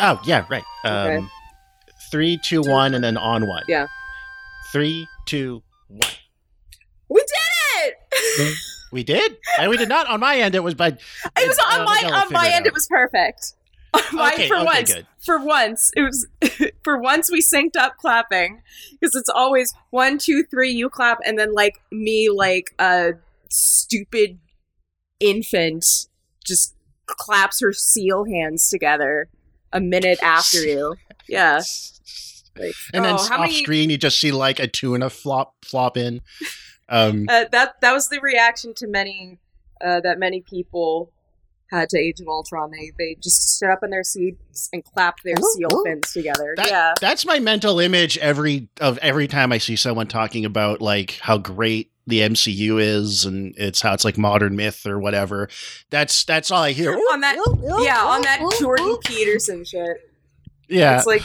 Oh yeah, right. Um, Okay. Three, two, one, and then on one. Yeah. Three, two, one. We did it! We did, and we did not. On my end, it was by. It was on don't my on my it end. It was perfect. Mine Okay, for okay, once. good. For once, it was for once we synced up clapping because it's always one, two, three. You clap, and then like me, like a stupid infant, just claps her seal hands together a minute after you. Yeah. Like, And then oh, how off many- screen, you just see like a tuna flop flop in. Um, Uh, that that was the reaction to many uh, that many people had to Age of Ultron. They they just stood up in their seats and clapped their Ooh, seal ooh. fins together. That- yeah, that's my mental image every of every time I see someone talking about like how great the MCU is and it's how it's like modern myth or whatever. That's that's all I hear. on that yeah on that Jordan Peterson shit. Yeah. It's like,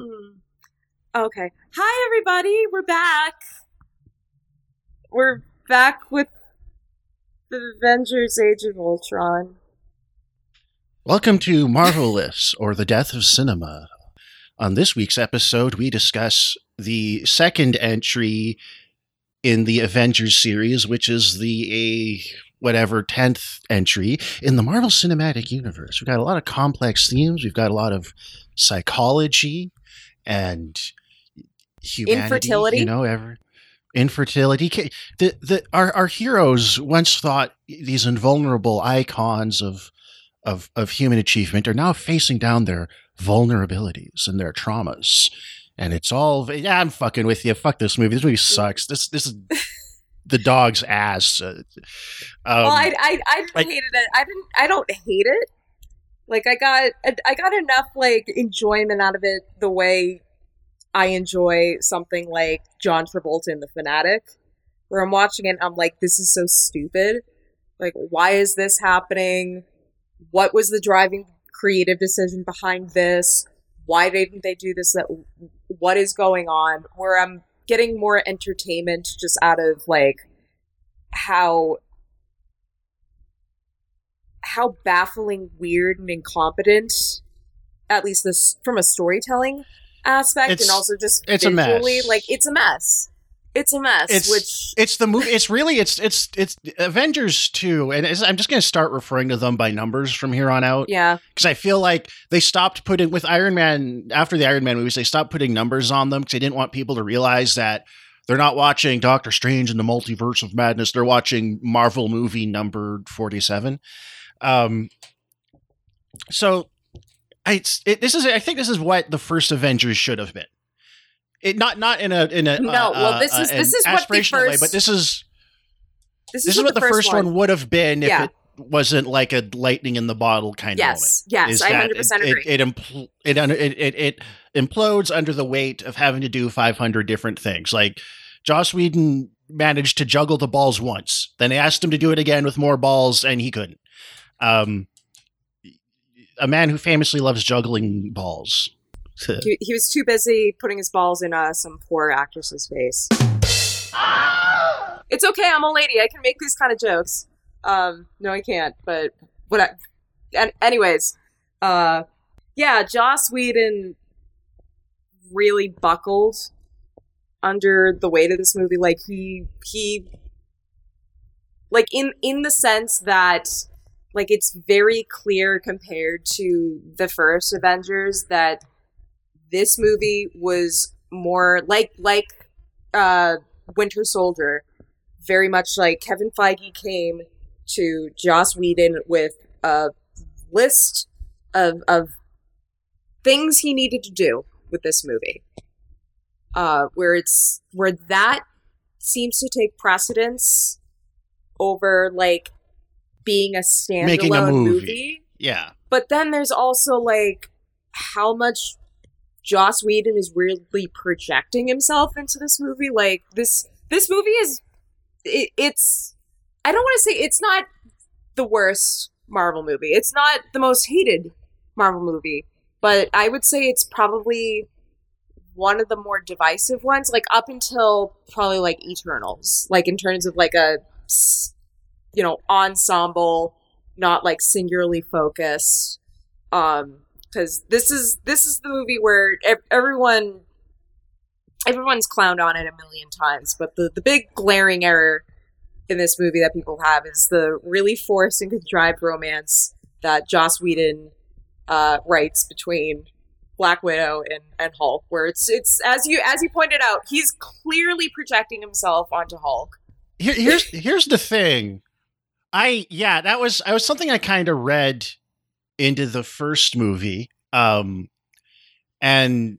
hmm. okay. Hi everybody, we're back. We're back with the Avengers: Age of Ultron. Welcome to Marvelous or the Death of Cinema. On this week's episode, we discuss the second entry in the Avengers series, which is the a whatever 10th entry in the Marvel Cinematic Universe. We've got a lot of complex themes, we've got a lot of psychology and humanity, Infertility? you know, ever infertility. The the our our heroes once thought these invulnerable icons of of of human achievement are now facing down their vulnerabilities and their traumas. And it's all yeah, I'm fucking with you. Fuck this movie. This movie sucks. This this is the dog's ass. Uh, um, well, I, I, I didn't like- hate it. I didn't. I don't hate it. Like I got, I got enough like enjoyment out of it the way I enjoy something like John Travolta in The Fanatic, where I'm watching it. and I'm like, this is so stupid. Like, why is this happening? What was the driving creative decision behind this? Why didn't they do this? That what is going on? Where I'm getting more entertainment just out of like how how baffling, weird, and incompetent, at least this from a storytelling aspect, It's- and also just it's a mess. like it's a mess. It's a mess. It's- which it's the movie. It's really it's it's it's Avengers two, and I'm just going to start referring to them by numbers from here on out. yeah, because I feel like they stopped putting with Iron Man after the Iron Man movies. They stopped putting numbers on them because they didn't want people to realize that they're not watching Doctor Strange and the Multiverse of Madness. They're watching Marvel movie number forty-seven. Um, so I it's, it, this is I think this is what the first Avengers should have been. It not not in a in a No, uh, well, this uh, is- an this is what the aspirational way, first- but this is this is, this is what the first one, one. would have been if Yeah. it wasn't like a lightning in the bottle kind of moment Yes, yes, I hundred percent it, agree. It, it, impl- it, it, it, implodes under the weight of having to do 500 different things. Like Joss Whedon managed to juggle the balls once. Then they asked him to do it again with more balls, and he couldn't. Um, a man who famously loves juggling balls. He, he was too busy putting his balls in uh, some poor actress's face. It's okay. I'm a lady. I can make these kind of jokes. Um, no, I can't. But what? I, and anyways, uh, yeah, Joss Whedon really buckled under the weight of this movie. Like he he like in in the sense that like it's very clear compared to the first Avengers that this movie was more like like uh Winter Soldier very much like Kevin Feige came to Joss Whedon with a list of of things he needed to do with this movie. Uh, where it's where that seems to take precedence over like being a standalone a movie. movie. Yeah. But then there's also like how much Joss Whedon is really projecting himself into this movie. Like this this movie is it, it's I don't want to say it's not the worst Marvel movie. It's not the most hated Marvel movie, but I would say it's probably one of the more divisive ones like up until probably like Eternals. Like in terms of like a you know, ensemble, not like singularly focused. Um because this is this is the movie where everyone everyone's clowned on it a million times, but the the big glaring error in this movie that people have is the really forced and contrived romance that Joss Whedon uh, writes between Black Widow and, and Hulk, where it's it's as you as you pointed out, he's clearly projecting himself onto Hulk. Here, here's here's the thing. I yeah, that was I was something I kind of read into the first movie, um, and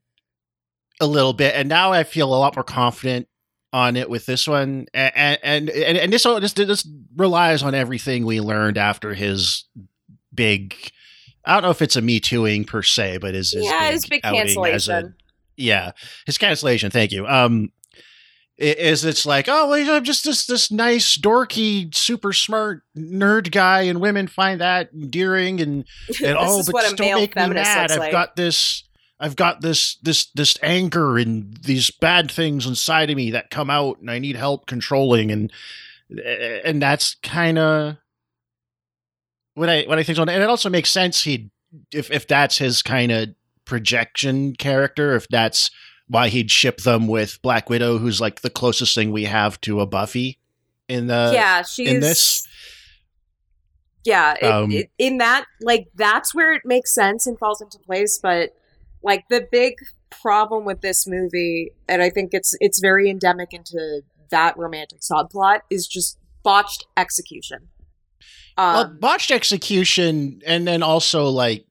a little bit, and now I feel a lot more confident on it with this one, and and and, and this this this relies on everything we learned after his big. I don't know if it's a me tooing per se, but his, his yeah, big his big as a- cancellation. yeah, his cancellation. Thank you. Um, is it's like oh well, I'm just this this nice dorky super smart nerd guy and women find that endearing and and oh but just don't make me mad I've like. got this I've got this this this anger and these bad things inside of me that come out and I need help controlling and and that's kind of what I what I think and it also makes sense he if if that's his kind of projection character if that's why he'd ship them with Black Widow who's like the closest thing we have to a Buffy in the yeah, she's this? Yeah, it, Um, it, in that like that's where it makes sense and falls into place. But like the big problem with this movie, and I think it's it's very endemic into that romantic subplot, is just botched execution. well, Um, botched execution and then also like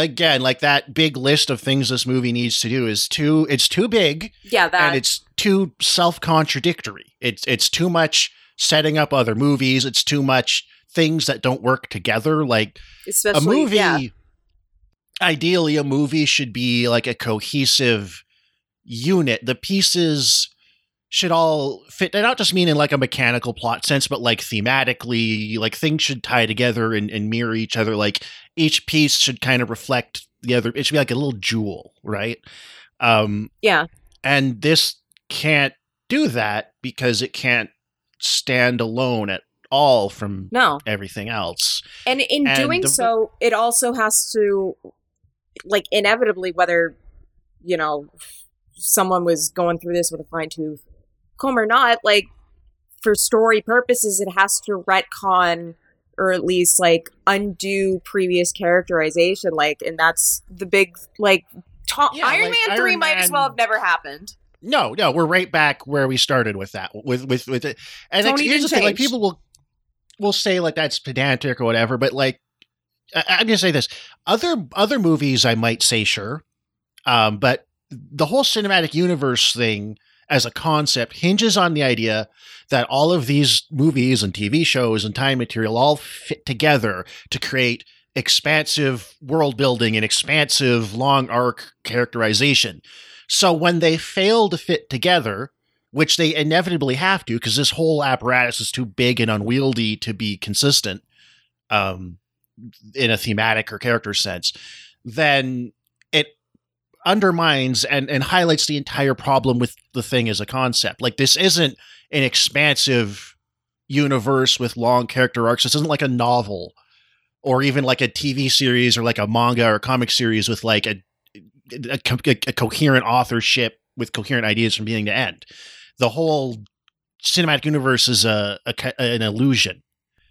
again like that big list of things this movie needs to do is too it's too big. Yeah, that and it's too self-contradictory. It's it's too much setting up other movies. It's too much things that don't work together. Like Especially, a movie yeah, ideally a movie should be like a cohesive unit. The pieces should all fit and not just mean in like a mechanical plot sense but like thematically like things should tie together and, and mirror each other. Like each piece should kind of reflect the other it should be like a little jewel right? Um yeah, and this can't do that because it can't stand alone at all from no, everything else. And in And doing the- so, it also has to like inevitably whether you know someone was going through this with a fine tooth comb or not, like for story purposes, it has to retcon or at least like undo previous characterization. Like, and that's the big like. Tom, Yeah, Iron like, Man three Iron might as well have never happened. No, no, we're right back where we started with that. With with with it. And Tony here's the thing: like people will will say like that's pedantic or whatever, but like I, I'm gonna say this: other other movies, I might say sure, um, but the whole cinematic universe thing as a concept hinges on the idea that all of these movies and TV shows and time material all fit together to create expansive world building and expansive long arc characterization. So when they fail to fit together, which they inevitably have to because this whole apparatus is too big and unwieldy to be consistent um, in a thematic or character sense, then it undermines and, and highlights the entire problem with the thing as a concept. Like this isn't an expansive universe with long character arcs. This isn't like a novel or even like a TV series or like a manga or comic series with like a a, a coherent authorship with coherent ideas from beginning to end. The whole cinematic universe is a, a an illusion.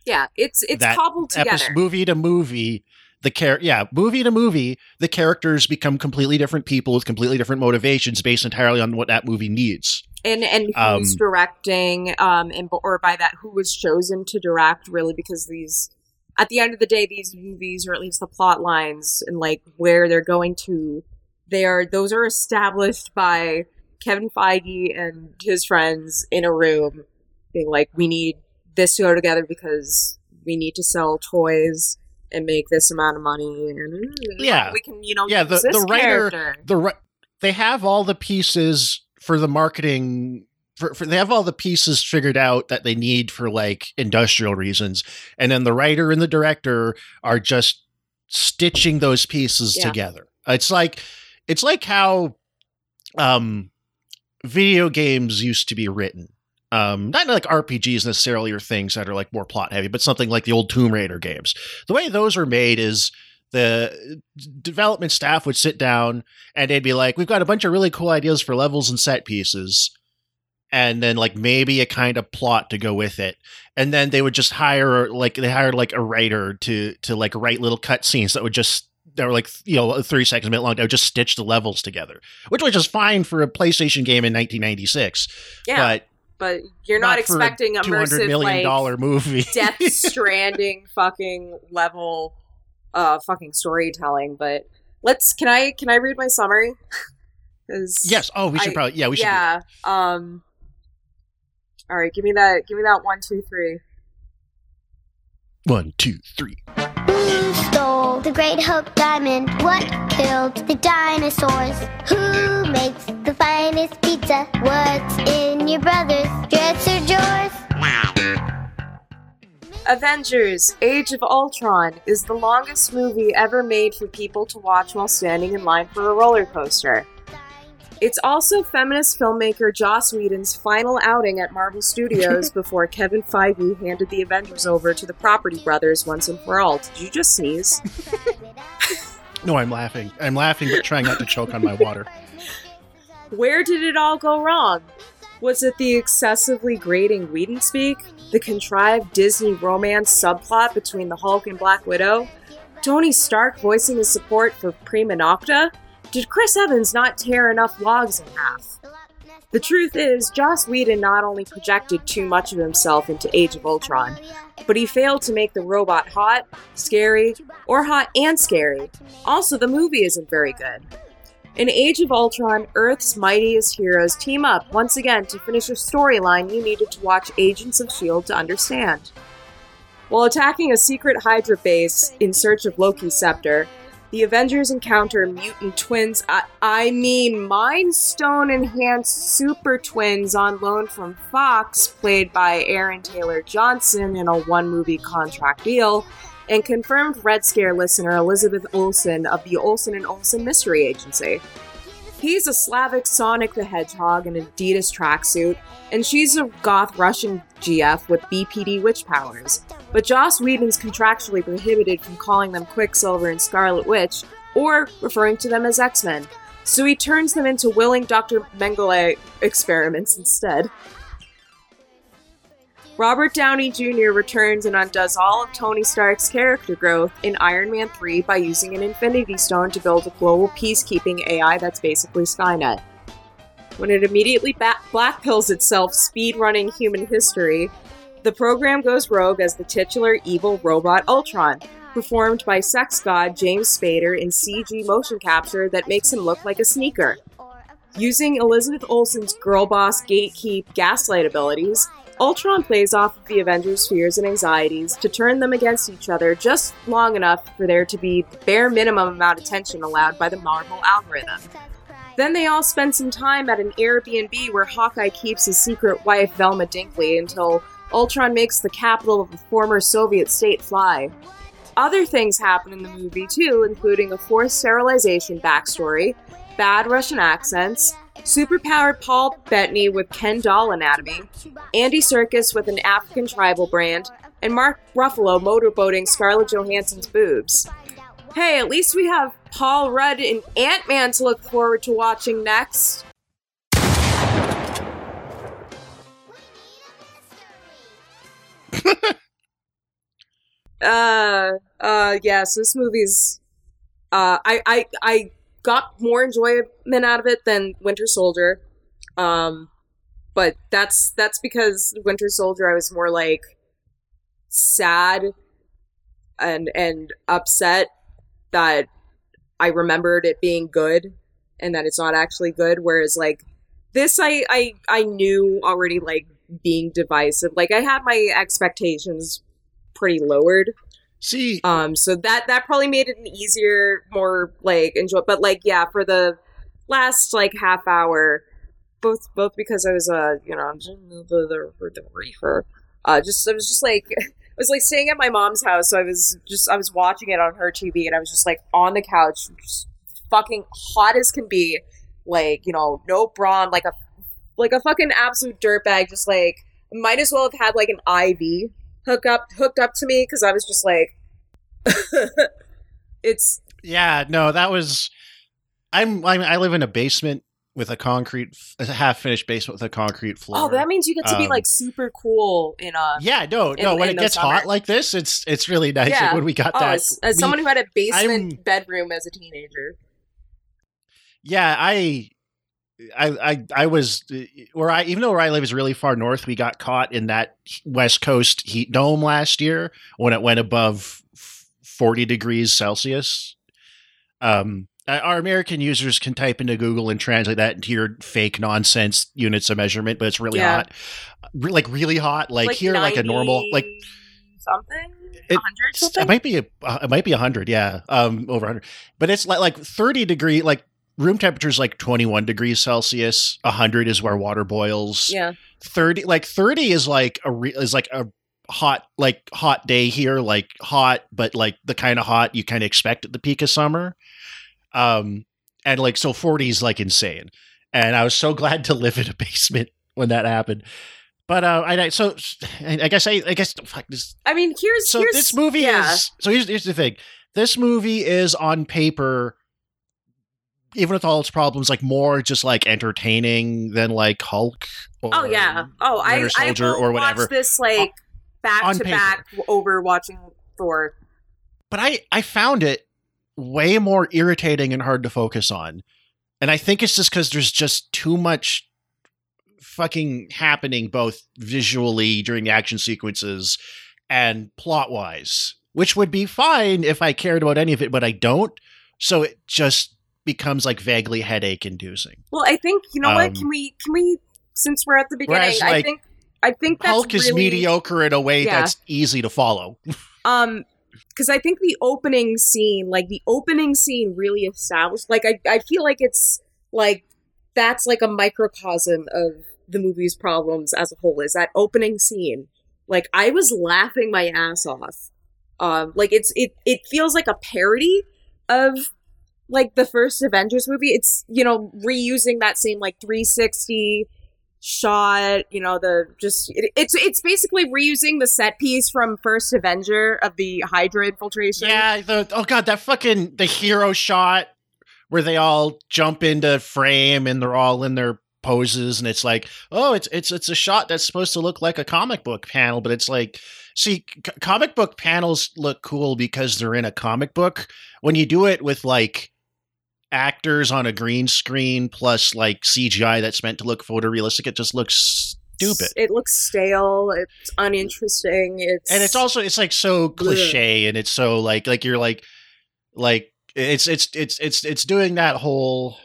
Yeah, it's it's That cobbled together. Epis- movie to movie, the char- yeah, movie to movie, the characters become completely different people with completely different motivations based entirely on what that movie needs. and and who's Um, directing um and or by that who was chosen to direct really because these at the end of the day these movies or at least the plot lines and like where they're going to they are those are established by Kevin Feige and his friends in a room being like we need this to go together because we need to sell toys and make this amount of money and Yeah. we can you know Yeah, the- this the writer- character. the they have all the pieces for the marketing for, for they have all the pieces figured out that they need for like industrial reasons and then the writer and the director are just stitching those pieces Yeah. together it's like it's like how um video games used to be written um not like rpgs necessarily or things that are like more plot heavy but something like the old tomb raider games the way those are made is the development staff would sit down and they'd be like, "We've got a bunch of really cool ideas for levels and set pieces." And then like maybe a kind of plot to go with it. And then they would just hire like they hired like a writer to to like write little cut scenes that would just that were like you know three seconds a minute long. They would just stitch the levels together, which was just fine for a PlayStation game in 1996. Yeah, But but you're not, not for a expecting two hundred immersive million like dollar movie. Death Stranding fucking level uh fucking storytelling. But let's can I can I read my summary? yes. Oh, we should I- probably yeah we should. yeah. Um. All right, give me that. Give me that one, two, three. One, two, three. Stole the great Hope Diamond? What killed the dinosaurs? Who makes the finest pizza? What's in your brother's dresser drawers? Avengers: Age of Ultron is the longest movie ever made for people to watch while standing in line for a roller coaster. It's also feminist filmmaker Joss Whedon's final outing at Marvel Studios before Kevin Feige handed the Avengers over to the Property Brothers once and for all. Did you just sneeze? No, I'm laughing. I'm laughing, but trying not to choke on my water. Where did it all go wrong? Was it the excessively grating Whedon speak? The contrived Disney romance subplot between the Hulk and Black Widow? Tony Stark voicing his support for Prima Nocta? Did Chris Evans not tear enough logs in half? The truth is, Joss Whedon not only projected too much of himself into Age of Ultron, but he failed to make the robot hot, scary, or hot and scary. Also, the movie isn't very good. In Age of Ultron, Earth's mightiest heroes team up once again to finish a storyline you needed to watch Agents of S.H.I.E.L.D. to understand. While attacking a secret Hydra base in search of Loki's scepter, the Avengers encounter mutant twins, I, I mean Mind Stone enhanced super twins on loan from Fox, played by Aaron Taylor Johnson in a one movie contract deal, and confirmed Red Scare listener Elizabeth Olsen of the Olsen and Olsen Mystery Agency. He's a Slavic Sonic the Hedgehog in Adidas tracksuit, and she's a goth Russian GF with BPD witch powers. But Joss Whedon's contractually prohibited from calling them Quicksilver and Scarlet Witch, or referring to them as X Men, so he turns them into willing Dr. Mengele experiments instead. Robert Downey Jr. returns and undoes all of Tony Stark's character growth in Iron Man 3 by using an Infinity Stone to build a global peacekeeping AI that's basically Skynet. When it immediately ba- blackpills itself speedrunning human history, the program goes rogue as the titular evil robot Ultron, performed by sex god James Spader in CG motion capture that makes him look like a sneaker. Using Elizabeth Olsen's girl boss gatekeep gaslight abilities, Ultron plays off of the Avengers' fears and anxieties to turn them against each other just long enough for there to be the bare minimum amount of tension allowed by the Marvel algorithm. Then they all spend some time at an Airbnb where Hawkeye keeps his secret wife Velma Dinkley until Ultron makes the capital of a former Soviet state fly. Other things happen in the movie too, including a forced sterilization backstory, bad Russian accents, superpowered Paul Bettany with Ken doll anatomy, Andy Serkis with an African tribal brand, and Mark Ruffalo motorboating Scarlett Johansson's boobs. Hey, at least we have Paul Rudd and Ant Man to look forward to watching next. uh, uh, yeah. So this movie's. Uh, I, I, I got more enjoyment out of it than Winter Soldier. Um, but that's that's because Winter Soldier I was more like sad and and upset that I remembered it being good and that it's not actually good whereas like this I I I knew already like being divisive like I had my expectations pretty lowered See, um, so that that probably made it an easier, more like enjoy. But like, yeah, for the last like half hour, both both because I was uh you know the the, the reefer, uh, just I was just like. I was like staying at my mom's house, so I was just I was watching it on her TV, and I was just like on the couch, just fucking hot as can be, like you know, no bra, like a like a fucking absolute dirtbag, just like might as well have had like an IV hook up hooked up to me because I was just like It's Yeah, no, that was. I'm. I'm I live in a basement with a concrete, a half finished basement with a concrete floor. oh, that means you get to be Um, like super cool in a Yeah, no, in- no. when it gets summer. hot like this, it's it's really nice. Yeah. Like when we got Oh, that, as, as we- someone who had a basement I'm- bedroom as a teenager. yeah, I, I, I, I was where I even though where I live is really far north. We got caught in that West Coast heat dome last year when it went above forty degrees Celsius. Um, uh, our American users can type into Google and translate that into your fake nonsense units of measurement, but it's really Yeah. hot, Re- like really hot. Like, here, like a normal, like something, It- hundred it might be a, uh, it might be hundred, yeah, um, over hundred. But it's like like thirty degree, like room temperature is like twenty one degrees Celsius. hundred is where water boils. yeah, Thirty, like thirty is like a re- is like a hot like hot day here, like hot, but like the kind of hot you kind of expect at the peak of summer. Um, and like so forty is like insane. And I was so glad to live in a basement when that happened. But uh, I I- so I guess I I guess fuck this I mean, here's so here's this movie yeah. is so here's, here's the thing this movie is on paper even with all its problems like more just like entertaining than like hulk or Oh yeah. Oh, I I Soldier will or whatever. watch this like back to paper. back over watching Thor. but i i found it way more irritating and hard to focus on and i think it's just because there's just too much fucking happening both visually during the action sequences and plot wise which would be fine if i cared about any of it but i don't so it just becomes like vaguely headache inducing Well, I think you know what? Um, Can we can we since we're at the beginning? whereas, I think I think that's hulk is mediocre in a way Yeah. that's easy to follow Um, because I think the opening scene, like the opening scene, really established. Like I I feel like it's like that's like a microcosm of the movie's problems as a whole. Is that opening scene? Like I was laughing my ass off. Um, like it's it it feels like a parody of like the first Avengers movie. It's you know reusing that same like 360 shot. You know the just it, it's it's basically reusing the set piece from first Avenger of the Hydra infiltration. Yeah, the oh god, that fucking the hero shot where they all jump into frame and they're all in their poses and it's like, oh, it's it's it's a shot that's supposed to look like a comic book panel, but it's like see c- comic book panels look cool because they're in a comic book. When you do it with like actors on a green screen plus like CGI that's meant to look photorealistic, it just looks stupid. It looks stale. It's uninteresting. It's and it's also it's like so cliche and it's so like like you're like like it's it's it's it's it's doing that whole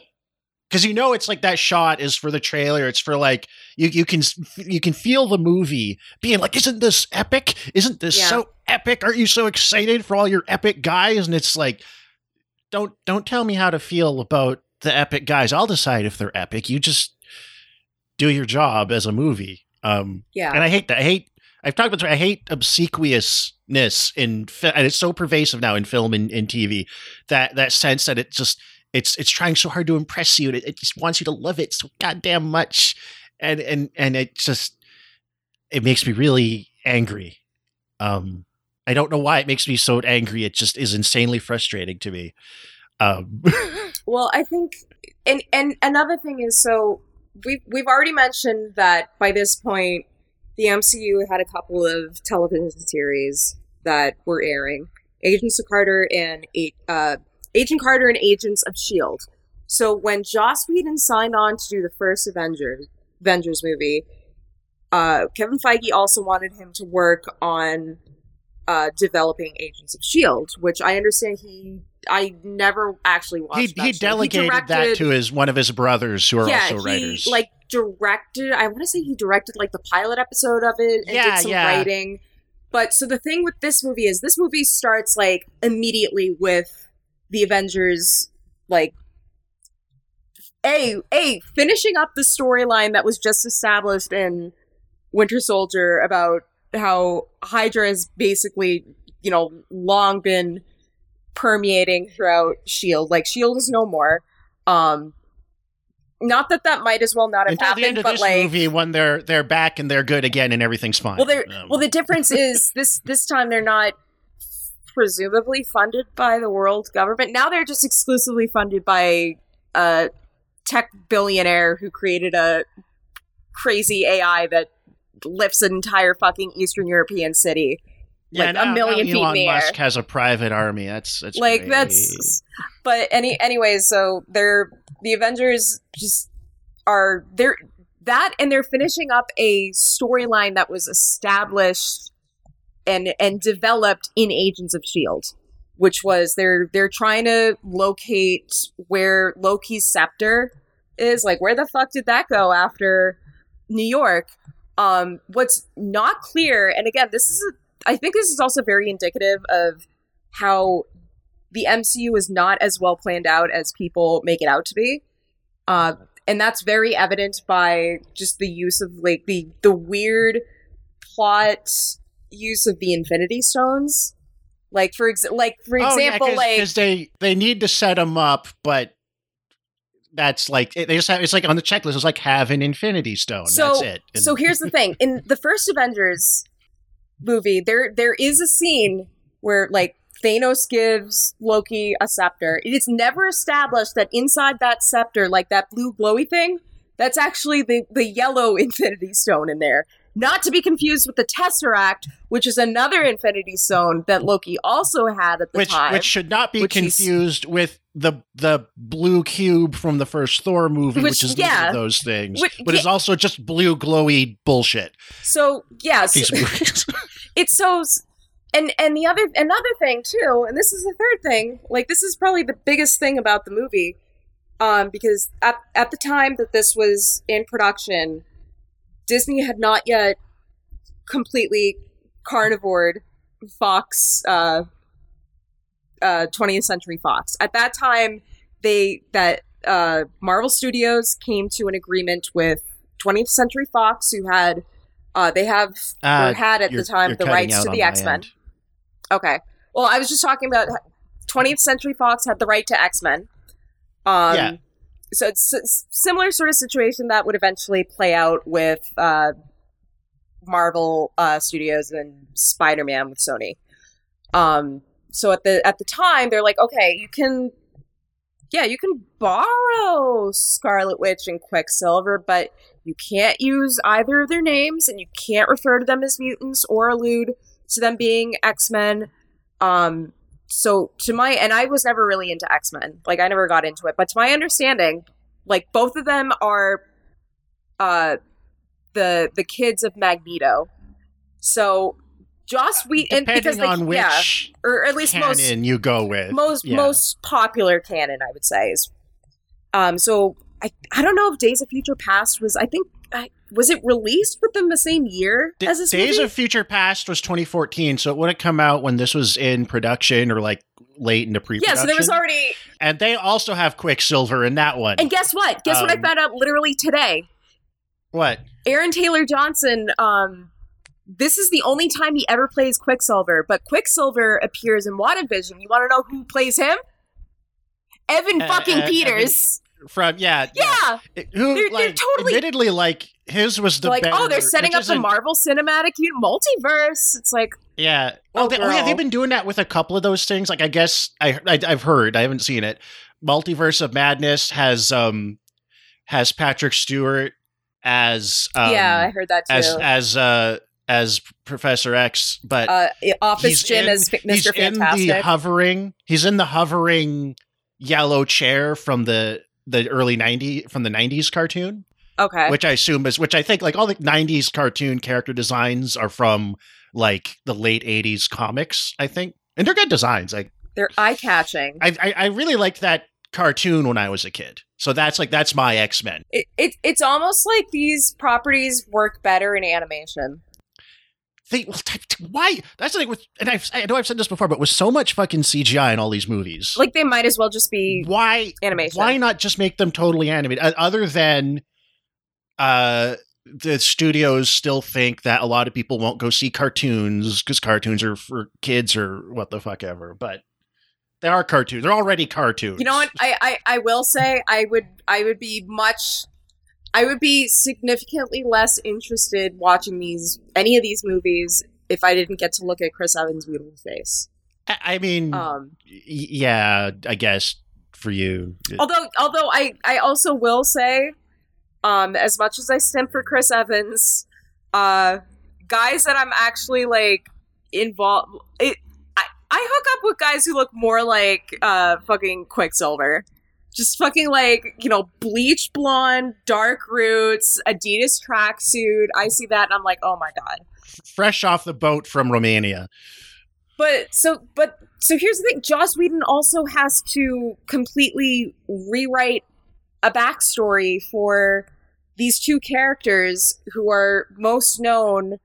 because you know it's like that shot is for the trailer it's for like you you can you can feel the movie being like isn't this epic isn't this Yeah. so epic aren't you so excited for all your epic guys and it's like don't don't tell me how to feel about the epic guys i'll decide if they're epic you just do your job as a movie um yeah. and I hate that. I hate. I've talked about. this, I hate obsequiousness in, and it's so pervasive now in film and in TV. That that sense that it just it's it's trying so hard to impress you. And it, it just wants you to love it so goddamn much, and and and it just it makes me really angry. Um, I don't know why it makes me so angry. It just is insanely frustrating to me. Um, Well, I think, and and another thing is, so we've we've already mentioned that by this point, the MCU had a couple of television series that were airing: Agents of Carter and uh, Agent Carter and Agents of Shield. So when Joss Whedon signed on to do the first Avengers Avengers movie, uh, Kevin Feige also wanted him to work on uh, developing Agents of Shield, which I understand he. I never actually watched. he that he delegated that directed- to his one of his brothers who are yeah, also he writers. like directed. I want to say he directed like the pilot episode of it and Yeah, did some yeah. writing. But so the thing with this movie is this movie starts like immediately with the Avengers like a a finishing up the storyline that was just established in Winter Soldier about how Hydra has basically, you know, long been permeating throughout Shield. Like Shield is no more. Um not that that might as well not have until happened, the end of but this like movie when they're they're back and they're good again and everything's fine. well, Um, well. The difference is this this time they're not presumably funded by the world government. Now they're just exclusively funded by a tech billionaire who created a crazy AI that lifts an entire fucking Eastern European city. Yeah, like now- a million feet in Elon the air. Musk has a private army. That's that's like great. that's but any anyways so they're the avengers just are they're that and they're finishing up a storyline that was established and and developed in agents of shield which was they're they're trying to locate where loki's scepter is like where the fuck did that go after new york um what's not clear and again this is a, i think this is also very indicative of how the MCU is not as well planned out as people make it out to be. Uh, and that's very evident by just the use of like the the weird plot use of the Infinity Stones. Like for ex- like for Oh, yeah, example, cause, they they need to set them up, but that's like they just have it's like on the checklist. It's like have an Infinity Stone. So- that's it. And- So here's the thing: in the first Avengers movie, there there is a scene where like Thanos gives Loki a scepter. It is never established that inside that scepter, like that blue glowy thing, that's actually the the yellow Infinity Stone in there. Not to be confused with the Tesseract, which is another Infinity Stone that Loki also had at the which time. which should not be confused with the the blue cube from the first Thor movie, which, Which, is yeah. of those things, Which- but it's also just blue glowy bullshit. so yes, These movies. it's so and and the other another thing too and this is the third thing like this is probably the biggest thing about the movie um because at, at the time that this was in production disney had not yet completely carnivored fox uh uh 20th century fox at that time they that uh marvel studios came to an agreement with 20th century fox who had uh they have Uh, had at the time the rights to the X Men. Okay. Well, I was just talking about 20th Century Fox had the right to X Men. Um, Yeah. So it's a similar sort of situation that would eventually play out with uh, Marvel uh, Studios and Spider Man with Sony. Um, so at the at the time, they're like, okay, you can, yeah, you can borrow Scarlet Witch and Quicksilver, but you can't use either of their names, and you can't refer to them as mutants or allude to them being X Men. Um, so to my and I was never really into X Men, like I never got into it, but to my understanding, like both of them are, uh, the the kids of Magneto. So Joss Whedon, because Depending they, on yeah, which or at least canon most you go with, most yeah. most popular canon, I would say is. Um, so I I don't know if Days of Future Past was I think I, was it released within the same year D- as this Days movie? of Future Past was 2014, so it would have come out when this was in production or like late into pre-production. yeah, so there was already and they also have Quicksilver in that one. and guess what? Guess what I Um, found out literally today. what? Aaron Taylor Johnson. Um, this is the only time he ever plays Quicksilver, but Quicksilver appears in WandaVision. You want to know who plays him? Evan Uh, fucking uh, Evan- Peters. From yeah, yeah. It- Who They're- they're totally- admittedly like his was the like, better, oh, they're setting up the Marvel Cinematic Multiverse. It's like, Yeah. Well, Oh, they, oh, yeah, they've been doing that with a couple of those things. Like I guess I, I I've heard, I haven't seen it. Multiverse of Madness has um has Patrick Stewart as um, yeah, I heard that too. as as uh as Professor X, but uh, Office Jim in, as F- he's Mr. in the hovering. He's in the hovering yellow chair from the the early 90 from the 90s cartoon okay. which i assume is which i think like all the 90s cartoon character designs are from like the late 80s comics i think and they're good designs like They're eye catching. I, I i really liked that cartoon when i was a kid so that's like that's my x-men It, it, it's almost like these properties work better in animation. They well, t- t- why that's the thing with and I've, i know i've said this before but with so much fucking cgi in all these movies Like, they might as well just be why animation. why not just make them totally animated other than uh the studios still think that a lot of people won't go see cartoons because cartoons are for kids or what the fuck ever but they are cartoons they're already cartoons You know what? I, I, I will say I would I would be much I would be significantly less interested watching these any of these movies if I didn't get to look at Chris Evans' beautiful face. I, mean, Um, yeah, I guess for you. although although I I also will say, um, as much as I stimp for Chris Evans, uh, guys that I'm actually like involved. It I I hook up with guys who look more like uh fucking Quicksilver. Just fucking like, you know, bleach blonde, dark roots, Adidas tracksuit. I see that and I'm like, oh my god. Fresh off the boat from Romania. But so, but so here's the thing: Joss Whedon also has to completely rewrite a backstory for these two characters who are most known,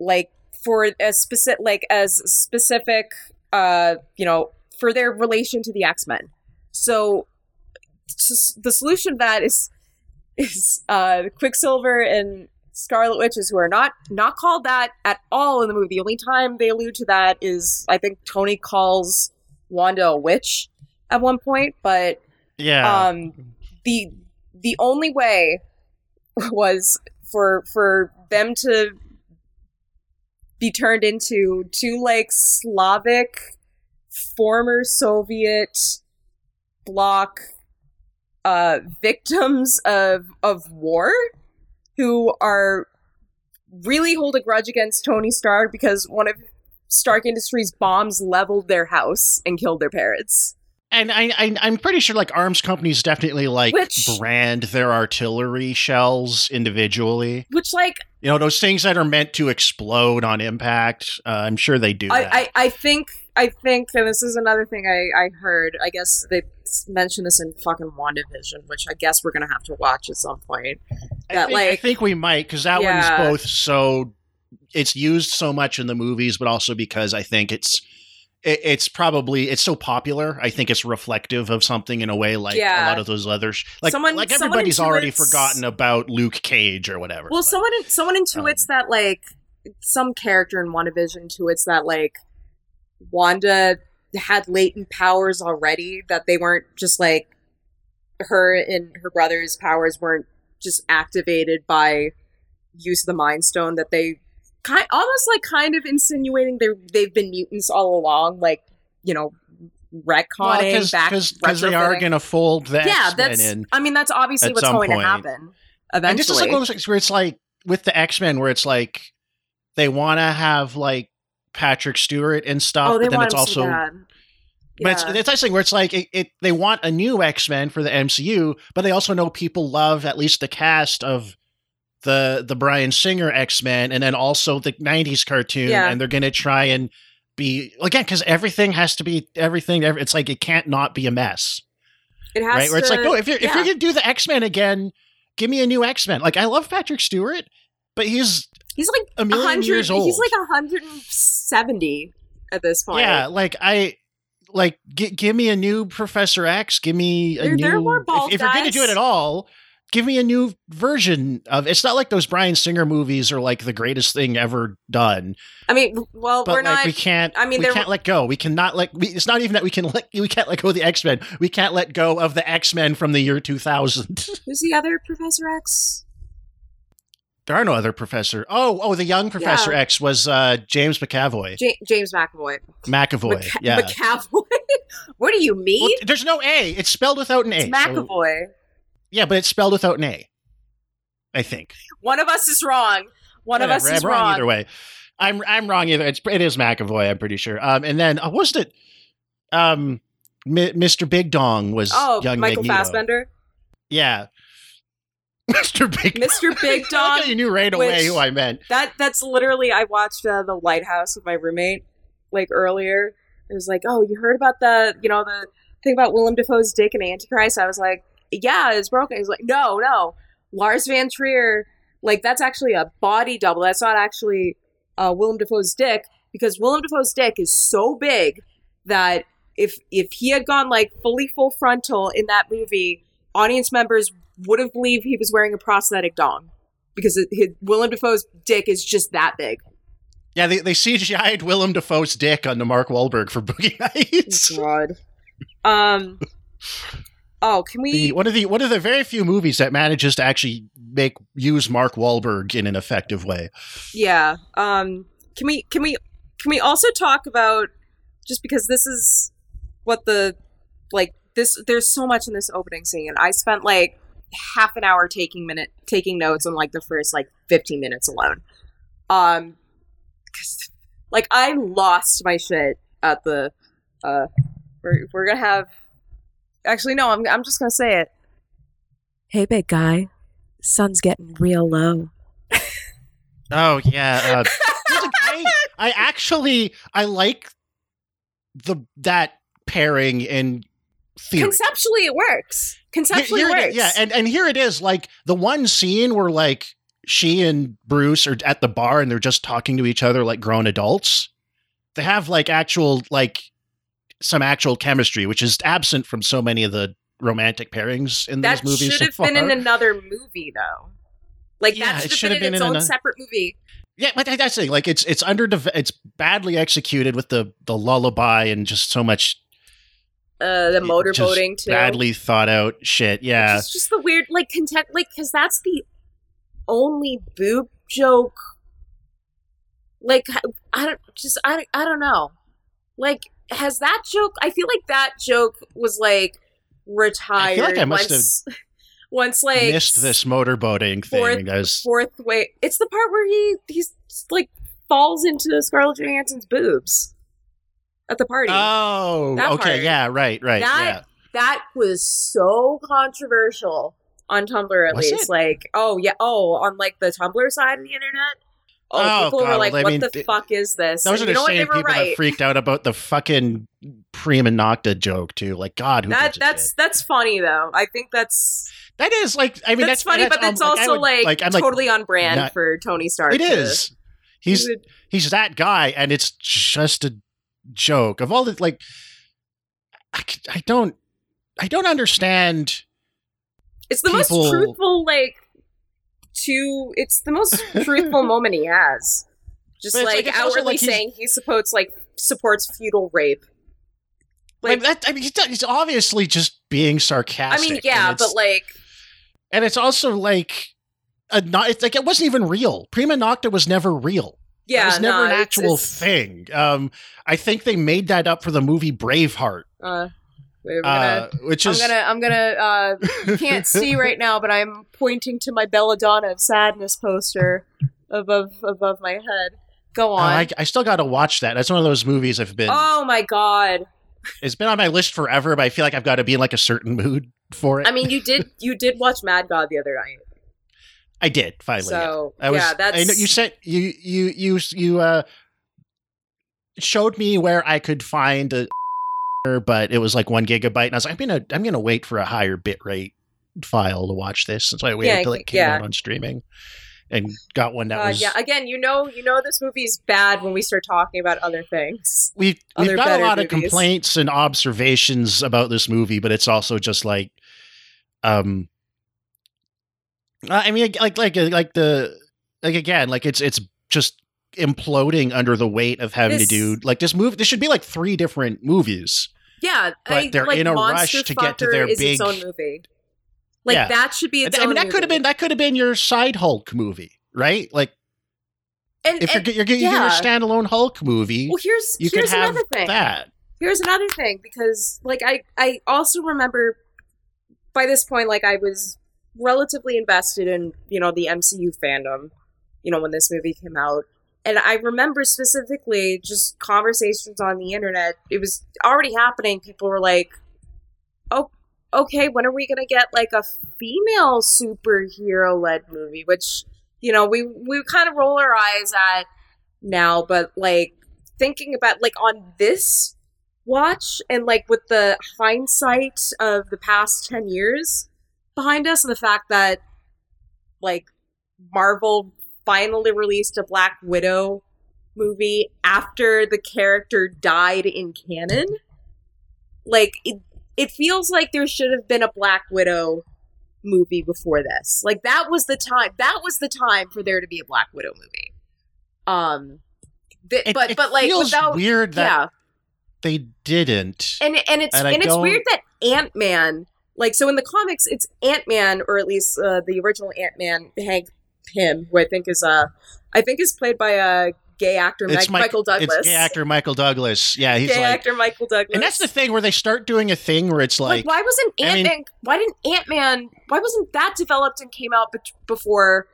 like for a specific, like as specific, uh, you know, for their relation to the X Men. So, the solution to that is is uh, Quicksilver and Scarlet Witches, who are not not called that at all in the movie. The only time they allude to that is I think Tony calls Wanda a witch at one point, but Yeah. um, the the only way was for for them to be turned into two like Slavic former Soviet bloc uh, victims of of war who are really hold a grudge against Tony Stark because one of Stark Industries bombs leveled their house and killed their parents. and I, I, I'm pretty sure like arms companies definitely like Which- brand their artillery shells individually. Which like You know, those things that are meant to explode on impact. Uh, I'm sure they do that. I, I, I think I think and this is another thing I, I heard. I guess they mentioned this in fucking WandaVision, which I guess we're gonna have to watch at some point. I that, think, I think we might because that Yeah. one's both so it's used so much in the movies, but also because I think it's it, it's probably it's so popular. I think it's reflective of something in a way like Yeah. a lot of those others. Like Someone- like someone everybody's already forgotten about Luke Cage or whatever. Well, but- someone someone um, intuits that like some character in WandaVision intuits that like Wanda had latent powers already that they weren't just like her and her brother's powers weren't just activated by use of the Mind Stone that they kind almost like kind of insinuating they they've been mutants all along like you know retconning back because they are going to fold the yeah that's in. I mean that's obviously what's going point. to happen eventually And this is like one of those things where it's like with the X Men, where it's like they want to have like Patrick Stewart and stuff, oh but then it's also bad. But it's, Yeah. it's that thing where it's like it, it, they want a new X Men for the MCU, but they also know people love at least the cast of the the Bryan Singer X Men, and then also the '90s cartoon, Yeah. and they're going to try and be again because everything has to be everything. every- It's like it can't not be a mess, It has right? Where it's like, oh, if you're if you're going to do the X Men again, give me a new X Men. Like I love Patrick Stewart, but he's he's like a million 100 years old. He's like 170 at this point. Yeah, like I like gi- give me a new Professor X. Give me a There- new. there more bald if, if you're going to do it at all, give me a new version of. It's not like those Bryan Singer movies are like the greatest thing ever done. I mean, well, But we're like not. we can't. I mean, we can't let go. We cannot let. We, it's not even that we can let. We can't let go of the X Men. We can't let go of the X Men from the year 2000. Who's the other Professor X? There are no other Professor. Oh, oh, the young Professor Yeah. X was uh, James McAvoy. Ja- James McAvoy. McAvoy. Mc- yeah. McAvoy. what do you mean? Well, there's no A. It's spelled without an A. it's so- McAvoy. Yeah, but it's spelled without an A. I think. One of us is wrong. One of us is I'm wrong, wrong. either way. I'm I'm wrong either. It's it is McAvoy. I'm pretty sure. Um, and then uh, wasn't it? Um, Mi- Mr. Big Dong was Oh, young Michael Magneto. Fassbender. Yeah, Mr. Big Mr. Big Dog. you knew right away which- who I meant. That that's literally I watched uh, the Lighthouse with my roommate like earlier. It was like, oh, you heard about the you know the thing about Willem Dafoe's dick and Antichrist? I was like, yeah, it's broken. He's like, no, no, Lars von Trier. Like that's actually a body double. That's not actually uh, Willem Dafoe's dick because Willem Dafoe's dick is so big that if if he had gone like fully full frontal in that movie, audience members would have believed he was wearing a prosthetic dong because it, his, Willem Dafoe's dick is just that big. Yeah, they they CGI'd Willem Dafoe's dick onto Mark Wahlberg for Boogie Nights. God. Um. Oh, can we? The, one of the one of the very few movies that manages to actually make use Mark Wahlberg in an effective way. yeah. Um. Can we? Can we? Can we also talk about just because this is what the like this there's so much in this opening scene. I spent like half an hour taking minute taking notes on like the first like 15 minutes alone. Um 'cause, like I lost my shit at the uh we're we're going to have Actually no, I'm I'm just going to say it. Hey big guy, sun's getting real low. Oh yeah. Uh, I, I actually I like the that pairing in theory. Conceptually it works. Conceptually Here- here it works. is- yeah, and and here it is. Like the one scene where like she and Bruce are at the bar and they're just talking to each other like grown adults. They have like actual like some actual chemistry, which is absent from so many of the romantic pairings in that these movies. That should so have been in another movie though. Like Yeah, that it should have been in its in own a- separate movie. Yeah, but that's the thing. Like it's it's under it's badly executed with the the lullaby and just so much Uh, the motorboating too. badly thought out shit. Yeah, It's just the weird, like content, like because that's the only boob joke. Like I don't just I don't- I don't know. Like has that joke? I feel like that joke was like retired. I feel like I must once, once like missed this motorboating fourth- thing. As fourth way. It's the part where he he's like falls into Scarlett Johansson's boobs at the party. oh, That okay, yeah, right, right, That- that was so controversial on Tumblr at Was least. it? Like, oh yeah, oh on like the Tumblr side of the internet. Oh, Oh, people God, were like, I "What mean, the th- fuck is this?" yeah. Those are And the know what? They same people that freaked out about the fucking prima nocta joke too. Like, God, who That that's that's funny though. I think that's that is like. I mean, that's, that's, funny, that's, but it's um, like, also would- like, I'm like, totally on brand not- for Tony Stark. It is. to- He's he's that guy, and it's just a joke of all the like. I, I don't, I don't understand. It's the people- most truthful, like, to. It's the most truthful moment he has. Just like, like- outwardly like he's- saying he supports like supports feudal rape. Like, Like, that, I mean, he's, he's obviously just being sarcastic. I mean, yeah, but like, and it's also like a not. It's like it wasn't even real. Prima nocta was never real. Yeah, it was never no, an actual it's- thing. Um, I think they made that up for the movie Braveheart, Uh, wait, gonna, uh, which I'm gonna, I'm gonna. Uh, you can't see right now, but I'm pointing to my Belladonna of Sadness poster above above my head. Go Oh, on. I, I still got to watch that. That's one of those movies I've been. oh my god! It's been on my list forever, but I feel like I've got to be in like a certain mood for it. I mean, you did you did watch Mad God the other night, I did finally. yeah. so I was. yeah, that's I know you said you you you you uh showed me where I could find a, but it was like one gigabyte, and I was like, I'm gonna I'm gonna wait for a higher bit rate file to watch this, and so I waited Yeah, until it came yeah. out on streaming, and got one that uh, was. yeah. Again, you know, you know this movie's bad when we start talking about other things. We've we've got a lot of complaints and observations about this movie, but it's also just like, um, I mean, like like uh, like the like again, like it's it's just imploding under the weight of having This- to do like this movie. This should be like three different movies. Yeah, But I, they're like, in a Monster rush to get to their is big- its own movie. Like Yeah. that should be its I mean, that could have been that could have been your side Hulk movie, right? Like And, if you're and you're, you're, you're yeah. a standalone Hulk movie, well, here's you could here's have another thing. that. Here's another thing because, like, I I also remember by this point, like, I was relatively invested in you know the MCU fandom. You know when this movie came out, and I remember specifically just conversations on the internet. It was already happening. People were like, "Oh, okay, when are we gonna get like a female superhero led movie?" Which you know we we kind of roll our eyes at now, but like thinking about like on this watch and like with the hindsight of the past 10 years behind us and the fact that like Marvel finally released a Black Widow movie after the character died in canon. Like it it feels like there should have been a Black Widow movie before this. Like that was the time that was the time for there to be a Black Widow movie. Um th- It, but it but like without weird that yeah. they didn't. and and it's And and, it's weird that Ant Man, like so in the comics, it's Ant Man, or at least uh, the original Ant Man, Hank Pym, who I think is uh, I think is played by a gay actor It's Mike, Mike- Michael Douglas. It's gay actor Michael Douglas. Yeah, he's gay like, actor Michael Douglas. and that's the thing where they start doing a thing where it's like, like, why wasn't I Ant mean- Man? Why didn't Ant Man? Why wasn't that developed and came out bet before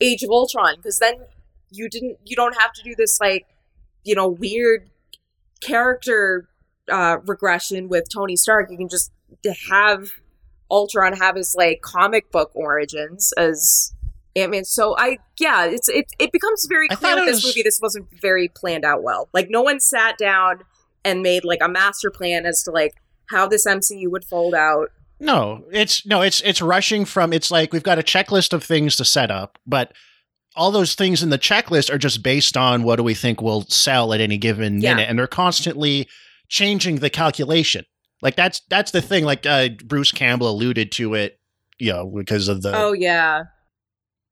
Age of Ultron? Because then you didn't. You don't have to do this like you know weird character uh, regression with Tony Stark. You can just have Ultron have his like comic book origins as Ant Man. So I yeah, it's it it becomes very clear with this was- movie. This wasn't very planned out well. Like no one sat down and made like a master plan as to like how this MCU would fold out. No, it's no, it's it's rushing from it's like we've got a checklist of things to set up, but all those things in the checklist are just based on what do we think will sell at any given Yeah. minute and they're constantly changing the calculation. Like that's that's the thing like uh, Bruce Campbell alluded to it, you know, because of the oh yeah,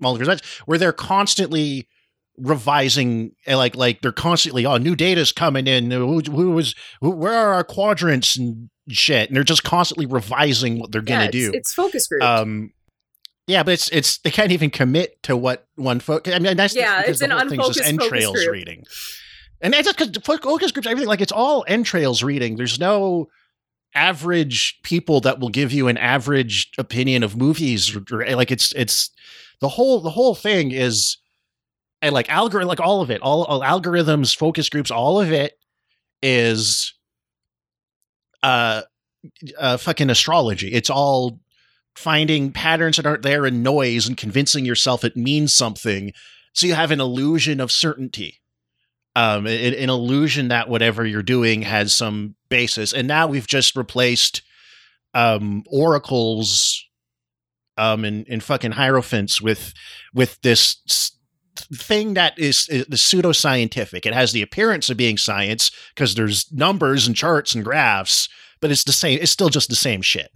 that's where they're constantly revising eh, like like they're constantly oh new data's coming in. Who, who was who, where are our quadrants and shit? And they're just constantly revising what they're yeah, gonna it's, do. It's focus group. um yeah but it's it's they can't even commit to what one focus i mean that's Yeah, it's an just unfocused entrails reading. And that's just because focus groups everything like it's all entrails reading. There's no average people that will give you an average opinion of movies like it's it's the whole the whole thing is and like algorithm like all of it all, all algorithms focus groups all of it is uh uh fucking astrology. It's all finding patterns that aren't there in noise and convincing yourself it means something. So you have an illusion of certainty. Um an, an illusion that whatever you're doing has some basis. And now we've just replaced um oracles um and, and fucking hierophants with with this thing that is, is the pseudoscientific. It has the appearance of being science because there's numbers and charts and graphs but it's the same it's still just the same shit.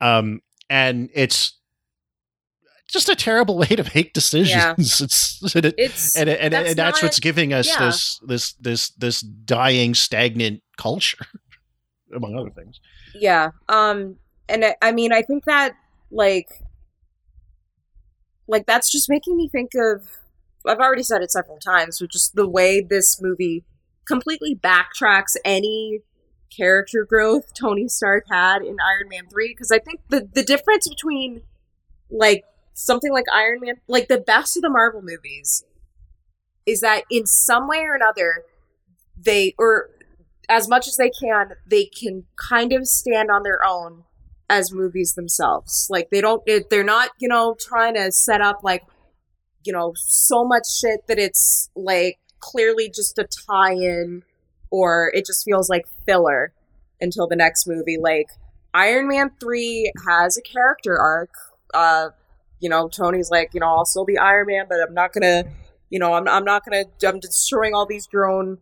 Um and it's just a terrible way to make decisions Yeah. it's and, it, it's and, and, that's and that's not- what's giving us yeah. this this this this dying stagnant culture among other things yeah um and I, I mean i think that like like that's just making me think of i've already said it several times but just the way this movie completely backtracks any character growth tony stark had in iron man 3 because i think the the difference between like something like iron man like the best of the marvel movies is that in some way or another they or as much as they can, they can kind of stand on their own as movies themselves. Like they don't, they're not, you know, trying to set up like, you know, so much shit that it's like clearly just a tie-in, or it just feels like filler until the next movie. Like Iron Man three has a character arc. Uh, you know, Tony's like, you know, I'll still be Iron Man, but I'm not gonna, you know, I'm I'm not gonna, I'm destroying all these drone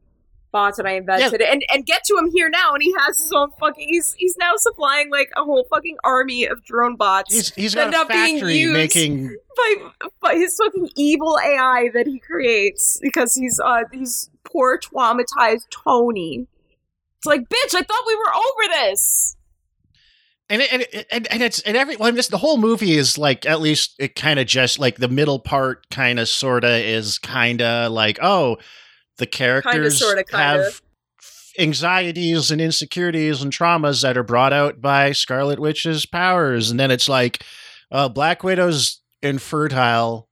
bots that I invented, and and get to him here now, and he has his own fucking. He's he's now supplying like a whole fucking army of drone bots he's he's End got a up being factory used. making by by his fucking evil AI that he creates because he's uh he's poor traumatized Tony. It's like, bitch, I thought we were over this. And it, and, it, and and it's and every well, this the whole movie is like at least it kind of just like the middle part kind of sorta is kind of like oh the characters sorta, kinda. have anxieties and insecurities and traumas that are brought out by Scarlet Witch's powers and then it's like uh Black Widow's infertile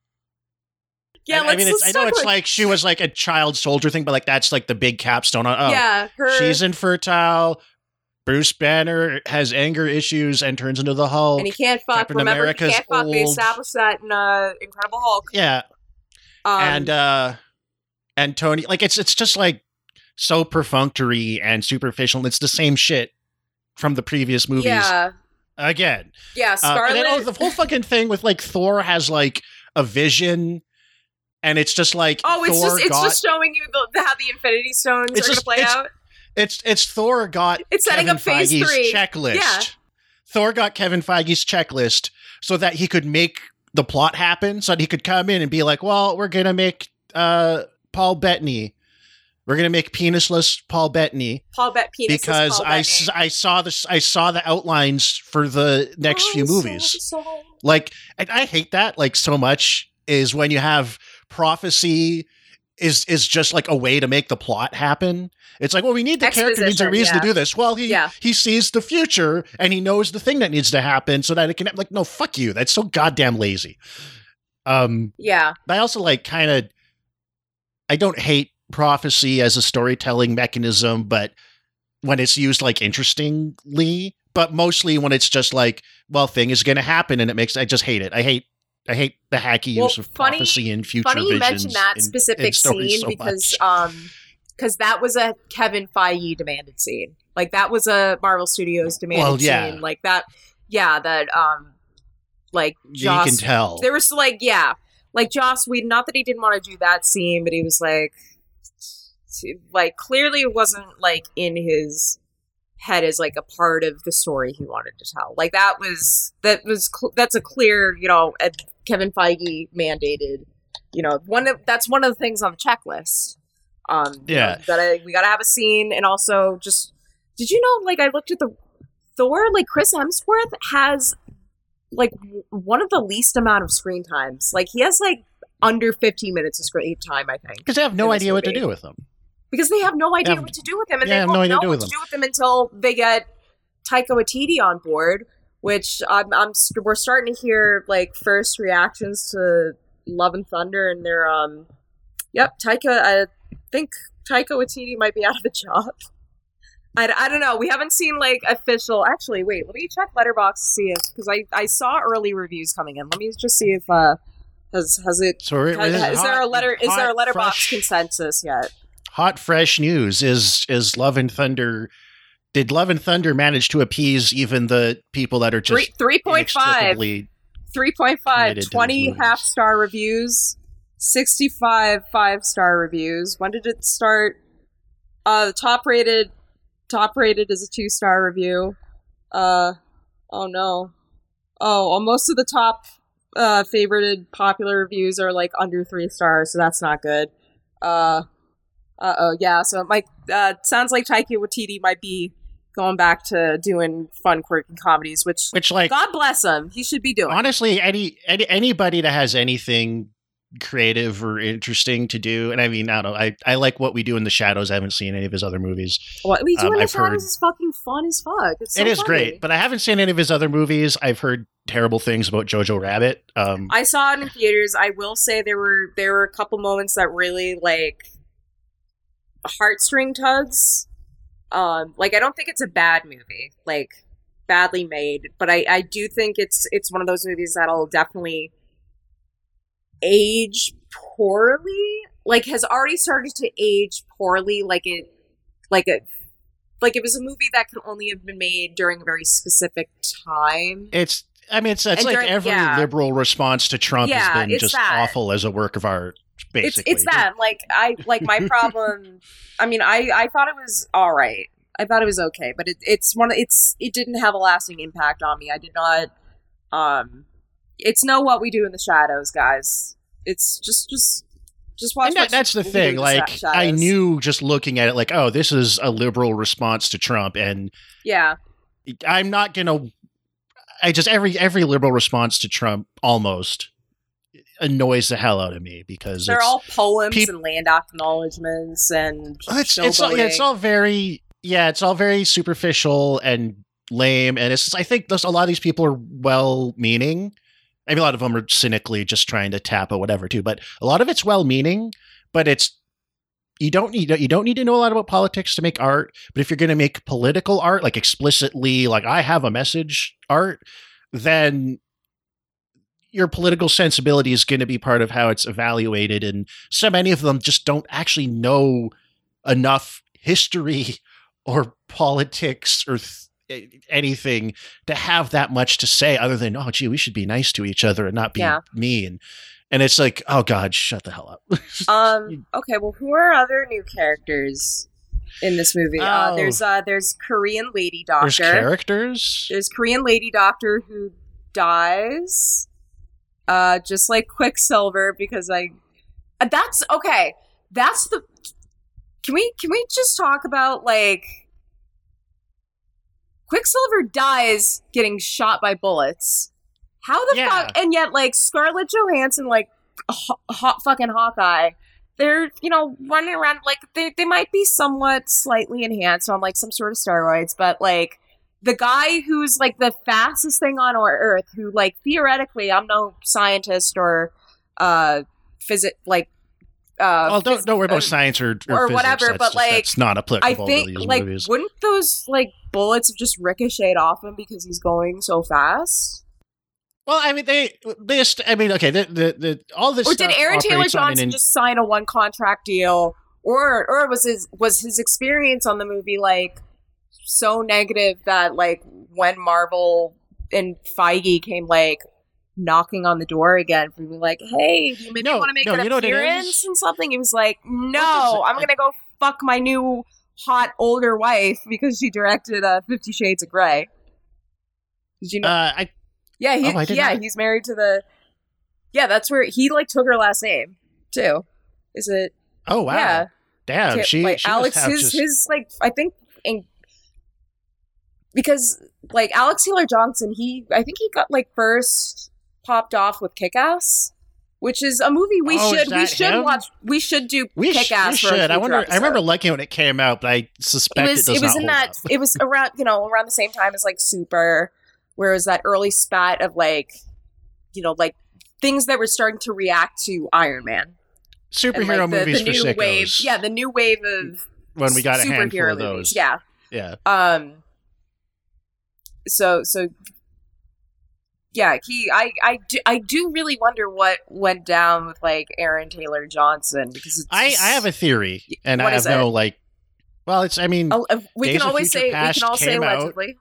Yeah, I, I mean, I know it's about- like she was like a child soldier thing, but like that's like the big capstone on. Oh, yeah, her she's infertile. Bruce Banner has anger issues and turns into the Hulk. and he can't fuck. Captain Remember, America's he can't fuck. They established that in uh, Incredible Hulk. yeah, Um, and uh, and Tony, like it's it's just like so perfunctory and superficial. It's the same shit from the previous movies yeah, again. yeah, Uh, Scarlet. and then oh, the whole fucking thing with like Thor has like a vision, and it's just like oh, it's Thor just it's got, just showing you the, the, how the Infinity Stones are just- going to play out. It's it's Thor got It's setting Kevin up phase Feige's three. checklist. Yeah. Thor got Kevin Feige's checklist so that he could make the plot happen, so that he could come in and be like, "Well, we're gonna make uh, Paul Bettany, we're gonna make penisless Paul Bettany Paul Bet penis because I, s- I saw this I saw the outlines for the next few movies. Like, and I hate that like so much is when you have prophecy is is just like a way to make the plot happen. It's like, well, we need the character needs a Exposition, reason to do this. Well, he Yeah. he sees the future and he knows the thing that needs to happen so that it can like no fuck you. That's so goddamn lazy. Um Yeah. but I also like kind of I don't hate prophecy as a storytelling mechanism, but when it's used like interestingly, but mostly when it's just like, well, thing is going to happen, and it makes I just hate it. I hate I hate the hacky Well, use of funny- prophecy and future Funny you visions mentioned that specific scene so because much. um because that was a Kevin Feige demanded scene. Like that was a Marvel Studios demanded Well, yeah. scene. Like that yeah, that um like you Joss can tell. there was like yeah. Like Joss Whedon, not that he didn't want to do that scene, but he was like like clearly it wasn't like in his head as like a part of the story he wanted to tell. Like that was that was cl- that's a clear, you know, Kevin Feige mandated, you know, one of that's one of the things on the checklist. Um you Yeah. know, gotta we gotta have a scene and also just did you know like I looked at the Thor, like Chris Hemsworth has like w- one of the least amount of screen times. Like he has like under 15 minutes of screen time, I think because they have no idea what to do with them. Because they have no idea have- what to do with him, and yeah, they have won't no idea know what to do with to do with him until they get Taika Waititi on board. Which I'm, I'm we're starting to hear like first reactions to Love and Thunder, and they're um, yep, Taika. I think Taika Waititi might be out of a job. I, I don't know. We haven't seen like official. Actually, wait. Let me check Letterboxd to see if because I I saw early reviews coming in. Let me just see if uh has has it Sorry, has, this is there a hot- letter is there a Letterboxd fresh- consensus yet? Hot fresh news is is Love and Thunder did Love and Thunder manage to appease even the people that are just Three three point five. inexplicably 3.5 committed 20 half star reviews 65 five star reviews. When did it start? Uh top rated top rated is a two star review. Uh oh no. Oh well, most of the top uh favorited popular reviews are like under three stars so that's not good. Uh uh oh yeah so it might uh sounds like Taika Waititi might be going back to doing fun quirky comedies which which like God bless him. He should be doing. honestly any, any anybody that has anything creative or interesting to do and i mean i don't know i, I like what we do in the shadows i haven't seen any of his other movies What we do Um, in the I've shadows heard- is fucking fun as fuck. It's so it is great but i haven't seen any of his other movies i've heard terrible things about jojo rabbit um I saw it in theaters. I will say there were there were a couple moments that really like heartstring tugs. Um, like I don't think it's a bad movie, like badly made, but I I do think it's it's one of those movies that'll definitely age poorly. Like has already started to age poorly. Like it, like it, like it was a movie that could only have been made during a very specific time. it's i mean it's, like during- every yeah. liberal response to trump Yeah, has been just that. awful as a work of art basically It's it's that like I like my problem. I mean, I I thought it was all right. I thought it was okay, but it, it's one. of It's it didn't have a lasting impact on me. I did not. Um, it's no what we do in the shadows, guys. It's just just just watch. That, that's the thing. the Like, I knew just looking at it, like, oh, this is a liberal response to Trump, and Yeah, I'm not gonna. I just every every liberal response to Trump almost annoys the hell out of me because they're all poems peop- and land acknowledgements and oh, it's it's all, yeah, it's all very yeah, it's all very superficial and lame, and it's just, I think those, a lot of these people are well meaning. I mean, a lot of them are cynically just trying to tap or whatever too, but a lot of it's well meaning. But it's you don't need you don't need to know a lot about politics to make art. But if you're going to make political art, like explicitly, like I have a message art, then your political sensibility is going to be part of how it's evaluated. And so many of them just don't actually know enough history or politics or th- anything to have that much to say other than oh gee we should be nice to each other and not be Yeah. mean and it's like oh god shut the hell up Um. Okay. Well, who are other new characters in this movie? Uh, Oh. there's uh, there's Korean lady there's doctor. characters There's Korean lady doctor who dies, uh, just like Quicksilver because I. uh, That's okay. That's the. Can we can we just talk about like. Quicksilver dies getting shot by bullets. How the Yeah. fuck? And yet, like Scarlett Johansson, like hot, hot fucking Hawkeye, they're you know running around like they they might be somewhat slightly enhanced on like some sort of steroids, but like the guy who's like the fastest thing on our earth, who like theoretically, I'm no scientist or uh physic like uh well, don't phys- don't worry about science or, or, or physics. whatever, That's but, just- like, it's not applicable I to think these like movies. wouldn't those like bullets have just ricocheted off him because he's going so fast? Well, I mean, they they. I mean, okay, the the, the all this. or did Aaron Taylor operates on an Johnson in- just sign a one contract deal, or or was his was his experience on the movie like so negative that like when Marvel and Feige came like knocking on the door again for being like, hey, do you maybe No, want to make no, an know appearance and something? He was like, no, I'm gonna go fuck my new hot older wife because she directed uh, Fifty Shades of Grey. Did you know? Uh, I Yeah, he, Oh, I yeah, not- he's married to the. Yeah, that's where he like took her last name too. Is it? oh wow, Yeah, damn, she like she Alex. His just- his like I think in because like Alex Taylor Johnson, he I think he got like first popped off with Kick Ass. Which is a movie we Oh, should we should him? watch. We should do we, sh- Kick we Ass. should. I wonder. I remember liking it when it came out, but I suspect it it, was does it was not in that up. it was around you know around the same time as like super where it was that early spat of like you know like things that were starting to react to iron man and, superhero like, the, movies the for new sickos. wave yeah the new wave of when we got a handful of those. movies. yeah yeah. um so so yeah he I, I do i do really wonder what went down with like aaron taylor johnson because it's I I have a theory, and I have no it? like. Well, it's. I mean, Oh, uh, we Days can always say we can all say came out. allegedly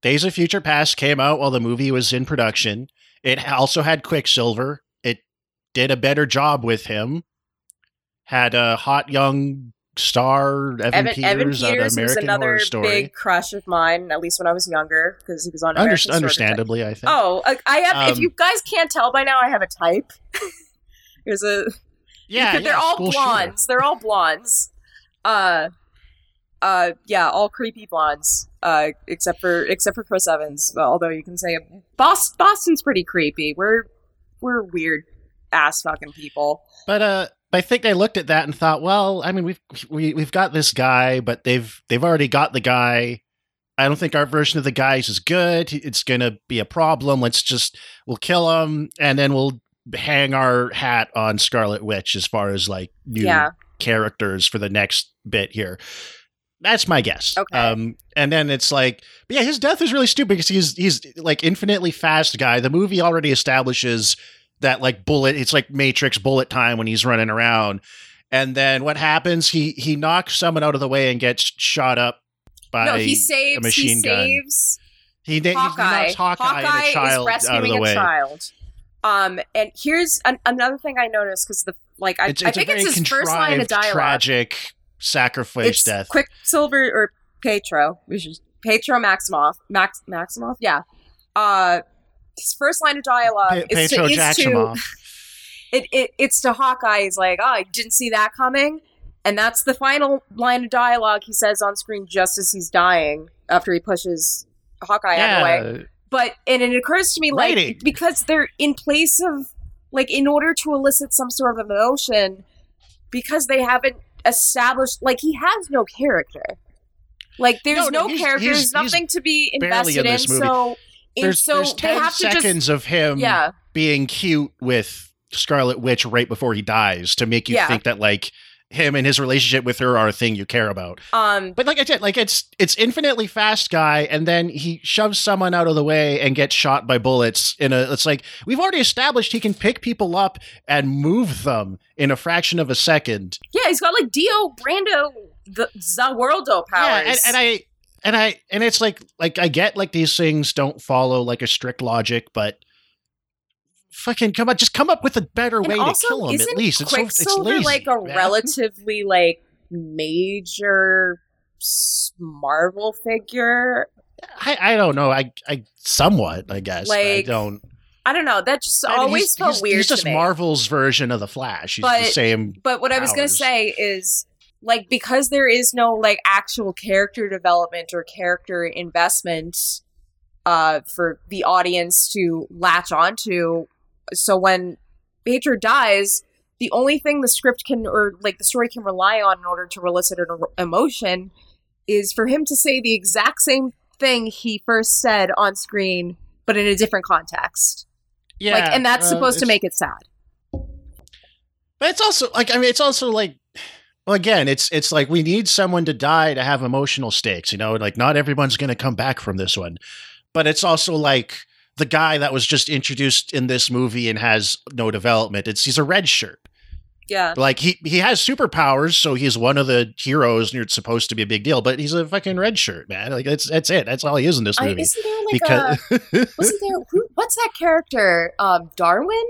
Days of Future Past came out while the movie was in production. It also had Quicksilver. It did a better job with him. Had a hot young star, Evan, Evan, Peters, Evan on Peters was another Horror Story. big crush of mine, at least when I was younger, because he was on American Sword understandably, I think. Oh, I- have. if Um, you guys can't tell by now, I have a type. There's a. yeah, they're all shooter. blondes. They're all blondes. Uh, uh, yeah, all creepy blondes. Uh, except for except for Chris Evans. Although you can say Bos- Boston's pretty creepy. We're we're weird ass fucking people. But uh, I think they looked at that and thought, well, I mean, we've we, we've got this guy, but they've they've already got the guy. I don't think our version of the guys is good. It's gonna be a problem. Let's just we'll kill him, and then we'll hang our hat on Scarlet Witch as far as like new Yeah. characters for the next bit here. That's my guess. Okay. Um, and then it's like, but yeah, his death is really stupid because he's he's like infinitely fast guy. The movie already establishes that like bullet. It's like Matrix bullet time when he's running around. And then what happens? He he knocks someone out of the way and gets shot up by no, he saves. a machine he gun. saves. He, he Hawkeye. knocks Hawkeye, and a is child out of rescuing the a way. child. Um, and here's an- another thing I noticed because the like I, It's, I it's a think it's his first line of dialogue. tragic sacrifice it's death. Quicksilver or Petro, which is Petro Maximoff. Max Maximoff, yeah. Uh, his first line of dialogue Pe- is, to, is to it, it it's to Hawkeye. He's like, oh, I didn't see that coming, and that's the final line of dialogue he says on screen just as he's dying after he pushes Hawkeye out of the way. But and it occurs to me like because they're in place of like in order to elicit some sort of emotion because they haven't established like he has no character. Like there's No, no, he's- character. he's- there's nothing to be invested in in, so there's so there's they ten have to just seconds of him yeah being cute with Scarlet Witch right before he dies to make you Yeah. think that like him and his relationship with her are a thing you care about. um But like I said, like it's it's infinitely fast guy, and then he shoves someone out of the way and gets shot by bullets. In a, it's like we've already established he can pick people up and move them in a fraction of a second. yeah he's got like dio brando the Za Warudo powers Yeah, and, and I and I and it's like like I get like these things don't follow like a strict logic, but fucking come on, just come up with a better And way also, to kill him. At least it's so, it's lazy, like a man. relatively like major Marvel figure. I, I don't know. I I somewhat I guess. I don't. I don't know. That just I mean, always he's, felt he's, weird He's just. Marvel's version of the Flash. He's the But- same. But what I was gonna say is like because there is no like actual character development or character investment uh for the audience to latch onto. So when Pedro dies, the only thing the script can or like the story can rely on in order to elicit an emotion is for him to say the exact same thing he first said on screen but in a different context Yeah, like and that's uh, supposed to make it sad But it's also like I mean, it's also like well, again, it's it's like we need someone to die to have emotional stakes. You know, like not everyone's going to come back from this one, but it's also like the guy that was just introduced in this movie and has no development. It's he's a red shirt. yeah Like he he has superpowers, so he's one of the heroes, and it's supposed to be a big deal. But he's a fucking red shirt, man. Like that's that's it. That's all he is in this I, movie. isn't there like a wasn't there who, what's that character um darwin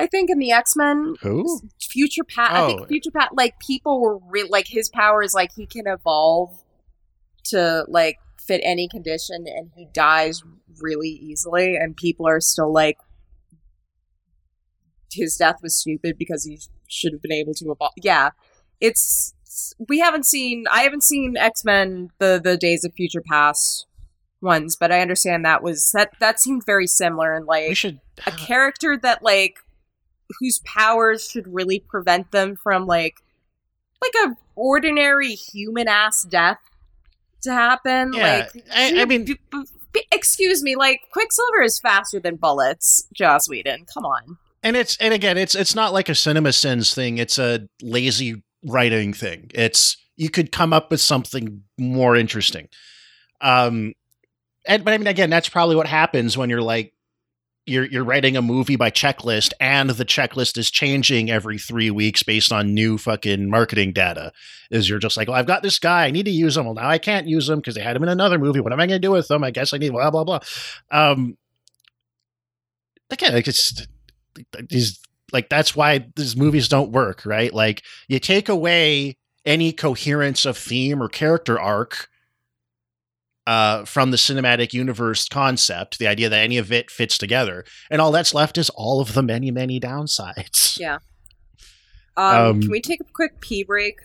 i think in the x-men who? future pat i Oh. think future pat like people were re- like his power is like he can evolve to like fit any condition and he dies really easily and people are still like his death was stupid because he should have been able to evolve yeah it's we haven't seen i haven't seen x-men the the days of future past ones but i understand that was that that seemed very similar and like We should. a character that like whose powers should really prevent them from like like a ordinary human ass death to happen Yeah, like I- I mean- b- b- excuse me like quicksilver is faster than bullets joss whedon come on. And it's and again it's it's not like a CinemaSins thing it's a lazy writing thing. It's you could come up with something more interesting. Um and but i mean again that's probably what happens when you're like you're you're writing a movie by checklist and the checklist is changing every three weeks based on new fucking marketing data is you're just like well i've got this guy. I need to use him. Well now i can't use him because they had him in another movie. What am i going to do with him? I guess i need blah blah blah. Um again like it's these like that's why these movies don't work right? Like you take away any coherence of theme or character arc uh, from the cinematic universe concept, the idea that any of it fits together, and all that's left is all of the many, many downsides. Yeah. um, Um, can we take a quick pee break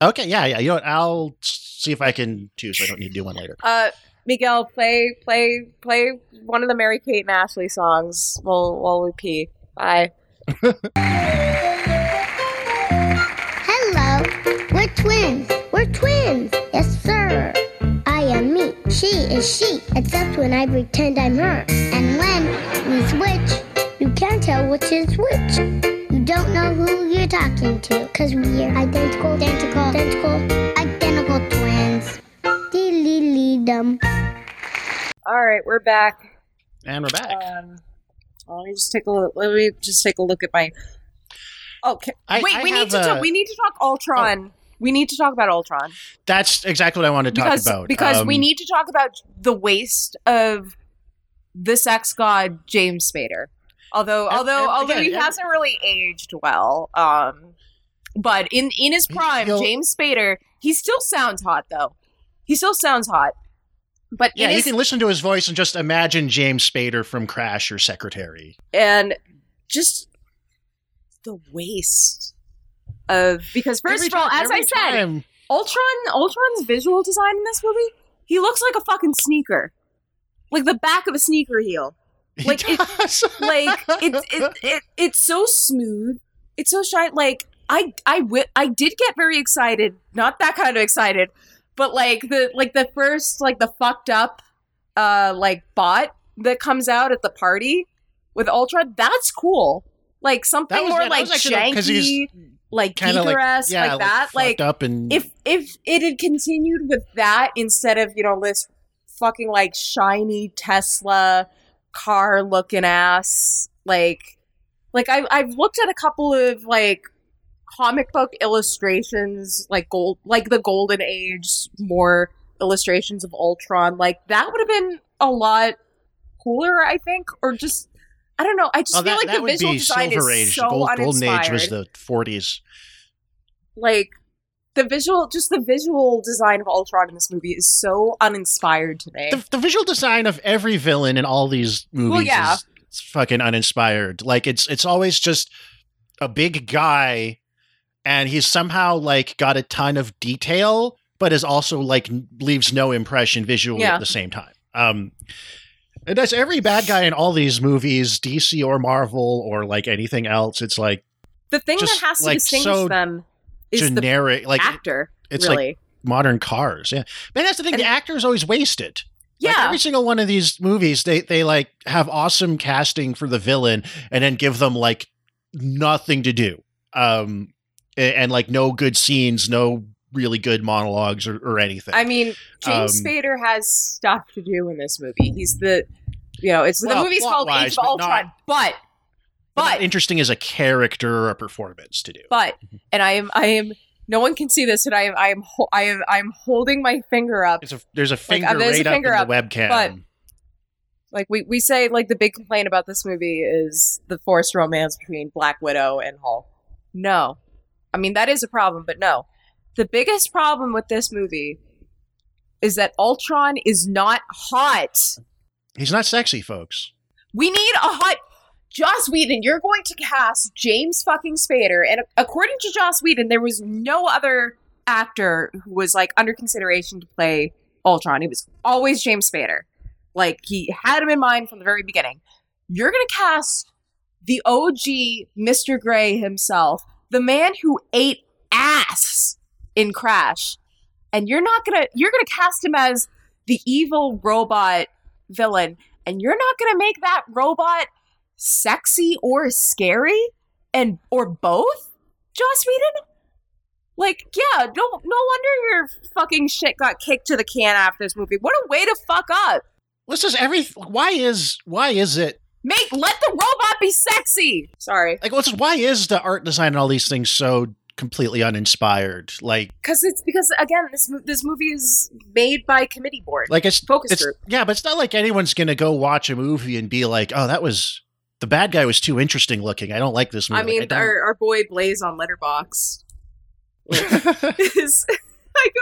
Okay, yeah, yeah. You know what? I'll see if I can too, so I don't need to do one later. uh miguel play play play one of the mary kate and ashley songs while while we pee bye Hello, we're twins. We're twins. Yes, sir. I am me. She is she. Except when I pretend I'm her. And when we switch, you can't tell which is which. You don't know who you're talking to. Cause we're identical, identical, identical, identical twins. Dee dum. all right we're back And we're back. Um, let me just take a look. Let me just take a look at my. Okay, I- wait. I we need have to a- talk. We need to talk Ultron. We need to talk about Ultron That's exactly what I wanted to because talk about. because we Um, need to talk about the waste of the sex god James Spader. Although Ev- although ev- although again, he ev- hasn't really aged well. Um, but in in his prime, James Spader, he still sounds hot though. He still sounds hot. But Yeah, you can listen to his voice and just imagine James Spader from Crash or Secretary. and just the waste of because first Every of all, time- as I said, time- Ultron Ultron's visual design in this movie, he looks like a fucking sneaker, like the back of a sneaker heel. he like, it- Like it's it, it it's so smooth, it's so shiny. Like I I wi- I did get very excited, not that kind of excited, but like the like the first like the fucked up uh like bot that comes out at the party with Ultron. That's cool. Like something That more that like was actually- 'cause he's janky, like kinda like- yeah, like that. Like up and if if it had continued with that instead of you know this fucking like shiny Tesla car looking ass like like I I've looked at a couple of like comic book illustrations like gold like the golden age more illustrations of Ultron like that would have been a lot cooler I think or just I don't know I just oh, feel that, like that the visual design Silver is Age. so Gold, Golden Age was the 40s. like the visual just the visual design of ultron in this movie is so uninspired to me The, the visual design of every villain in all these movies well, yeah. is fucking uninspired. Like it's it's always just a big guy, and he's somehow like got a ton of detail, but is also like leaves no impression visually Yeah. at the same time. Um, and that's every bad guy in all these movies, DC or Marvel or like anything else. It's like the thing Just, that has to like, distinguish so them is generic the like actor. it's like modern cars yeah but that's the thing And- the actors always wasted Like, yeah. every single one of these movies, they they like have awesome casting for the villain, and then give them like nothing to do, um, a- and, like no good scenes, no really good monologues or, or anything. I mean, James Um, Spader has stuff to do in this movie. He's the, you know, it's Well, the movie's called Age of but Ultron, but, But interesting as a character or a performance to do. but, and I am, I am. No one can see this, and I am, I am, ho- I am, I am holding my finger up. It's a, there's a Like, finger uh, there's a finger up up, in the webcam. but- Like we, we say, like the big complaint about this movie is the forced romance between Black Widow and Hulk. No, I mean that is a problem, but no. The biggest problem with this movie is that Ultron is not hot. He's not sexy, folks. We need a hot Joss Whedon. You're going to cast James fucking Spader, and according to Joss Whedon, there was no other actor who was like under consideration to play Ultron. It was always James Spader. Like he had him in mind from the very beginning. You're gonna cast the OG Mr. Grey himself, the man who ate ass in Crash, and you're not gonna you're gonna cast him as the evil robot villain, and you're not gonna make that robot sexy or scary, and or both, Joss Whedon. Like, yeah, no, no wonder your fucking shit got kicked to the can after this movie. What a way to fuck up. This is every. Why is why is it Make let the robot be sexy. Sorry, like? What's why is the art design and all these things so completely uninspired? Like, because it's because again, this this movie is made by committee board, like it's focus it's group. yeah, but it's not like anyone's gonna go watch a movie and be like, oh, that was the bad guy was too interesting looking. I don't like this movie. I mean, Like, don't- our, our boy Blaze on Letterboxd is like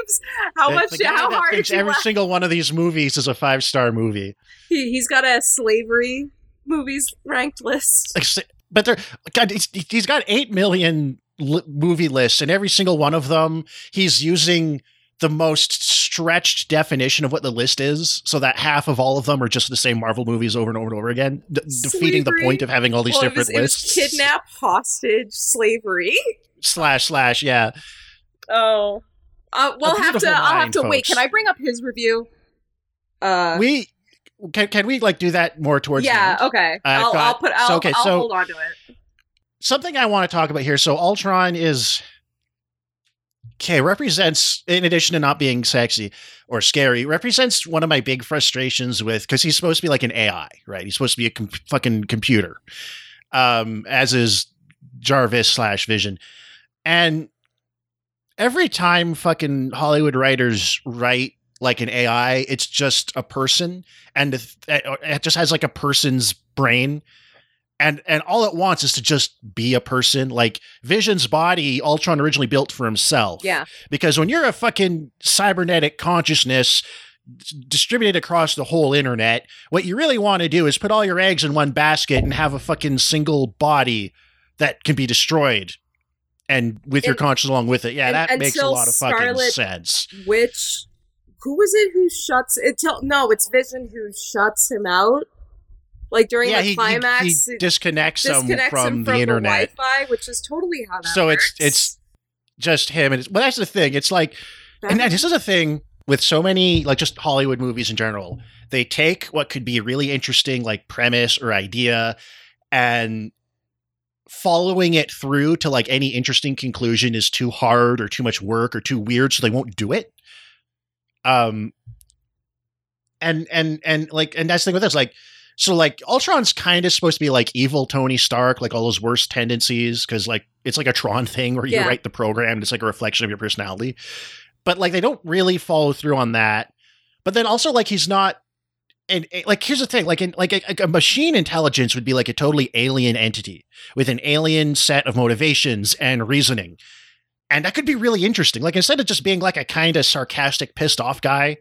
how much the how hard thinks you every laugh? single one of these movies is a five star movie. He, he's got a slavery movies ranked list. Like, but they're God. He's, he's got eight million li- movie lists, and every single one of them, he's using the most stretched definition of what the list is, so that half of all of them are just the same Marvel movies over and over and over again, d- defeating the point of having all these Well, it different was, it was lists. kidnap, hostage, slavery. slash slash. Yeah, Oh, uh, we'll have to. beautiful I'll have to wait. Can I bring up his review? Uh, we can. Can we like do that more towards? the yeah. end? Okay. I'll, got- I'll put. I'll, so, okay, I'll so- hold on to it. Something I want to talk about here. So Ultron is okay. Represents, in addition to not being sexy or scary, represents one of my big frustrations with because he's supposed to be like an AI, right? He's supposed to be a com- fucking computer, um, as is Jarvis slash Vision, and every time fucking Hollywood writers write like an AI, it's just a person, and it it just has like a person's brain and and all it wants is to just be a person like vision's body ultron originally built for himself Yeah. because when you're a fucking cybernetic consciousness distributed across the whole internet what you really want to do is put all your eggs in one basket and have a fucking single body that can be destroyed and with your conscience along with it yeah and- that makes a lot of fucking sense Which who was it who shuts it? Till no, it's Vision who shuts him out. Like during yeah the he, he- climax, he it disconnects, disconnects from, him the from internet. Wi-Fi, which is totally how that so works. it's it's just him and it's, but that's the thing it's like and this is a thing with so many like just hollywood movies in general they take what could be a really interesting like premise or idea and following it through to like any interesting conclusion is too hard or too much work or too weird so they won't do it. Um and and and like and that's the thing with this like so like ultron's kind of supposed to be like evil tony stark like all those worst tendencies because like it's like a tron thing where you Yeah. write the program and it's like a reflection of your personality. But like they don't really follow through on that. But then also like he's not and and, eh, like here's the thing like in like a, a machine intelligence would be like a totally alien entity with an alien set of motivations and reasoning. And that could be really interesting. Like instead of just being like a kind of sarcastic pissed off guy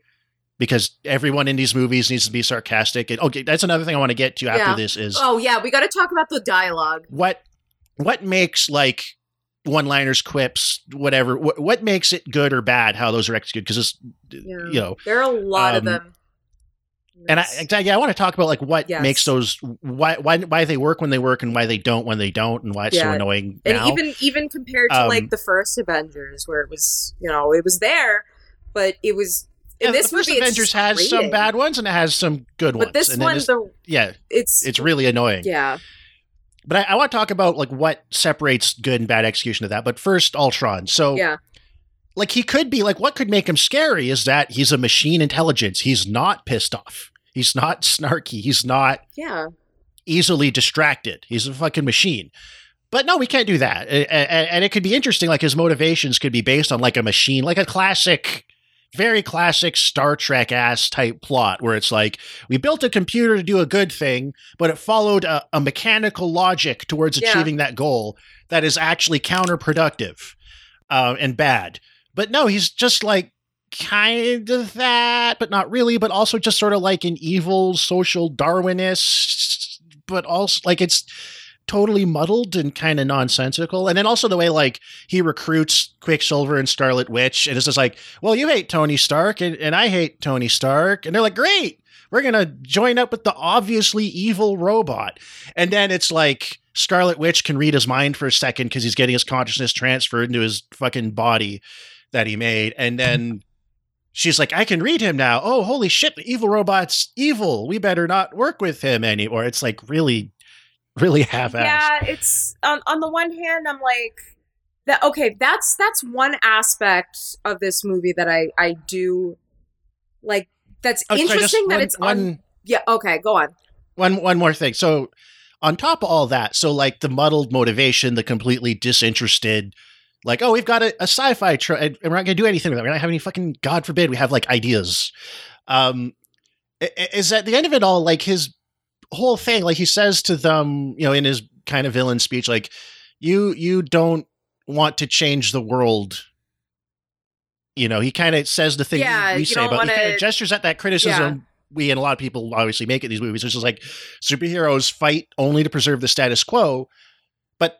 because everyone in these movies needs to be sarcastic and okay that's another thing i want to get to after Yeah. this is Oh yeah, we got to talk about the dialogue. what what makes like one liners quips whatever what, what makes it good or bad how those are executed because it's Yeah. you know There are a lot of Um, them. And I, exactly, yeah, I want to talk about like what Yes. makes those why why why they work when they work and why they don't when they don't and why it's so Yeah. annoying and now. even even compared to Um, like the first Avengers, where it was you know it was there, but it was in Yeah, this the first movie. Avengers has some bad ones and it has some good ones. but this and one, this- the yeah, it's it's really annoying. yeah But I, I want to talk about like what separates good and bad execution of that. But first, Ultron. So yeah like he could be like what could make him scary is that he's a machine intelligence. He's not pissed off. He's not snarky. He's not yeah easily distracted. He's a fucking machine. But no, we can't do that. And it could be interesting. Like his motivations could be based on like a machine, like a classic, very classic Star Trek ass type plot where it's like we built a computer to do a good thing, but it followed a, a mechanical logic towards Yeah. achieving that goal that is actually counterproductive uh, and bad. But no, he's just like kind of that, but not really, but also just sort of like an evil social Darwinist, but also like it's totally muddled and kind of nonsensical. And then also the way like he recruits Quicksilver and Scarlet Witch, and it's just like, well, you hate Tony Stark, and, and I hate Tony Stark, and they're like, great, we're gonna join up with the obviously evil robot, and then it's like. Scarlet Witch can read his mind for a second because he's getting his consciousness transferred into his fucking body that he made. And then she's like, I can read him now. Oh, holy shit, the evil robot's evil. We better not work with him anymore. It's like really, really half assed. yeah it's on on the one hand i'm like that okay that's that's one aspect of this movie that i i do like that's Oh, interesting that it's one, un- yeah okay go on one, one more thing. So, on top of all that, so like the muddled motivation, the completely disinterested, like, oh, we've got a, a sci-fi, tr- and we're not going to do anything with it. We don't have any fucking, God forbid, we have like ideas. Um, is at the end of it all, like his whole thing, like he says to them, you know, in his kind of villain speech, like, you, you don't want to change the world. You know, he kind of says the thing Yeah, we say, but he kind of gestures at that criticism we and a lot of people obviously make it these movies. which is like superheroes fight only to preserve the status quo, but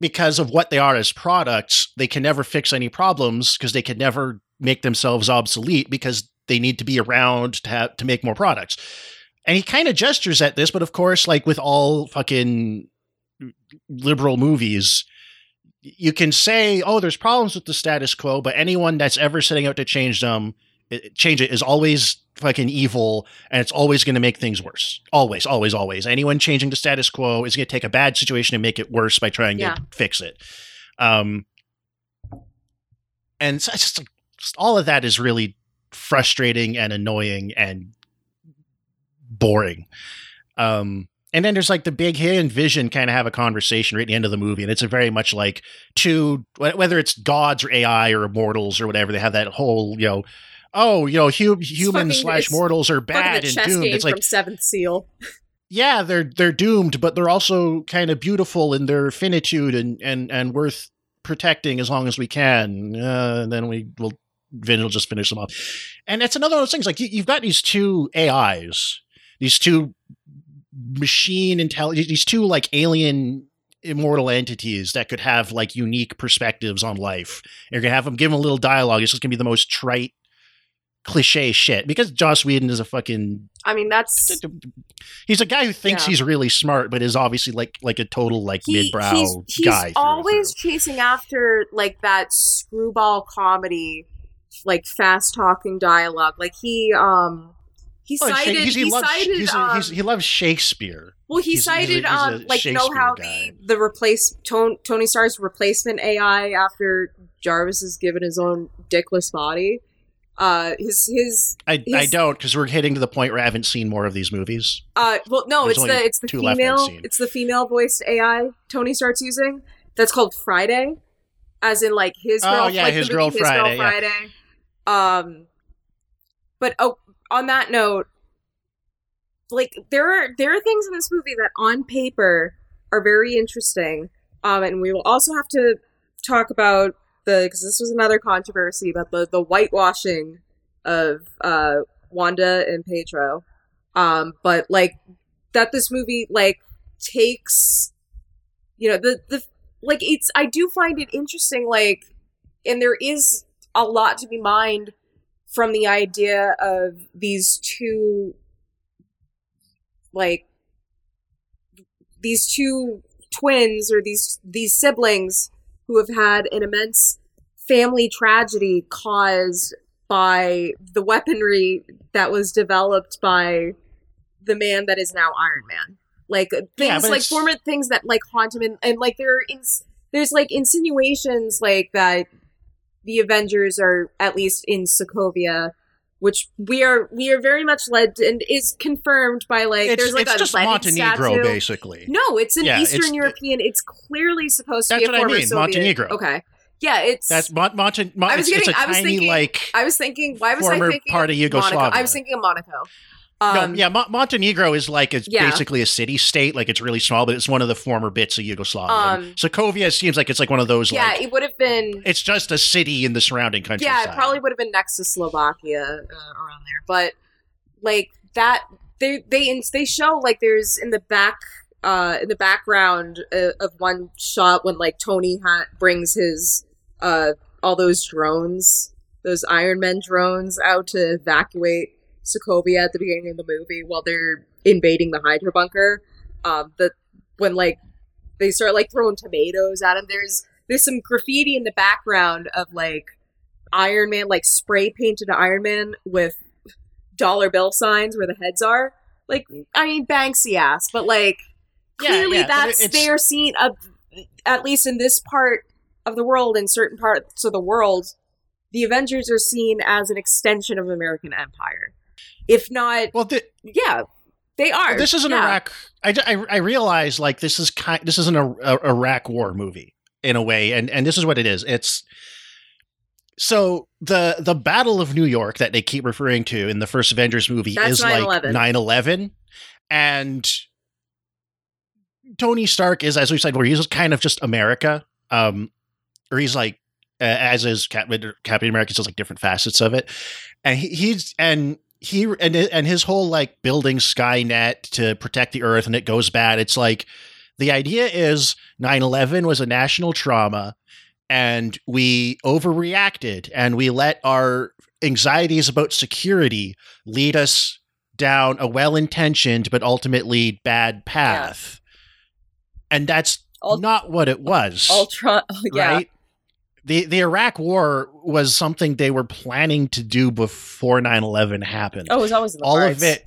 because of what they are as products, they can never fix any problems because they can never make themselves obsolete because they need to be around to have to make more products. And he kind of gestures at this, but of course, like with all fucking liberal movies, you can say, "Oh, there's problems with the status quo," but anyone that's ever setting out to change them, change it, is always fucking evil, and it's always going to make things worse. Always, always, always. Anyone changing the status quo is going to take a bad situation and make it worse by trying Yeah. to fix it. Um, and so it's just, just all of that is really frustrating and annoying and boring. Um, and then there's like the big he and Vision kind of have a conversation right at the end of the movie, and it's a very much like two whether it's gods or AI or immortals or whatever. They have that whole you know, oh you know, hu- humans slash mortals are bad and doomed. It's like from Seventh Seal. yeah, they're they're doomed, but they're also kind of beautiful in their finitude and and and worth protecting as long as we can. Uh, and then we will Vin will just finish them off. And it's another one of those things like you, you've got these two AIs, these two machine intelligence, these two like alien immortal entities that could have like unique perspectives on life. You're gonna have them give them a little dialogue. It's just gonna be the most trite cliche shit because Joss Whedon is a fucking I mean, that's he's a guy who thinks Yeah. he's really smart, but is obviously like like a total like he- mid-brow he's, he's guy. through always through. chasing after like that screwball comedy, like fast talking dialogue. Like he um he Oh, cited he's- he, loves, cited he's a- um, he's- he loves Shakespeare. well he he's- cited a um like you know how the the replace Tony, Tony Stark's replacement AI after Jarvis is given his own dickless body. Uh, his his I, I don't because we're hitting to the point where I haven't seen more of these movies. Uh, well, no, There's it's the it's the two left I've female it's the female voiced AI Tony starts using. That's called Friday, as in like his Oh, girl. yeah, like his girl His Friday, yeah. Friday. Um, but oh, on that note, like there are there are things in this movie that on paper are very interesting. Um, and we will also have to talk about the because this was another controversy about the the whitewashing of uh Wanda and Pedro. Um, but like that this movie like takes you know the the like it's I do find it interesting like and there is a lot to be mined from the idea of these two like these two twins or these these siblings who have had an immense family tragedy caused by the weaponry that was developed by the man that is now Iron Man. Like things Yeah, like it's- former things that like haunt him and, and like there are ins- there's like insinuations like that the Avengers are at least in Sokovia, which we are we are very much led to, and is confirmed by like it's there's like it's a just Montenegro, statue. basically. No, it's an Yeah, it's- Eastern European. It's clearly supposed to be a what I mean, Soviet. Montenegro. Okay, yeah, it's. That's Mon- Monte- Mon- I was it's, it's getting- a I was tiny thinking- like. I was thinking. Why was I thinking part of Monaco? Yugoslavia. I was thinking of Monaco. No, Um, yeah, Mon- Montenegro is like it's Yeah. basically a city state. Like it's really small, but it's one of the former bits of Yugoslavia. Um, Sokovia seems like it's like one of those. yeah, like, it would have been. it's just a city in the surrounding country. Yeah, it probably would have been next to Slovakia uh, around there, but like that, they they they show like there's in the back. Uh, in the background uh, of one shot when like Tony ha- brings his uh all those drones, those Iron Man drones out to evacuate Sokovia at the beginning of the movie while they're invading the Hydra bunker. Um, the when like they start like throwing tomatoes at him. There's there's some graffiti in the background of like Iron Man, like spray painted Iron Man with dollar bill signs where the heads are. Like I mean Banksy ass, but like Yeah, clearly yeah, but that's it's- they are seen of at least in this part of the world, in certain parts of the world, the Avengers are seen as an extension of American Empire. If not, Well, th- yeah, they are. this is an yeah. Iraq. I, I, I realize like this is kind. This is an a, a Iraq War movie in a way, and and this is what it is. It's so the the Battle of New York that they keep referring to in the first Avengers movie That's is like 9/11. 9-11. and Tony Stark is, as we said, where he's kind of just America, um, or he's like uh, as is Captain Captain America, just like different facets of it, and he, he's and he and and his whole like building Skynet to protect the Earth, and it goes bad. It's like the idea is 9-11 was a national trauma, and we overreacted, and we let our anxieties about security lead us down a well-intentioned but ultimately bad path. And that's Ult- not what it was Ultron. Yeah, right? The the Iraq War was something they were planning to do before 9/11 happened. Oh, it was always all cards. of it,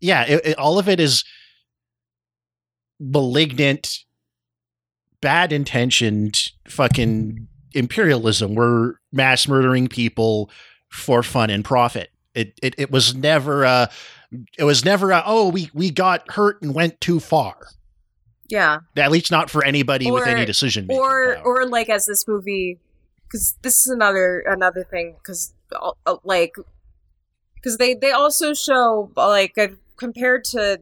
yeah, it, it- all of it is malignant, bad intentioned, fucking imperialism. We're mass murdering people for fun and profit. It it, it was never a. It was never a. Oh, we we got hurt and went too far. Yeah, At least not for anybody with any decision making or power. or like as this movie, because this is another another thing. Because like, because they they also show like uh, compared to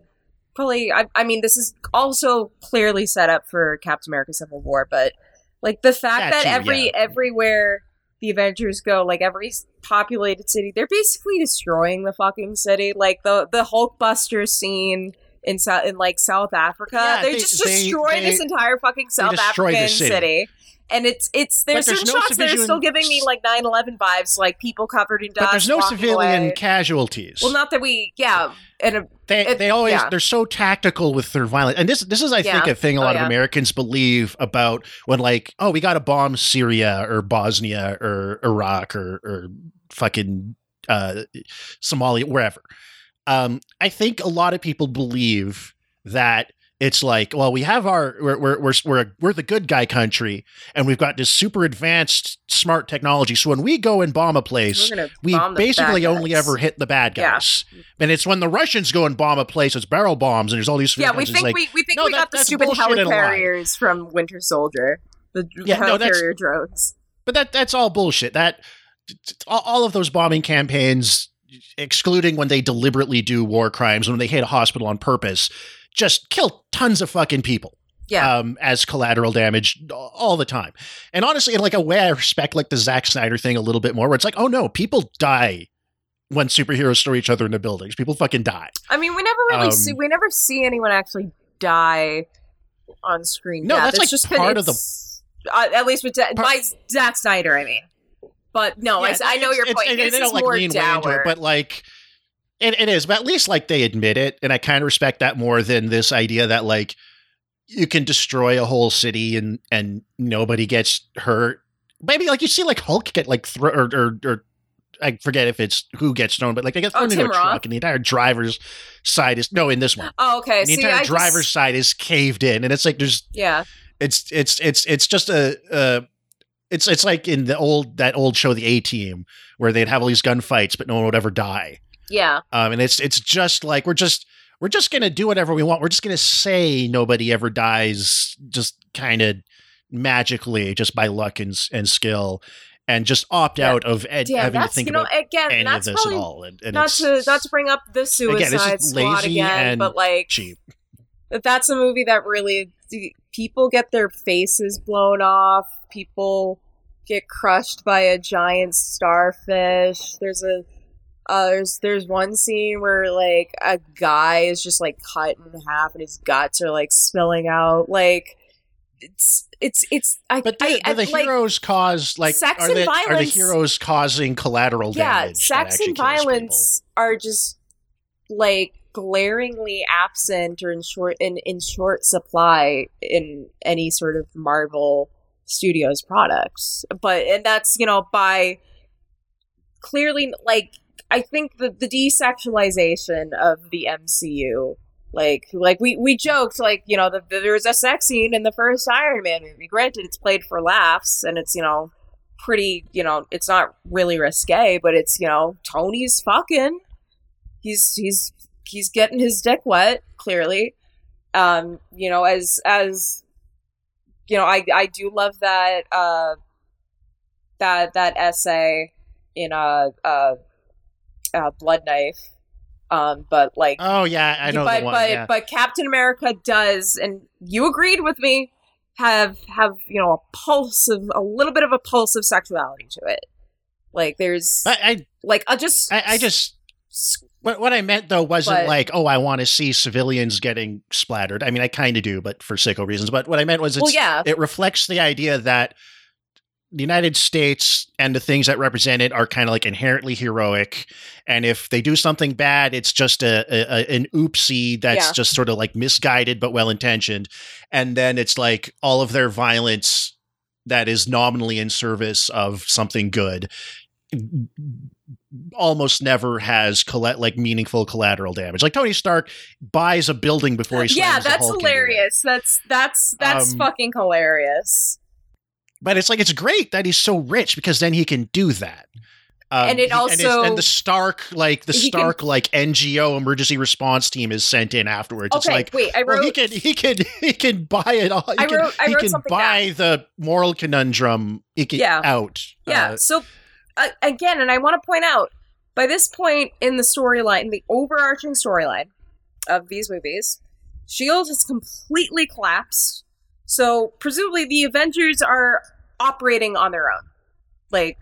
probably. I I mean, this is also clearly set up for Captain America: Civil War, but like the fact That that every yeah. everywhere the Avengers go, like every populated city, they're basically destroying the fucking city. Like the the Hulkbuster scene in South in like South Africa, Yeah, they, they- just they- destroy they- this entire fucking South African city. city. And it's it's there's there's certain no shots that are still giving me like 9-11 vibes, like people covered in dust. but there's no civilian away. casualties. Well, not that we, yeah, and a, they it- they always yeah. they're so tactical with their violence, and this this is I think a thing a Oh, lot yeah. of Americans believe about when like oh we got to bomb Syria or Bosnia or Iraq or or fucking uh, Somalia wherever. Um, I think a lot of people believe that it's like well we have our we're we're we're we're, we're the good guy country and we've got this super advanced smart technology so when we go and bomb a place we basically only ever hit the bad Yeah. guys. And it's when the Russians go and bomb a place, it's barrel bombs, and there's all these. Yeah, we think like, we we think no, we that- got the stupid helicarriers from Winter Soldier, the Yeah, no, that's- helicarrier drones. But that that's all bullshit. That all of those bombing campaigns, excluding when they deliberately do war crimes, when they hit a hospital on purpose, just kill tons of fucking people. Yeah. um, as collateral damage all the time. And honestly, in like a way, I respect like the Zack Snyder thing a little bit more, where it's like, oh no, people die when superheroes store each other in the buildings. People fucking die. I mean, we never really um, see we never see anyone actually die on screen. No, death. that's, It's like, just part of the- uh, at least with da- Part- by Zack Snyder. I mean, but no, I, Yeah, s- I know your point. It's, This they is don't like more into dour. it, but like It, it is, but at least like they admit it, and I kind of respect that more than this idea that like you can destroy a whole city and and nobody gets hurt. Maybe like you see like Hulk get like thro- or, or or I forget if it's who gets thrown, but like they get Oh, thrown into a Roth? truck, and the entire driver's side is no in this one. Oh, okay. The See, entire I just- driver's side is caved in, and it's like there's yeah, it's it's it's it's just a uh it's it's like in the old that old show the A Team where they'd have all these gunfights but no one would ever die. Yeah, Um and it's it's just like we're just we're just going to do whatever we want. We're just going to say nobody ever dies just kind of magically just by luck and and skill and just opt Yeah. out of ed- yeah. having to That's think you know about again. any of this at all. And, and not to not to bring up the Suicide Again, Squad again, but like cheap. that's a movie that really people get their faces blown off. People get crushed by a giant starfish. There's a uh, there's there's one scene where like a guy is just like cut in half and his guts are like spilling out. Like it's it's it's I But I, do, I, the like, heroes cause like sex are and the, are the heroes causing collateral yeah, damage? Yeah, sex and violence are just like glaringly absent or in short in, in short supply in any sort of Marvel Studios products. But and that's, you know, by clearly like I think the the desexualization of the MCU like like we we joked like you know the, the, there was a sex scene in the first Iron Man movie. Granted, it's played for laughs and it's you know pretty you know it's not really risque, but it's you know Tony's fucking. He's he's he's getting his dick wet clearly. Um, you know as as you know I I do love that uh that that essay in uh uh, uh Blood Knife. Um, but like Oh yeah, I know but the one. but yeah. but Captain America does, and you agreed with me. Have have you know a pulse of a little bit of a pulse of sexuality to it. Like there's I, I like I just I, I just what what I meant though wasn't But- like oh I want to see civilians getting splattered. I mean I kind of do, but for sicko reasons. But what I meant was it's well yeah it reflects the idea that the United States and the things that represent it are kind of like inherently heroic, and if they do something bad, it's just a, a, an oopsie that's Yeah. just sort of like misguided but well intentioned, and then it's like all of their violence that is nominally in service of something good almost never has colla- like meaningful collateral damage. Like Tony Stark buys a building before he slams yeah that's hilarious. That's that's that's Um, fucking hilarious. But it's like it's great that he's so rich because then he can do that. Um, And it he- and, also- and the Stark like the He can- Stark like NGO emergency response team is sent in afterwards. It's Okay, like wait. I well, wrote. he can he can he can buy it all. He I can, wrote- I he can buy the moral conundrum can Yeah. out. Yeah. Uh, so uh, again, and I want to point out, by this point in the storyline, in the overarching storyline of these movies, Shield has completely collapsed. So presumably the Avengers are operating on their own, like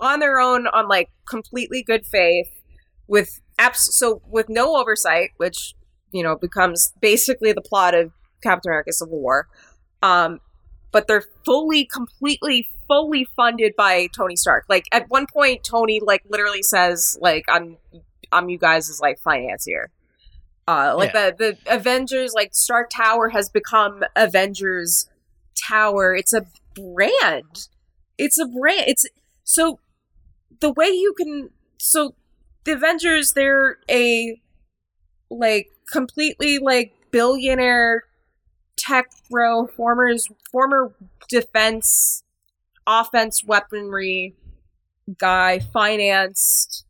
on their own, on like completely good faith, with abs- so with no oversight, which you know becomes basically the plot of Captain America: Civil War. Um, but they're fully, completely, fully funded by Tony Stark. Like at one point, Tony like literally says, "Like I'm, I'm you guys' is like financier." Uh, like the the Avengers, like Stark Tower has become Avengers Tower. It's a brand. It's a brand. It's so the way you can. So the Avengers, they're a like completely like billionaire tech bro former former defense offense weaponry guy financed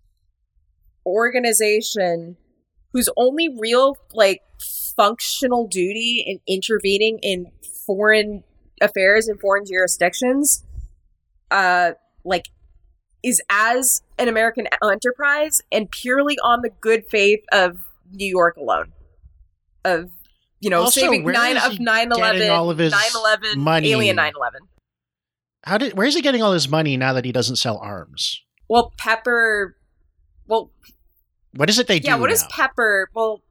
organization whose only real like functional duty in intervening in foreign affairs in foreign jurisdictions uh like is as an American enterprise and purely on the good faith of New York alone. Of you know, Also, saving nine of he 9 11, all of his 9 11, money? Alien 9 11. How did where's he getting all his money now that he doesn't sell arms? Well, Pepper. Well, What is it they do? yeah, what is now? Pepper? Well,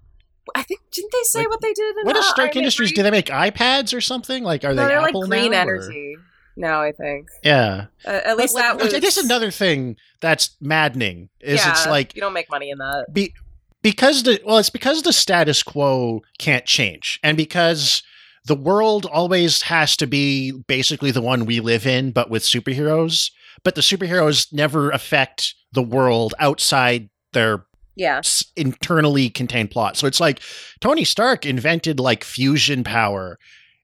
I think, didn't they say Like, what they did? In What is uh, Stark Industries? 3? Do they make iPads or something? Like are No, they they're Apple like green now, or- energy. No, I think. Yeah. Uh, at least like, that was. I guess another thing that's maddening is yeah, it's like you don't make money in that. be because the well, it's because the status quo can't change, and because the world always has to be basically the one we live in, but with superheroes. But the superheroes never affect the world outside their Yeah. internally contained plot. So it's like Tony Stark invented like fusion power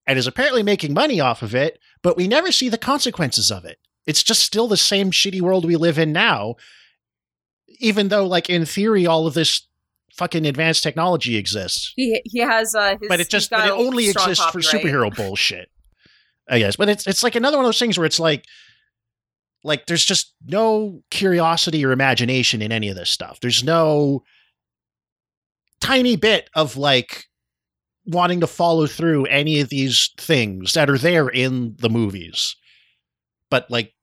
and is apparently making money off of it, but we never see the consequences of it. It's just still the same shitty world we live in now, even though, like, in theory, all of this fucking advanced technology exists. He he has uh his But it just but it only exists for superhero bullshit. I guess. But it's it's like another one of those things where it's like like there's just no curiosity or imagination in any of this stuff. There's no tiny bit of like wanting to follow through any of these things that are there in the movies. But like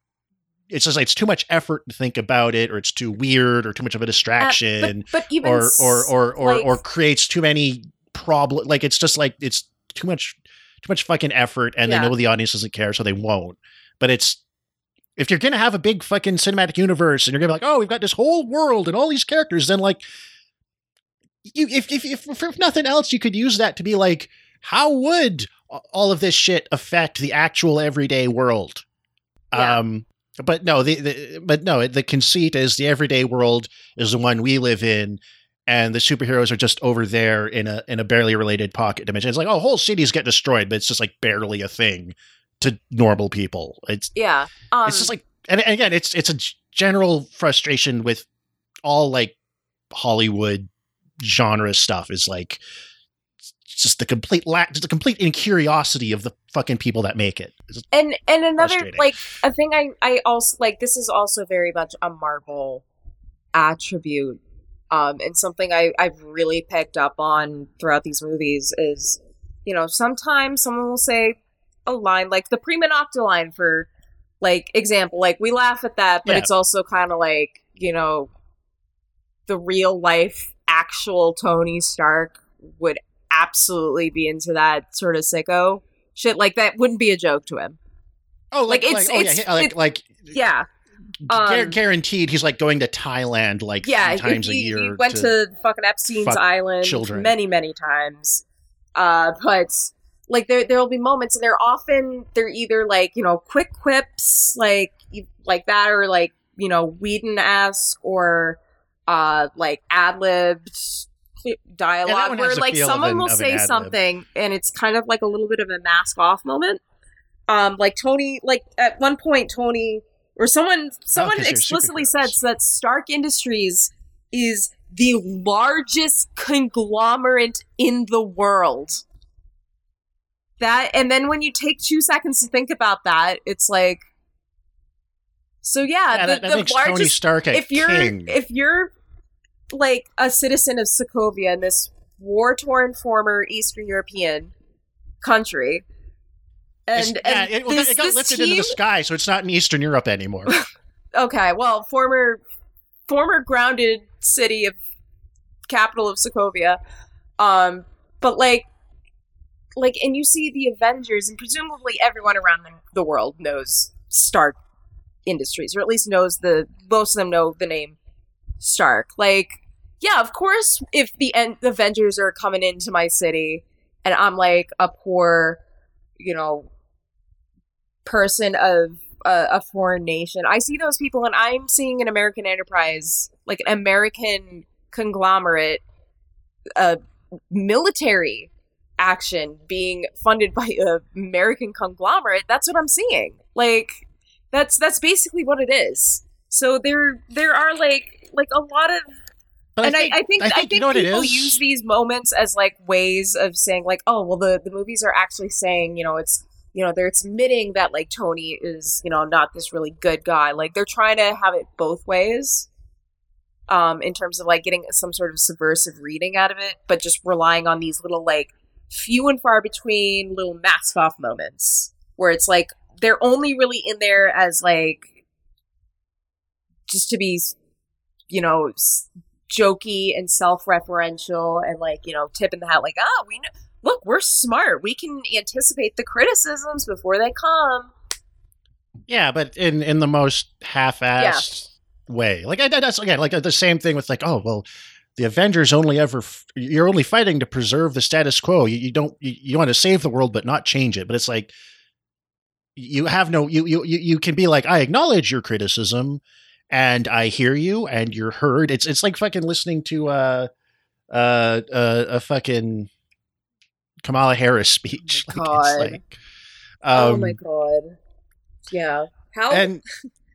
it's just like it's too much effort to think about it or it's too weird or too much of a Uh, distraction but, but even or or or or, like- or creates too many problem like it's just like it's too much too much fucking effort and Yeah. they know the audience doesn't care so they won't but it's if you're gonna have a big fucking cinematic universe and you're gonna be like oh we've got this whole world and all these characters then like you if if, if, if nothing else you could use that to be like how would all of this shit affect the actual everyday world Yeah. um but no the, the but no the conceit is the everyday world is the one we live in and the superheroes are just over there in a in a barely related pocket dimension. It's like, oh, whole cities get destroyed, but it's just like barely a thing to normal people. It's yeah. Um, it's just like, and, and again, it's it's a general frustration with all like Hollywood genre stuff. Is like just the complete lack, just the complete incuriosity of the fucking people that make it. It's- and and another like a thing I I also like this is also very much a Marvel attribute um and something I I've really picked up on throughout these movies is you know sometimes someone will say a line like the prima nocta line for like example like we laugh at that but Yeah. it's also kind of like you know the real life actual Tony Stark would absolutely be into that sort of sicko shit like that wouldn't be a joke to him Oh, Like, like, it's- like, oh, yeah, like, it- like yeah Um, guaranteed he's like going to Thailand like yeah three times he, a year. he went to, fucking epstein's fuck island children. many many times uh but like there there will be moments and they're often they're either like you know quick quips like like that or like you know Whedon-esque or uh like ad-libbed dialogue one where like someone an- will of an say something and it's kind of like a little bit of a mask off moment. Um like tony like at one point tony or someone someone they're explicitly said that stark industries is the largest conglomerate in the world that and then when you take two seconds to think about that it's like so yeah, yeah, the, that, that the makes Tony Stark a if you're king. if you're like a citizen of Sokovia in this war torn former Eastern European country, and, yeah, and it, well, this, it got lifted team, into the sky, so it's not in Eastern Europe anymore. okay, well, former former grounded city of capital of Sokovia, um, but like like, and you see the Avengers, and presumably everyone around the, world knows Stark Industries, or at least knows the most of them know the name Stark. Like, yeah, of course, if the, en- the Avengers are coming into my city, and I'm like a poor, you know, person of a, a foreign nation, I see those people, and I'm seeing an American enterprise, like an American conglomerate, a military action being funded by a American conglomerate. That's what I'm seeing. Like that's that's basically what it is. So there there are like like a lot of But and I, I think I think, you know what it people use these moments as like ways of saying like, oh well the, the movies are actually saying, you know, it's you know, they're admitting that like Tony is, you know, not this really good guy. Like they're trying to have it both ways. Um, in terms of like getting some sort of subversive reading out of it, but just relying on these little like few and far between little mask off moments where it's like they're only really in there as like just to be you know jokey and self-referential and like you know tipping the hat like oh we know look we're smart. We can anticipate the criticisms before they come. Yeah, but in in the most half-assed way. Like I, that's again like the same thing with like oh well, the Avengers only ever you're only fighting to preserve the status quo. You, you don't you, you want to save the world but not change it. But it's like you have no you you you can be like I acknowledge your criticism and I hear you and you're heard. It's it's like fucking listening to uh uh, uh a fucking Kamala Harris speech. Oh my Like, it's God. like, oh um, my god. Yeah. How and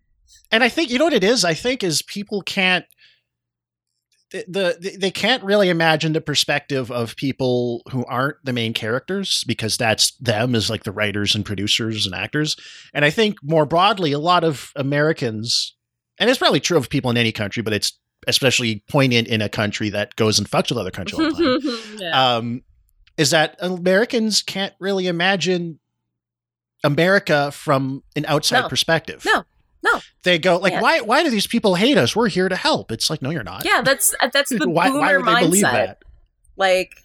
and I think you know what it is. I think is people can't the, the they can't really imagine the perspective of people who aren't the main characters because that's them as like the writers and producers and actors. And I think more broadly, a lot of Americans, and it's probably true of people in any country, but it's especially poignant in a country that goes and fucks with other countries all the time. yeah. um, is that Americans can't really imagine America from an outside No. perspective. No. No. They go like, Yeah. why? Why do these people hate us? We're here to help. It's like, no, you're not. yeah, that's that's the why, boomer why mindset. believe that? Like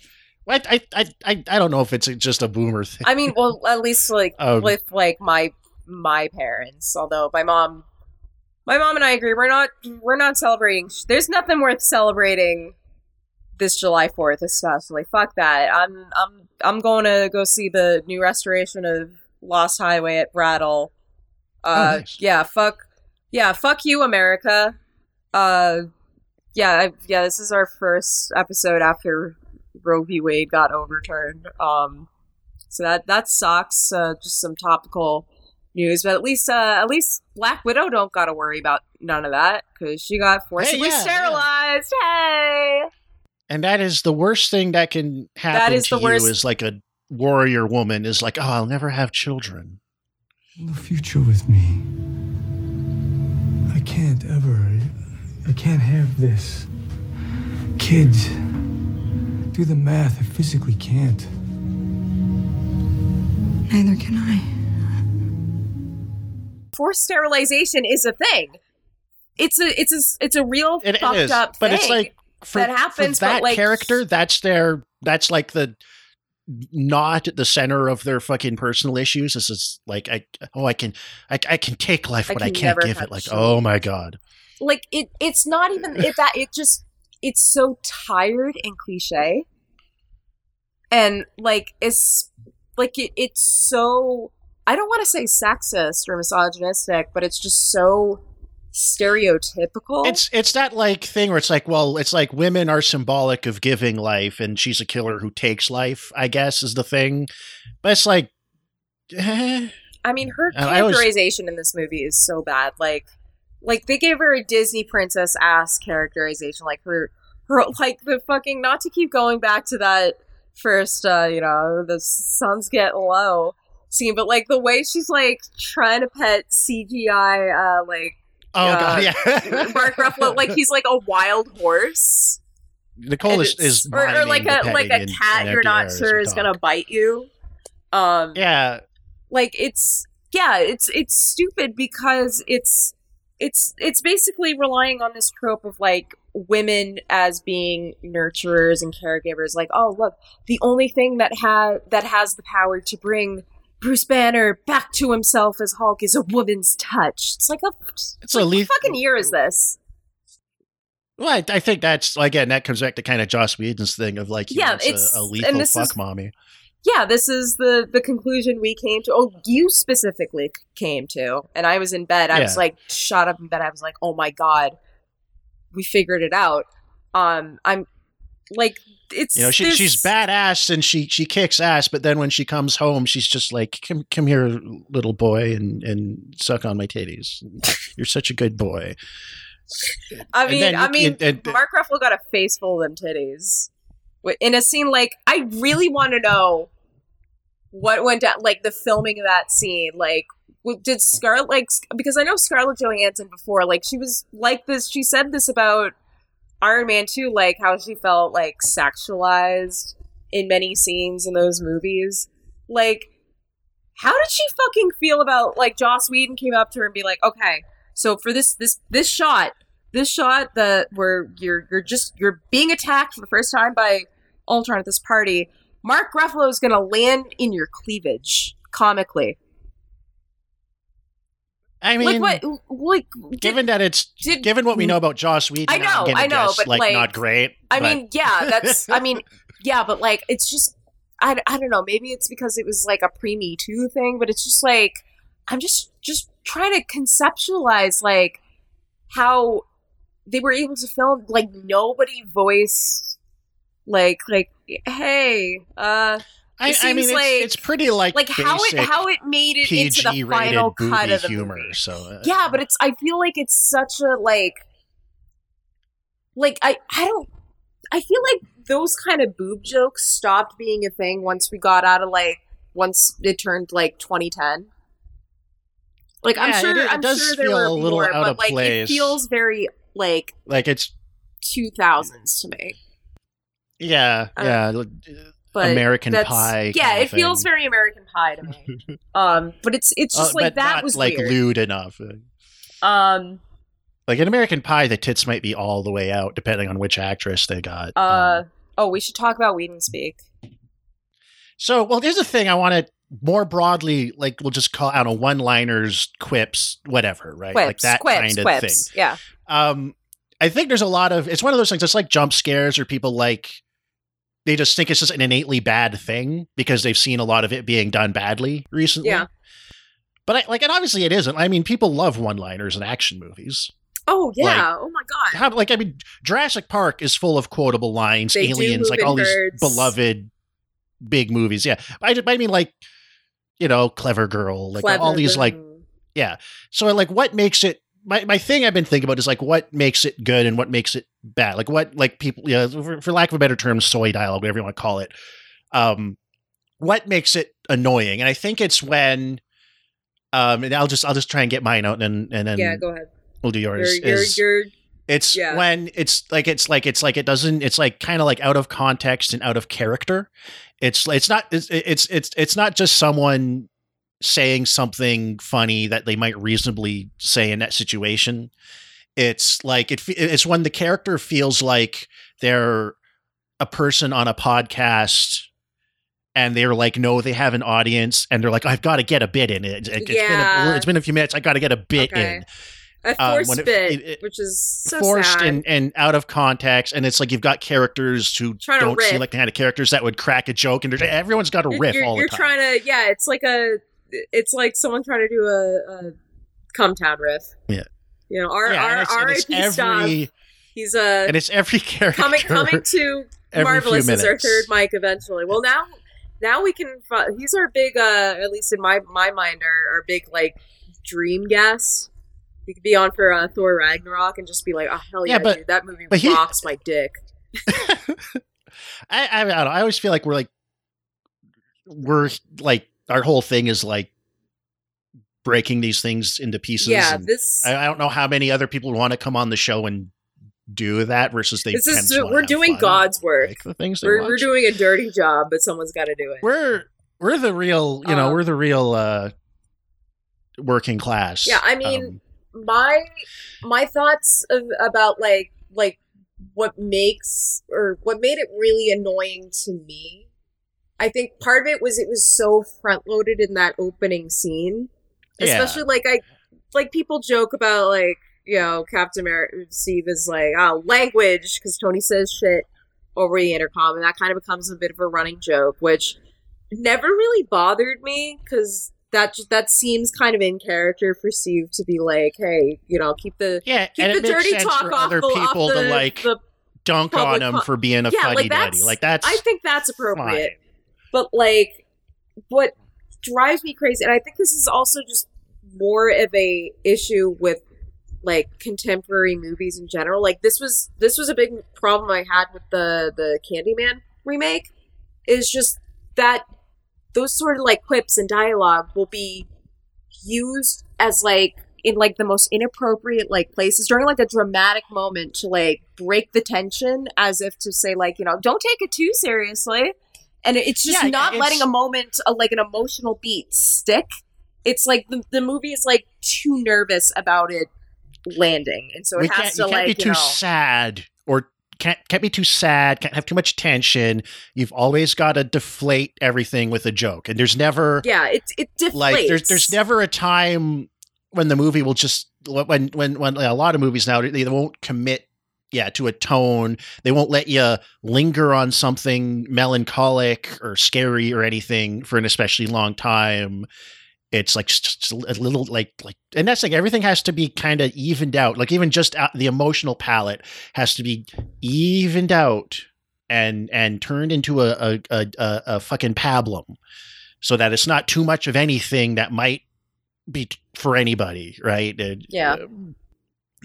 I, I, I, I, I don't know if it's just a boomer thing. I mean, well, at least like Um, with like my my parents. Although my mom, my mom and I agree, we're not we're not celebrating. There's nothing worth celebrating this July Fourth, especially. Fuck that. I'm I'm I'm going to go see the new restoration of Lost Highway at Brattle. Uh, Oh, nice. yeah, fuck, yeah, fuck you, America. Uh, yeah, I, yeah. This is our first episode after Roe v. Wade got overturned. Um, so that that sucks. Uh, just some topical news, but at least uh, at least Black Widow don't got to worry about none of that because she got forcibly yeah, yeah. sterilized. Hey, and that is the worst thing that can happen That is to the you worst- is like a warrior woman is like, oh, I'll never have children. The future with me. I can't ever. I can't have this. Kids. Do the math. I physically can't. Neither can I. forced sterilization is a thing. It's a it's a it's a real It fucked is, up but thing. But it's like for that happens, for but, that like- character. That's their. That's like the not at the center of their fucking personal issues. This is like I oh I can I, I can take life, but I can can't give it. Like oh my god. like it it's not even it that it just it's so tired and cliche and like it's like it, it's so i don't want to say sexist or misogynistic but it's just so stereotypical It's it's that like thing where it's like, well, it's like women are symbolic of giving life, and she's a killer who takes life. I guess is the thing, but it's like, eh. i mean her And I always- characterization in this movie is so bad like like they gave her a disney princess ass characterization like her her like the fucking not to keep going back to that first uh you know the sun's getting low scene but like the way she's like trying to pet cgi uh like oh Yeah. god, yeah. mark ruffalo like he's like a wild horse. Nicole is, is or, or like a like a cat you're not sure is gonna bite you. Um Yeah, like it's yeah it's it's stupid because it's it's it's basically relying on this trope of like women as being nurturers and caregivers. Like oh look the only thing that has that has the power to bring Bruce Banner back to himself as Hulk is a woman's touch. It's like a it's a like, leaf. what fucking year is this? Well, I, I think that's again that comes back to kind of Joss Whedon's thing of like Yeah, it's- a, a lethal fuck is- mommy. yeah, this is the the conclusion we came to. Oh, you specifically came to, and I was in bed. I was like, shot up in bed. I was like, oh my god, we figured it out. Um, I'm like, it's You know, she, this- she's badass and she she kicks ass, but then when she comes home, she's just like, "Come come here, little boy, and and suck on my titties. You're such a good boy." I mean, then I mean, and- and- Mark Ruffalo got a face full of them titties in a scene like. I really want to know what went down, like the filming of that scene, like. Did Scarlett like because I know Scarlett Johansson before like she was like this she said this about Iron Man 2 like how she felt like sexualized in many scenes in those movies. Like how did she fucking feel about like Joss Whedon came up to her and be like okay so for this this this shot this shot that where you're you're just you're being attacked for the first time by Ultron at this party Mark Ruffalo is gonna land in your cleavage comically I mean, like what? Like did- given that it's did- given what we know about Joss Whedon, I know, I know, guess, but, like, like, not great. I but- mean, yeah, that's. I mean, yeah, but like, it's just. I, I don't know. Maybe it's because it was like a pre Me Too thing, but it's just like I'm just just trying to conceptualize like how they were able to film like nobody voiced like like hey uh I, I mean, seems it's, it's pretty like like how it how it made it into the final cut of the humor. movie. So uh, Yeah, but it's I feel like it's such a like like I I don't I feel like those kind of boob jokes stopped being a thing once we got out of like once it turned like 2010. Like I'm Yeah, it sure it I'm does sure there feel a little more, out but of like place. it feels very like like it's 2000s to me. yeah, Uh, yeah, But American Pie. Yeah, it feels very American Pie to me. um, but it's it's Uh, just like but that not, was like weird. lewd enough. Um, Like in American Pie, the tits might be all the way out, depending on which actress they got. uh, Um, oh, we should talk about Whedon Speak. so, well, there's a thing: I want to more broadly, like we'll just call, I don't know, one-liners, quips, whatever, right? Quips, like that quips, kind of quips. thing. Yeah. Um, I think there's a lot of it's one of those things. It's like jump scares, or people like they just think it's just an innately bad thing because they've seen a lot of it being done badly recently. Yeah. But I, like, and obviously it isn't. I mean, people love one-liners in action movies. Oh yeah. oh my god. How, like, I mean, Jurassic Park is full of quotable lines, They aliens, like all these beloved big movies. Yeah, I, I mean, like, you know, Clever Girl, like Clever all these, like, yeah. so like, what makes it? My, my thing I've been thinking about is like what makes it good and what makes it bad. Like what like people, you know, for, for lack of a better term, soy dialogue, whatever you want to call it. Um, what makes it annoying? And I think it's when, um, and I'll just I'll just try and get mine out and and then yeah. Go ahead. we'll do You're yours. you're, is- you're it's Yeah. when it's like it's like it's like it doesn't it's like kind of like out of context and out of character. It's it's not it's it's it's it's not just someone saying something funny that they might reasonably say in that situation. It's like it it's when the character feels like they're a person on a podcast and they're like no they have an audience and they're like I've got to get a bit in it. It- It's Yeah. been a, it's been a few minutes I got to get a bit Okay. in a um, forced it- bit, it- it- which is so forced sad. and, and out of context and it's like you've got characters who don't seem like the kind of characters that would crack a joke and everyone's got a You're- riff you're, all the you're time trying to yeah. It's like a it's like someone trying to do a, a town riff. Yeah. You know, our yeah, our R.I.P. every. He's a and it's every character coming coming to Marvelous is our third mic eventually. Well, now now we can. He's our big, uh at least in my my mind, our, our big like dream guest. He could be on for uh, Thor Ragnarok and just be like, "Oh hell yeah, Yeah, but- dude, that movie but he- rocks my dick." I, I, I, don't know, I always feel like we're like we're like our whole thing is like breaking these things into pieces yeah, and this I, I don't know how many other people want to come on the show and do that versus they this is we're doing God's work. the things We're we're doing a dirty job, but someone's got to do it. we're we're the real you know Um, we're the real uh working class Yeah, I mean, Um, my my thoughts of, about like like what makes or what made it really annoying to me i think part of it was it was so front loaded in that opening scene Yeah. especially like i like people joke about like you know captain america steve is like oh language because tony says shit over the intercom and that kind of becomes a bit of a running joke which never really bothered me because that ju- that seems kind of in character for Steve to be like, hey, you know, keep the yeah keep the dirty talk for off other the, off people the, to like the dunk on him co- for being a Yeah, fuddy like, duddy that's- like that's I think that's fine. appropriate. But like, what drives me crazy, and I think this is also just more of a issue with like contemporary movies in general. Like this was this was a big problem I had with the the Candyman remake. Is just that those sort of like quips and dialogue will be used as like in like the most inappropriate like places during like a dramatic moment to like break the tension as if to say like you know don't take it too seriously and it's just Yeah, not it's- letting a moment uh, like an emotional beat stick it's like the, the movie is like too nervous about it landing. And so it we has can't, to you can't like be too know sad or can't can't be too sad can't have too much tension. You've always got to deflate everything with a joke. And there's never yeah it, it deflates like there's there's never a time when the movie will just when when when a lot of movies now they won't commit yeah to a tone. They won't let you linger on something melancholic or scary or anything for an especially long time it's like just a little like like and that's like everything has to be kind of evened out like even just the emotional palette has to be evened out and and turned into a a, a, a, fucking pablum so that it's not too much of anything that might be t- for anybody right and, Yeah. um,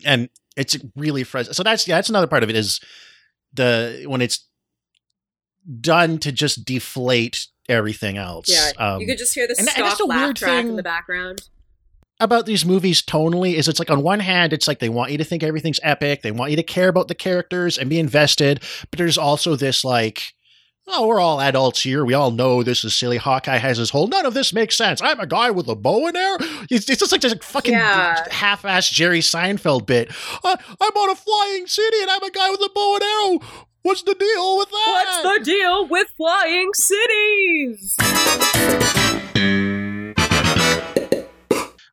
and it's really frustrating so that's yeah that's another part of it is the when it's done to just deflate everything else Yeah, um, you could just hear the and- stock laugh track in the background. about these movies tonally is it's like on one hand it's like they want you to think everything's epic they want you to care about the characters and be invested but there's also this like oh we're all adults here we all know this is silly hawkeye has his whole none of this makes sense i'm a guy with a bow and arrow it's, it's just like this fucking Yeah. half-ass jerry seinfeld bit "I- i'm on a flying city and i'm a guy with a bow and arrow what's the deal with that What's the deal with flying cities?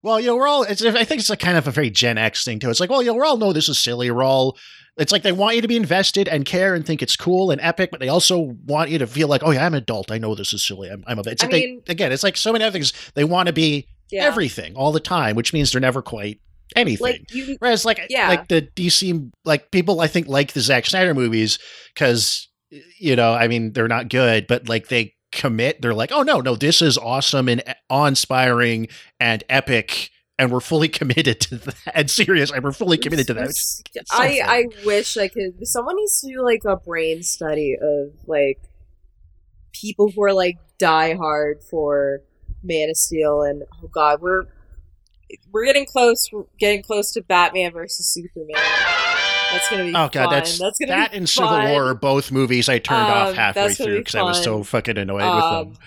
Well, you know, we're all. It's, I think it's a kind of a very Gen X thing too. It's like, well, you know, we all know this is silly. We're all. It's like they want you to be invested and care and think it's cool and epic, but they also want you to feel like, oh yeah, I'm an adult. I know this is silly. I'm. I'm a. It's I like mean- they again. It's like so many other things. They want to be Yeah. everything all the time, which means they're never quite anything. like you Whereas, like, Yeah. like the DC, like people, I think like the Zack Snyder movies because you know, I mean, they're not good, but like they commit. They're like, oh no, no, this is awesome and awe-inspiring and epic, and we're fully committed to that. And serious, and we're fully committed to that. I. I wish I could. Someone needs to do like a brain study of like people who are like die hard for Man of Steel, and oh god, we're we're getting close. We're getting close to Batman versus Superman. That's gonna be Oh god, fun. that's that's gonna that be and Civil fun. War are both movies I turned off Um, halfway through because I was so fucking annoyed Um, with them.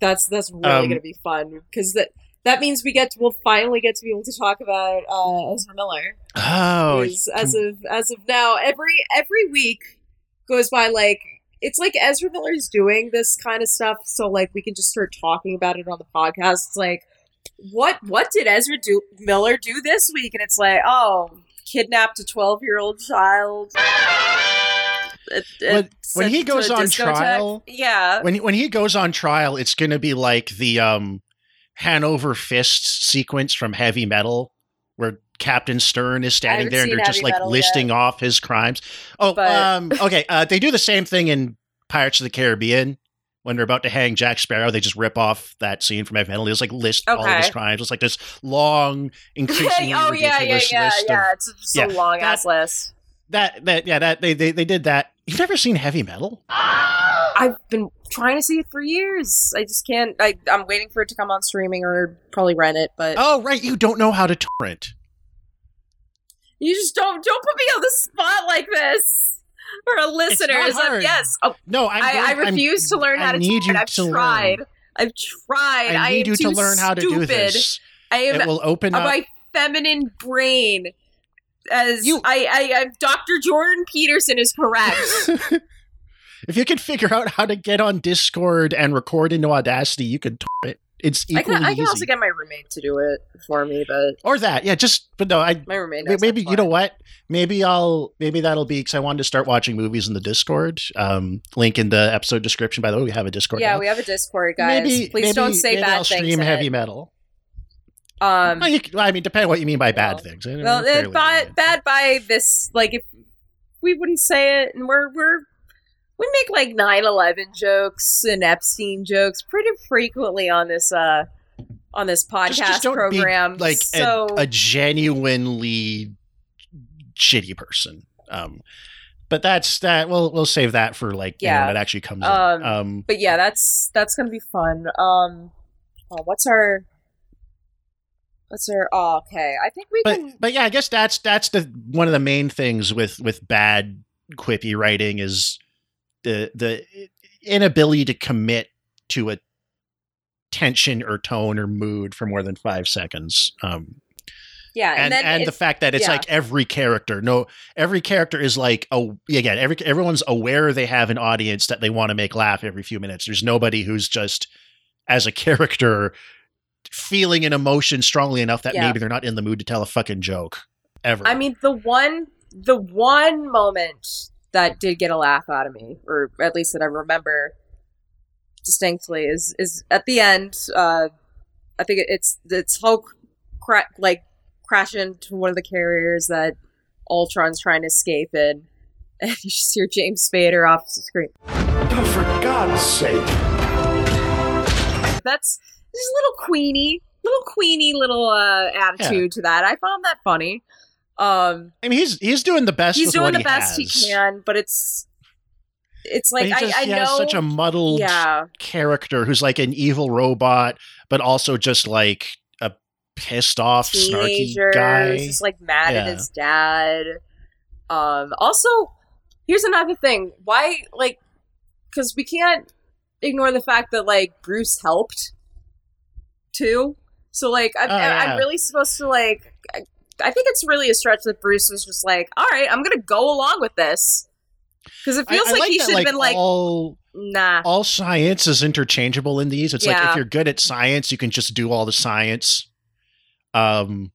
That's that's really Um, gonna be fun because that that means we get to, we'll finally get to be able to talk about uh, Ezra Miller. Oh, as of as of now, every every week goes by like it's like Ezra Miller's doing this kind of stuff, so like we can just start talking about it on the podcast. It's like, what what did Ezra do Miller do this week? And it's like, oh, kidnapped a twelve year old child. It- it When- when he goes on trial- yeah, when when he goes on trial, it's going to be like the um Hanover Fist sequence from Heavy Metal, where Captain Sternn is standing there and they're just like listing off his crimes. Oh, But- um, okay. Uh, they do the same thing in Pirates of the Caribbean. When they're about to hang Jack Sparrow, they just rip off that scene from Heavy Metal. They just like list all of his crimes. It's like this long, oh, increasingly oh yeah, yeah, ridiculous yeah, list yeah. of It's just yeah, a long ass list. that. That yeah, that they they they did that. You've never seen Heavy Metal? I've been trying to see it for years. I just can't. I, I'm waiting for it to come on streaming or probably rent it. But Oh right, you don't know how to torrent. you just don't don't put me on the spot like this for a listeners. Um, yes, oh, No, I'm I, going- I I'm- refuse to learn I how to. need do you it. I've to learn. tried. I've tried. I need am you to learn how to do stupid. this. I am. It will open up. my feminine brain. As You- I, I, I, Dr. Jordan Peterson is correct. if you can figure out how to get on Discord and record into Audacity, you can torrent. It's I equally can, I can also get my roommate to do it for me, but or that, yeah. Just, but no, I my roommate. Maybe you know what maybe i'll maybe that'll be because i wanted to start watching movies in the discord um link in the episode description by the way we have a discord Yeah, now. we have a Discord, guys. maybe Please maybe- don't say maybe bad I'll things. stream heavy it. metal Um, well, you, i mean depending on what you mean by bad Well, things I well, eh, bad, bad by this. Like, if we wouldn't say it, and we're we're we make like 9-11 jokes and Epstein jokes pretty frequently on this uh on this podcast just, just don't program. be like so a, a genuinely shitty person um but that's that we'll we'll save that for like you know, Yeah. when it actually comes Um, in um but yeah, that's that's gonna be fun. Um, oh, what's our what's our? Oh, okay. I think we but can. but yeah, I guess that's that's the one of the main things with with bad quippy writing is the the inability to commit to a tension or tone or mood for more than five seconds. Um, Yeah, and, and and the fact that it's yeah. like every character, no, every character is like oh again, every everyone's aware they have an audience that they want to make laugh every few minutes. There's nobody who's just as a character feeling an emotion strongly enough that Yeah. maybe they're not in the mood to tell a fucking joke ever. I mean, the one the one moment that did get a laugh out of me, or at least that I remember distinctly, is is at the end. Uh, I think it's it's Hulk cra- like crash into one of the carriers that Ultron's trying to escape in, and you just hear James Spader off the screen. Oh, for God's sake. That's just a little queenie, little queenie little uh, attitude to that. I found that funny. Um, I mean, he's he's doing the best. he's doing the he best has. he can, but it's it's like he just, I, I he know has such a muddled yeah character who's like an evil robot, but also just like a pissed off, snarky guy. just like mad at his dad. Um, also, here's another thing: why like because we can't ignore the fact that like Bruce helped too. So like I'm, Oh, yeah. I'm really supposed to like. I, I think it's really a stretch that Bruce was just like, "All right, I'm gonna go along with this," because it feels I like, he should have been like, all "Nah." all science is interchangeable in these. It's like if you're good at science, you can just do all the science. Um,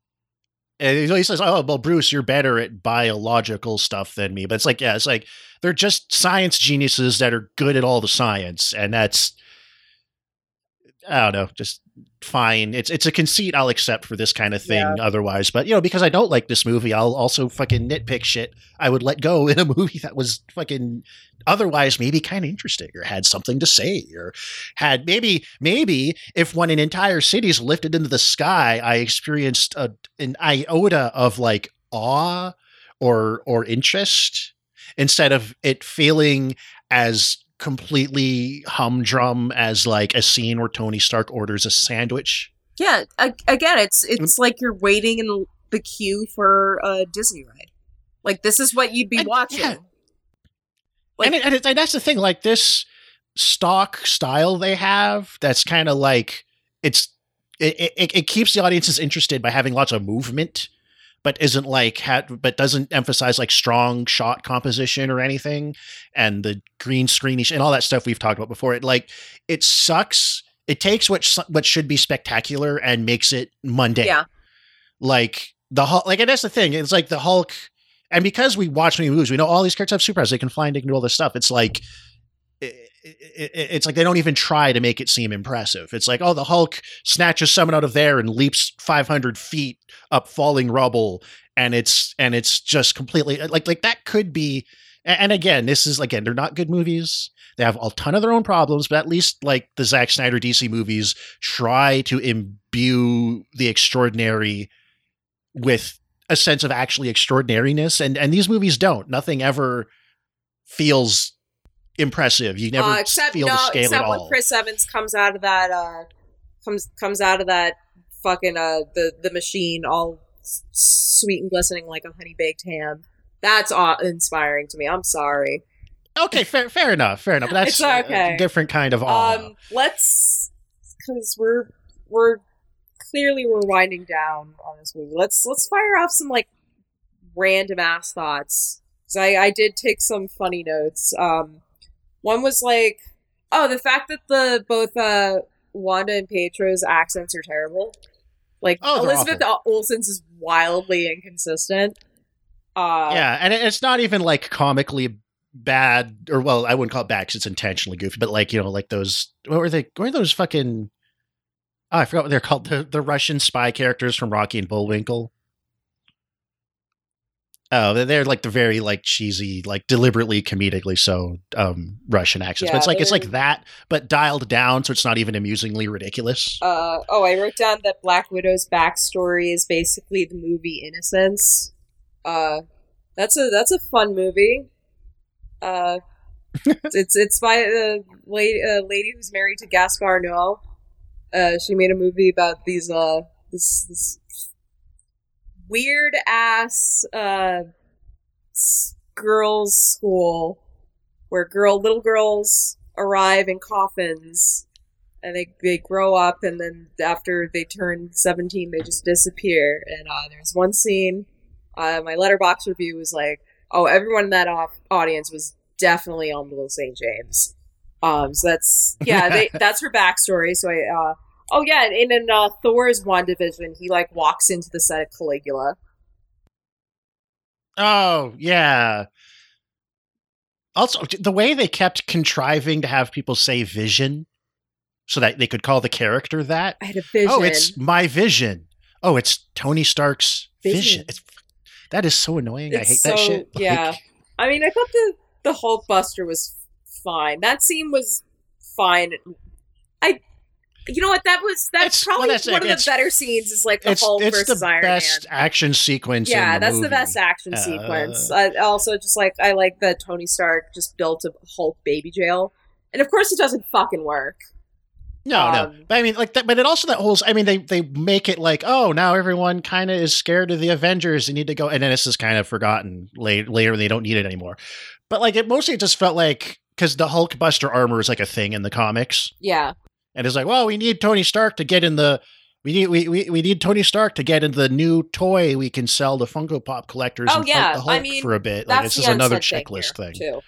and he says, "Oh, well, Bruce, you're better at biological stuff than me." But it's like, yeah, it's like they're just science geniuses that are good at all the science, and that's I don't know, just fine. It's it's a conceit I'll accept for this kind of thing. Yeah. Otherwise, but you know, because I don't like this movie, I'll also fucking nitpick shit. I would let go in a movie that was fucking otherwise maybe kind of interesting or had something to say or had maybe maybe if when an entire city's lifted into the sky i experienced a, an iota of like awe or or interest instead of it feeling as completely humdrum as like a scene where tony stark orders a sandwich Yeah, again, it's it's Mm. like you're waiting in the queue for a Disney ride. Like this is what you'd be And- watching. yeah. Like- and, it, and, it, and that's the thing like this stock style they have that's kind of like it's it, it, it keeps the audiences interested by having lots of movement but isn't like had but doesn't emphasize like strong shot composition or anything and the green screenish and all that stuff we've talked about before it like it sucks it takes what su- what should be spectacular and makes it mundane Yeah. like the Hulk like and that's the thing it's like the Hulk and because we watch many movies we know all these characters have superpowers they can fly and they can do all this stuff it's like it, it, it's like they don't even try to make it seem impressive. It's like, oh, the Hulk snatches someone out of there and leaps 500 feet up falling rubble, and it's and it's just completely uh, like like that could be. And again, this is again, they're not good movies. They have a ton of their own problems, but at least like the Zack Snyder DC movies try to imbue the extraordinary with a sense of actually extraordinariness, and and these movies don't. Nothing ever feels impressive. You never uh, except feel no, the scale except at when. Chris Evans comes out of that uh comes comes out of that fucking uh the the machine all sweet and glistening like a honey baked ham. That's awe inspiring to me. I'm sorry. okay, fair, fair enough, fair enough. That's okay. a different kind of awe. Um, let's because we're we're clearly we're winding down on this movie. Let's let's fire off some like random ass thoughts. 'Cause I I did take some funny notes. Um, one was like, oh, the fact that the both uh Wanda and Pietro's accents are terrible. Like Oh, Elizabeth Olsen's is wildly inconsistent. Uh, yeah, and it's not even like comically bad, or well, I wouldn't call it bad because it's intentionally goofy. But like you know, like those what were they? What were those fucking? Oh, I forgot what they're called. The the Russian spy characters from Rocky and Bullwinkle. Oh, they're, like the very like cheesy, like deliberately comedically so um Russian accents. but it's like it's like that, but dialed down, so it's not even amusingly ridiculous. Uh, oh, I wrote down that Black Widow's backstory is basically the movie Innocence. Uh, that's a that's a fun movie. Uh, it's it's by a lady, a lady who's married to Gaspar Noé. Uh, she made a movie about these uh this, this weird ass uh girls' school where girl little girls arrive in coffins and they they grow up and then after they turn 17 they just disappear. And uh, there's one scene uh, my Letterboxd review was like oh everyone in that off- audience was definitely on little st james. Um so that's yeah they, that's her backstory. So i uh Oh yeah, and in uh, Thor's WandaVision, he like walks into the set of Caligula. Oh, yeah. Also, the way they kept contriving to have people say vision so that they could call the character that. I had a vision. Oh, it's my vision. Oh, it's Tony Stark's vision. Vision. It's, that is so annoying. I It's hate that shit. Like, yeah. I mean, I thought the the Hulk Buster was fine. That scene was fine. I, you know what? That was that's It's- well, probably that's one it. of the better scenes. Is like the it's Hulk it's versus the Iron best Man. action sequence. Yeah, the that's the best action Uh, sequence. I also just like I like that Tony Stark just built a Hulk baby jail, and of course it doesn't fucking work. No, no. Um, But I mean, like that. But it also that whole. I mean, they they make it like, oh, now everyone kind of is scared of the Avengers They need to go. And then this is kind of forgotten later. Later, they don't need it anymore. But like, it mostly just felt like because the Hulk Buster armor is like a thing in the comics, Yeah, and it's like, well, we need Tony Stark to get in the. We need we, we, we need Tony Stark to get into the new toy we can sell to Funko Pop collectors Oh, and yeah. I mean, for a bit. Like this is another checklist here, thing. too.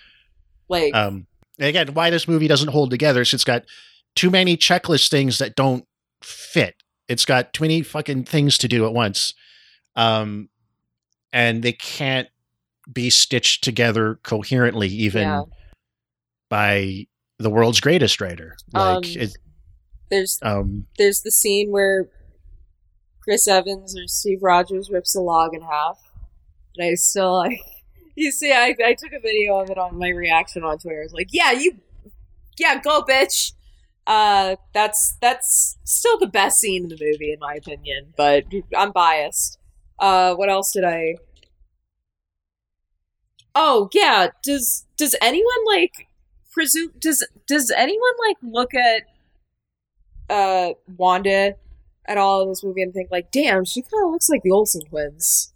Like, Um, again, why this movie doesn't hold together is it's got too many checklist things that don't fit. It's got too many fucking things to do at once. Um, and they can't be stitched together coherently, even Yeah. by the world's greatest writer. Like, Um, it, there's um, there's the scene where Chris Evans or Steve Rogers rips a log in half, and I still like. You see, I, I took a video of it on my reaction on Twitter. I was like, "Yeah, you, yeah, go, bitch." Uh, that's that's still the best scene in the movie, in my opinion. But I'm biased. Uh, what else did I? Oh yeah, does does anyone like presume? Does does anyone like look at uh Wanda at all in this movie and think like, damn, she kind of looks like the Olsen twins.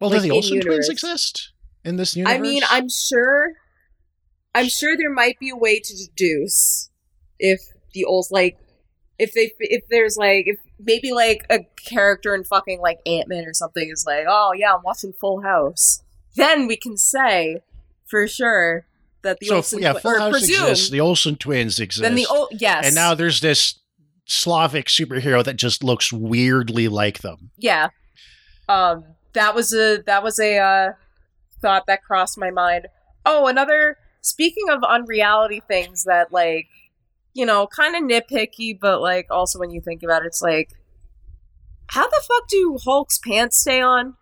well, like, do the Olsen universe. twins exist in this universe? I mean, I'm sure, I'm sure there might be a way to deduce if the old like, if they if there's like if maybe like a character in fucking like Ant Man or something is like, oh yeah, I'm watching Full House, then we can say for sure that the so Olsen yeah, Full House presume exists. The Olsen twins exist. then the old yes, and now there's this Slavic superhero that just looks weirdly like them. yeah um that was a that was a uh thought that crossed my mind oh another speaking of unreality things that like you know kind of nitpicky but like also when you think about it it's like how the fuck do hulk's pants stay on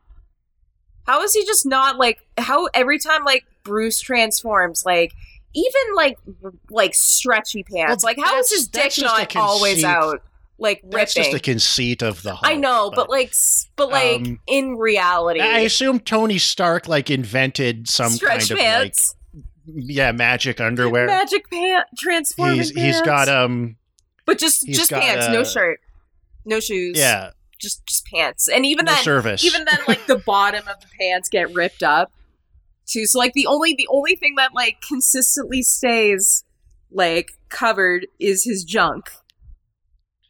how is he just not like how every time like bruce transforms like even like like stretchy pants Well, like how is his dick not always out like ripping. That's just a conceit of the Hulk. I know, but, like, but like um, in reality, I assume Tony Stark like invented some stretch kind pants, of like yeah magic underwear. magic pant, transforming he's pants. he's got um but just just got, pants, no uh, shirt, no shoes. yeah just just pants, and even no then, service. even then, like the bottom of the pants get ripped up too. So like the only the only thing that like consistently stays like covered is his junk,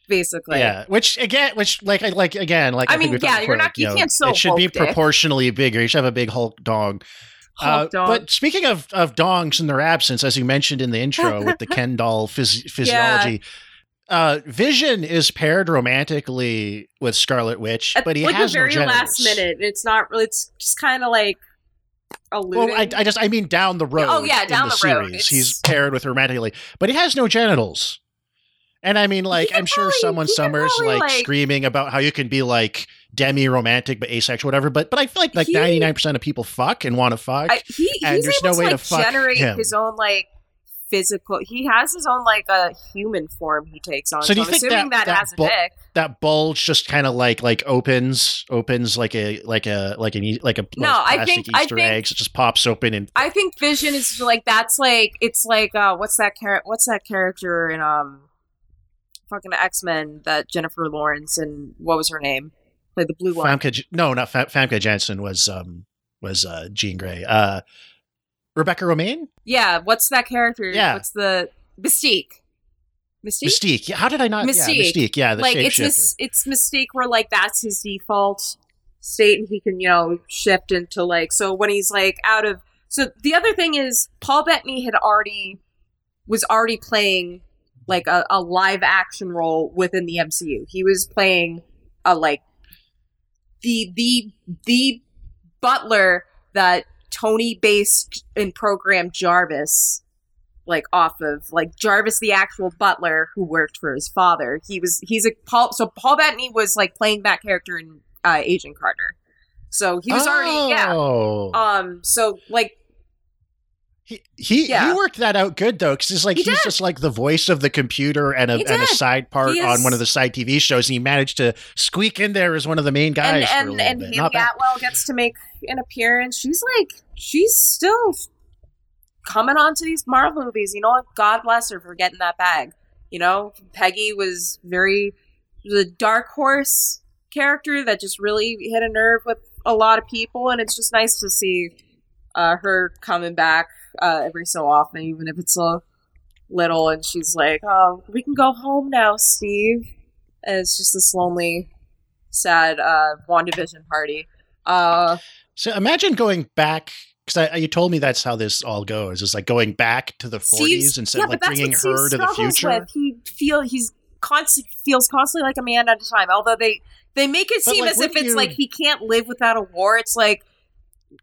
basically. yeah, which again, which like I like again, like I I, mean, yeah, you're not- like, you know, can't sew It should be Hulk dick. proportionally bigger. You should have a big Hulk. Hulk Uh, dog. But speaking of, of dongs in their absence, as you mentioned in the intro with the Ken doll phys- physiology, uh, Vision is paired romantically with Scarlet Witch, At, but he like has the very no last minute. It's not really. It's just kind of like alluding. Well, I, I just I mean down the oh, road. Oh, yeah, in down the, the road. series, he's paired with her romantically, but he has no genitals. And I mean, like, I'm sure probably- someone summers probably, like, like- screaming about how you can be like demi romantic but asexual, whatever. But but I feel like like He- 99 percent of people fuck and want to fuck. I, he, and he's there's no to way like to fuck generate him. his own like physical. He has his own like a human form he takes on. So do you think assuming that- that, that has a bu- dick. that bulge just kind of like like opens opens like a like a like an like a No, those I think- I Easter think- eggs. It just pops open and I think Vision is like that's like it's like uh what's that char- what's that character in um fucking X Men that Jennifer Lawrence and what was her name played the blue one. Famke. No, not Fam- Famke Janssen was um was uh Jean Grey. Uh, Rebecca Romijn, Yeah, what's that character? Yeah. what's the Mystique? Mystique. Mystique. Yeah, how did I not? Yeah, Mystique. Mystique. Yeah, the like it's mis- it's Mystique where like that's his default state, and he can you know shift into like so when he's like out of. So the other thing is Paul Bettany had already was already playing like a, a live action role within the MCU. He was playing a like the the the butler that Tony based in program Jarvis like off of like Jarvis the actual butler who worked for his father. He was he's a Paul so Paul Bettany was like playing that character in uh, Agent Carter. So he was already yeah. Oh. Um so like He he, Yeah. he worked that out good though, because it's like He he's did. just like the voice of the computer and a and a side part He on one of the side TV shows, and he managed to squeak in there as one of the main guys and and and bit. Hayley Atwell gets to make an appearance. She's like she's still coming on to these Marvel movies. You know what? God bless her for getting that bag. You know, Peggy was very the dark horse character that just really hit a nerve with a lot of people, and it's just nice to see uh, her coming back uh, every so often, even if it's a little. And she's like, "Oh, we can go home now, Steve." And it's just this lonely, sad uh, WandaVision party. Uh, So imagine going back because you told me that's how this all goes. It's like going back to the 40s Steve's- instead yeah, of like bringing her to the future. With. He feel he's constant feels constantly like a man at a time. Although they they make it But, seem like, as if it's you- like he can't live without a war. It's like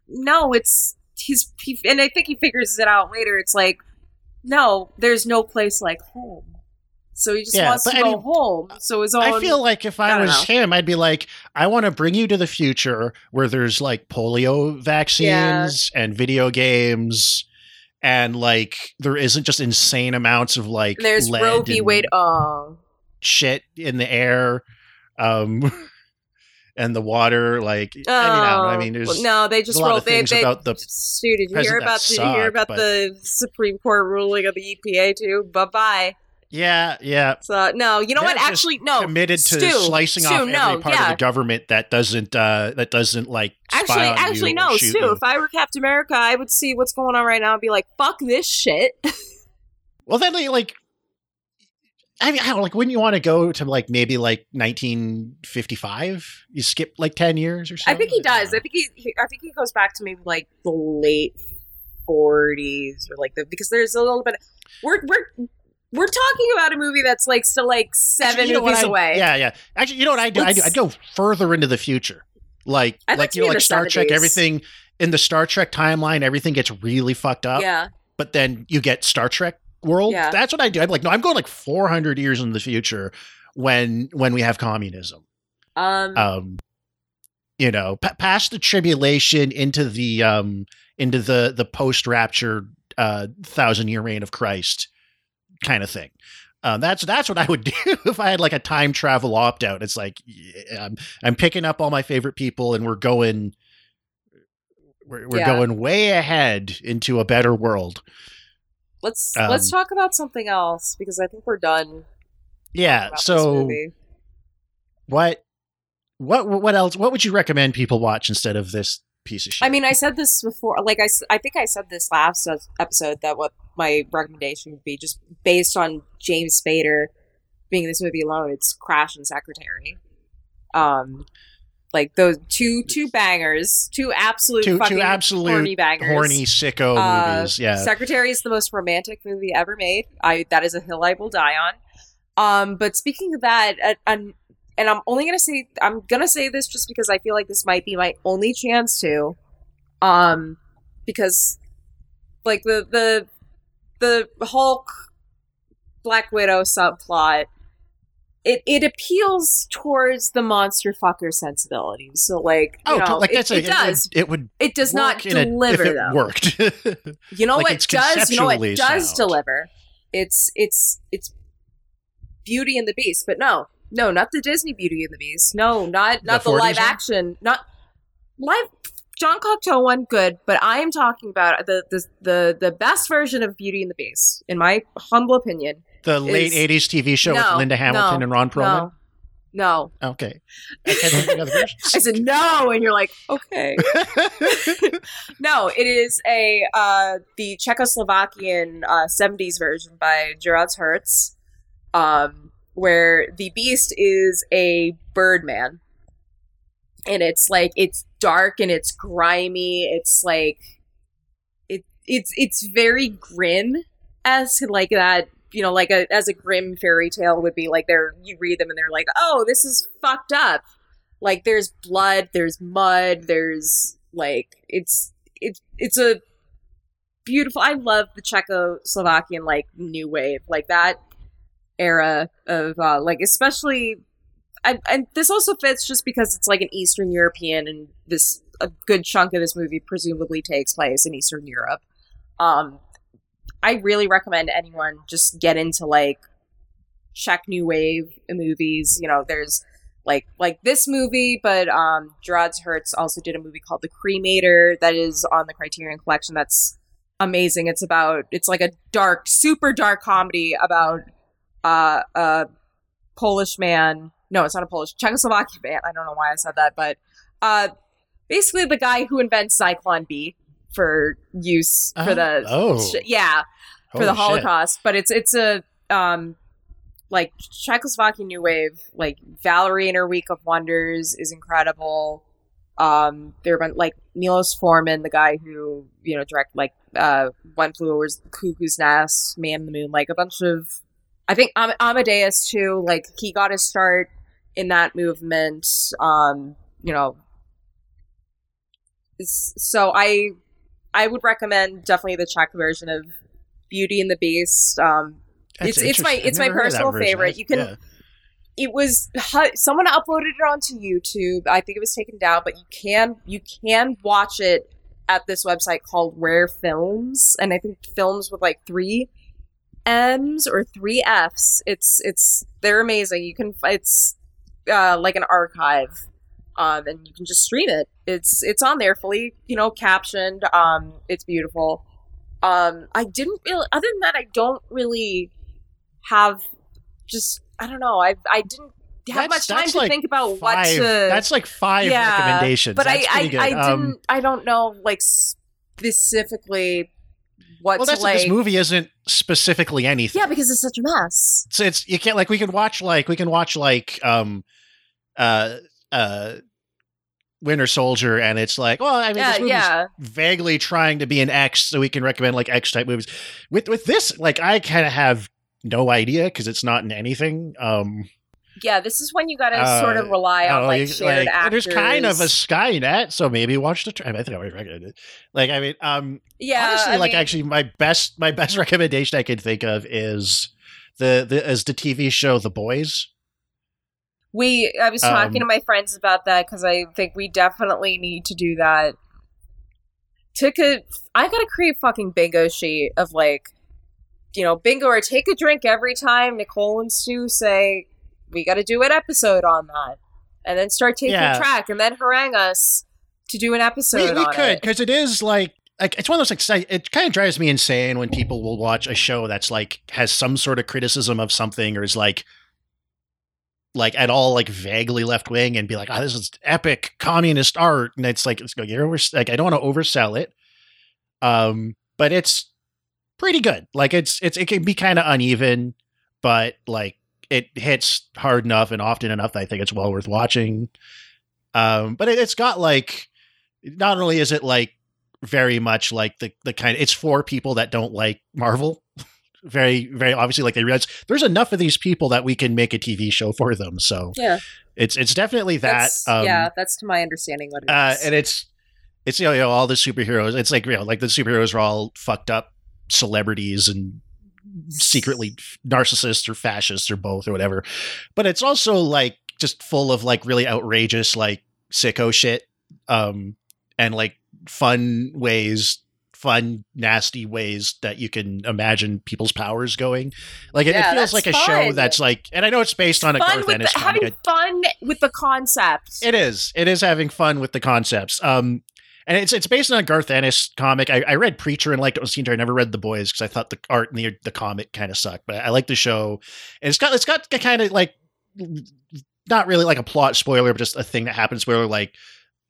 no, it's he's he, and I think he figures it out later. It's like no, there's no place like home. So he just Yeah, wants to I go mean, home. So his own. I feel like if I, I was him, I'd be like, I want to bring you to the future where there's like polio vaccines and video games, and like there isn't just insane amounts of like there's lead Roe v. Wade. Oh, shit in the air, um, and the water. Like I mean, I. I mean, there's Oh, no, they just a lot rolled. of They, things they, about the Stu, did you hear about? Did you hear about but- the Supreme Court ruling of the EPA too? Bye bye. yeah, yeah. So no, you know They're what? Actually, no. committed to Stu, slicing Stu, off every no, part yeah. of the government that doesn't uh that doesn't like Actually, actually, no, Stu. you. If I were Captain America, I would see what's going on right now and be like, "Fuck this shit." Well, then, like, I mean, I don't like. Wouldn't you want to go to like maybe like 1955? You skip like 10 years or something? I think he does. I think he, he. I think he goes back to maybe like the late forties or like the because there's a little bit. We're we're we're talking about a movie that's like still like seven Actually, you know movies I- away. Yeah, yeah. Actually, you know what I do? I do. I'd go further into the future. Like, like you know, like Star Trek. Everything in the Star Trek timeline, everything gets really fucked up. yeah. But then you get Star Trek world. Yeah. That's what I do. I'm like, no, I'm going like 400 years in the future when when we have communism. Um. um you know pa- past the tribulation into the um into the the post rapture uh thousand year reign of christ kind of thing um, that's that's what I would do if I had like a time travel opt out. It's like I'm I'm picking up all my favorite people and we're going we're, we're Yeah. going way ahead into a better world. Let's um, let's talk about something else because I think we're done. Yeah. So what what what else? What would you recommend people watch instead of this piece of shit? I mean, I said this before. Like I, I think I said this last episode that what my recommendation would be, just based on James Spader being in this movie alone. It's Crash and Secretary. Um, like those two two bangers, two absolute two fucking two absolute horny bangers. horny sicko Uh, movies. Yeah. Secretary is the most romantic movie ever made. I that is a hill I will die on. Um, but speaking of that, uh, and and I'm only gonna say I'm gonna say this just because I feel like this might be my only chance to, um, because like the the the Hulk Black Widow subplot. It, it appeals towards the monster fucker sensibility. So like you oh, know, like it, that's a, it does. It, would It does not a- deliver it though. worked. You know Like, what does? You know what does sound. deliver? It's it's it's Beauty and the Beast, but no, no, not the Disney Beauty and the Beast. No, not not the, 40s live one? action, not live. John Cocteau one, good, but I am talking about the the the the best version of Beauty and the Beast, in my humble opinion. The late is- '80s TV show No, with Linda Hamilton no, and Ron Perlman. No, no. Okay, I can't think of another version. I said no, and you're like, okay. no, it is a uh, the Czechoslovakian uh, 70s version by Gerard Hertz, um, where the beast is a birdman. And it's like it's dark and it's grimy. It's like it it's it's very grim like that you know, like a as a grim fairy tale would be like they're you read them and they're like, oh, this is fucked up. Like there's blood, there's mud, there's like it's it's it's a beautiful. I love the Czechoslovakian like new wave, like that era of uh, like especially. And, and this also fits just because it's like an Eastern European, and this a good chunk of this movie presumably takes place in Eastern Europe. Um, I really recommend anyone just get into like Czech new wave movies. You know, there's like like this movie, but um, Gerard Hertz also did a movie called The Cremator that is on the Criterion Collection. That's amazing. It's about it's like a dark, super dark comedy about uh, a Polish man. No, it's not a Polish Czechoslovakian man. I don't know why I said that, but uh, basically the guy who invents Zyklon B for use for Oh. the Oh. sh- yeah for Holy the shit. Holocaust. But it's it's a um like Czechoslovakian new wave. Like Valerie in her Week of Wonders is incredible. Um, there have been like Milos Forman, the guy who you know direct like uh One Flew Over the Cuckoo's Nest, Man in the Moon, like a bunch of. I think Am- Amadeus too. Like he got his start in that movement. Um, you know. So I, I would recommend definitely the Czech version of Beauty and the Beast. Um, It's- it's my- it's my never heard of that personal favorite. You can- yeah. it was someone uploaded it onto YouTube. I think it was taken down, but you can you can watch it at this website called Rare Films, and I think films with like three M's or three F's. It's it's they're amazing. You can it's uh, like an archive, um, and you can just stream it. It's it's on there fully you know captioned. Um, it's beautiful. Um, I didn't really. Other than that, I don't really have just I don't know. I I didn't have That's- much time to like think about what to. That's like five Yeah, recommendations. but That's I I. I Um, didn't. I don't know like specifically what well, that's like. this movie isn't specifically anything. Yeah, because it's such a mess. So it's you can't like we can watch like we can watch like um uh uh Winter Soldier and it's like well I mean Yeah, this movie's yeah. vaguely trying to be an X so we can recommend like X type movies with with this like I kind of have no idea because it's not in anything um Yeah, this is when you gotta Uh, sort of rely on know, like shared like, actors. there's kind of a Skynet so maybe watch the tra- I think I already recommended it like I mean um yeah. honestly I like mean, actually my best my best recommendation I can think of is the the is the TV show The Boys we. I was talking um, to my friends about that because I think we definitely need to do that. Took a. I gotta create a fucking bingo sheet of like, you know, bingo or take a drink every time Nicole and Stu say we got to do an episode on that, and then start taking Yeah. track, and then harangue us to do an episode. we, we could it. because it is like like it's one of those like it kind of drives me insane when people will watch a show that's like has some sort of criticism of something or is like like at all like vaguely left wing and be like oh this is epic communist art and it's like it's go you're over like I don't want to oversell it um but it's pretty good like it's it's it can be kind of uneven but like it hits hard enough and often enough that I think it's well worth watching um but it, it's got like not only is it like very much like the the kind it's for people that don't like Marvel. Very very obviously like they realize there's enough of these people that we can make a TV show for them. So Yeah. it's it's definitely that. That's, um, yeah, that's to my understanding what it is. uh, and it's it's you know, you know all the superheroes. It's like you know like the superheroes are all fucked up celebrities and secretly narcissists or fascists or both or whatever. But it's also like just full of like really outrageous like sicko shit um and like fun ways fun nasty ways that you can imagine people's powers going like it, it feels like a show that's like and i know it's based on a garth with ennis the, comic having fun with the concepts. it is. It is having fun with the concepts. Um, and it's it's based on a Garth Ennis comic. I, I read Preacher and liked it. I never read The Boys because I thought the art and the the comic kind of sucked. But I, like the show. And it's got it's got kind of like not really like a plot spoiler, but just a thing that happens where like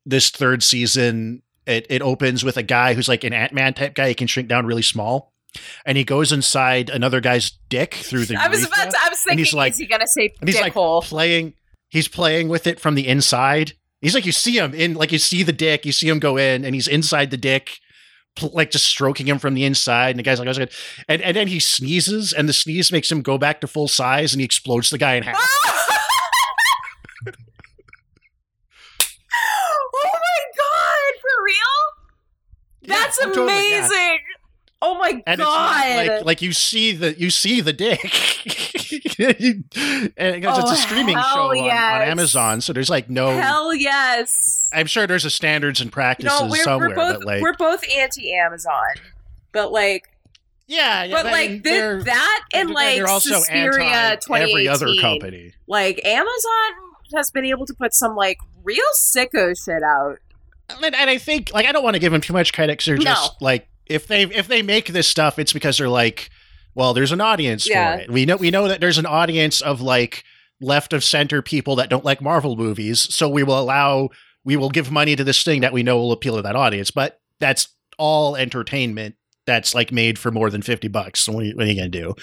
this third season it it opens with a guy who's like an Ant Man type guy. He can shrink down really small. And he goes inside another guy's dick through the. I was urethra, about to, I was thinking, he's like- is he gonna say and he's dick like hole? playing he's playing with it from the inside he's like you see him in like you see the dick you see him go in and he's inside the dick like just stroking him from the inside, and the guy's like, "I was good," and and then he sneezes, and the sneeze makes him go back to full size, and he explodes the guy in half. oh my god, for Yeah, That's oh, totally, yeah. amazing. Oh my And god. like like you see the you see the dick, and because it's Oh, a streaming hell show on, on. Amazon, so there's like no. Hell yes. I'm sure there's a standards and practices we're, somewhere, we're both but like we're both anti Amazon. But like yeah, yeah, but I like mean, that and like they're also Suspiria anti every other company. Like Amazon has been able to put some like real sicko shit out. And, and I think like I don't want to give them too much credit because they're No. just like if they if they make this stuff, it's because they're like, well, there's an audience Yeah. for it. We know we know that there's an audience of like left of center people that don't like Marvel movies, so we will allow we will give money to this thing that we know will appeal to that audience. But that's all entertainment that's like made for more than fifty bucks. So what are you, what are you gonna do?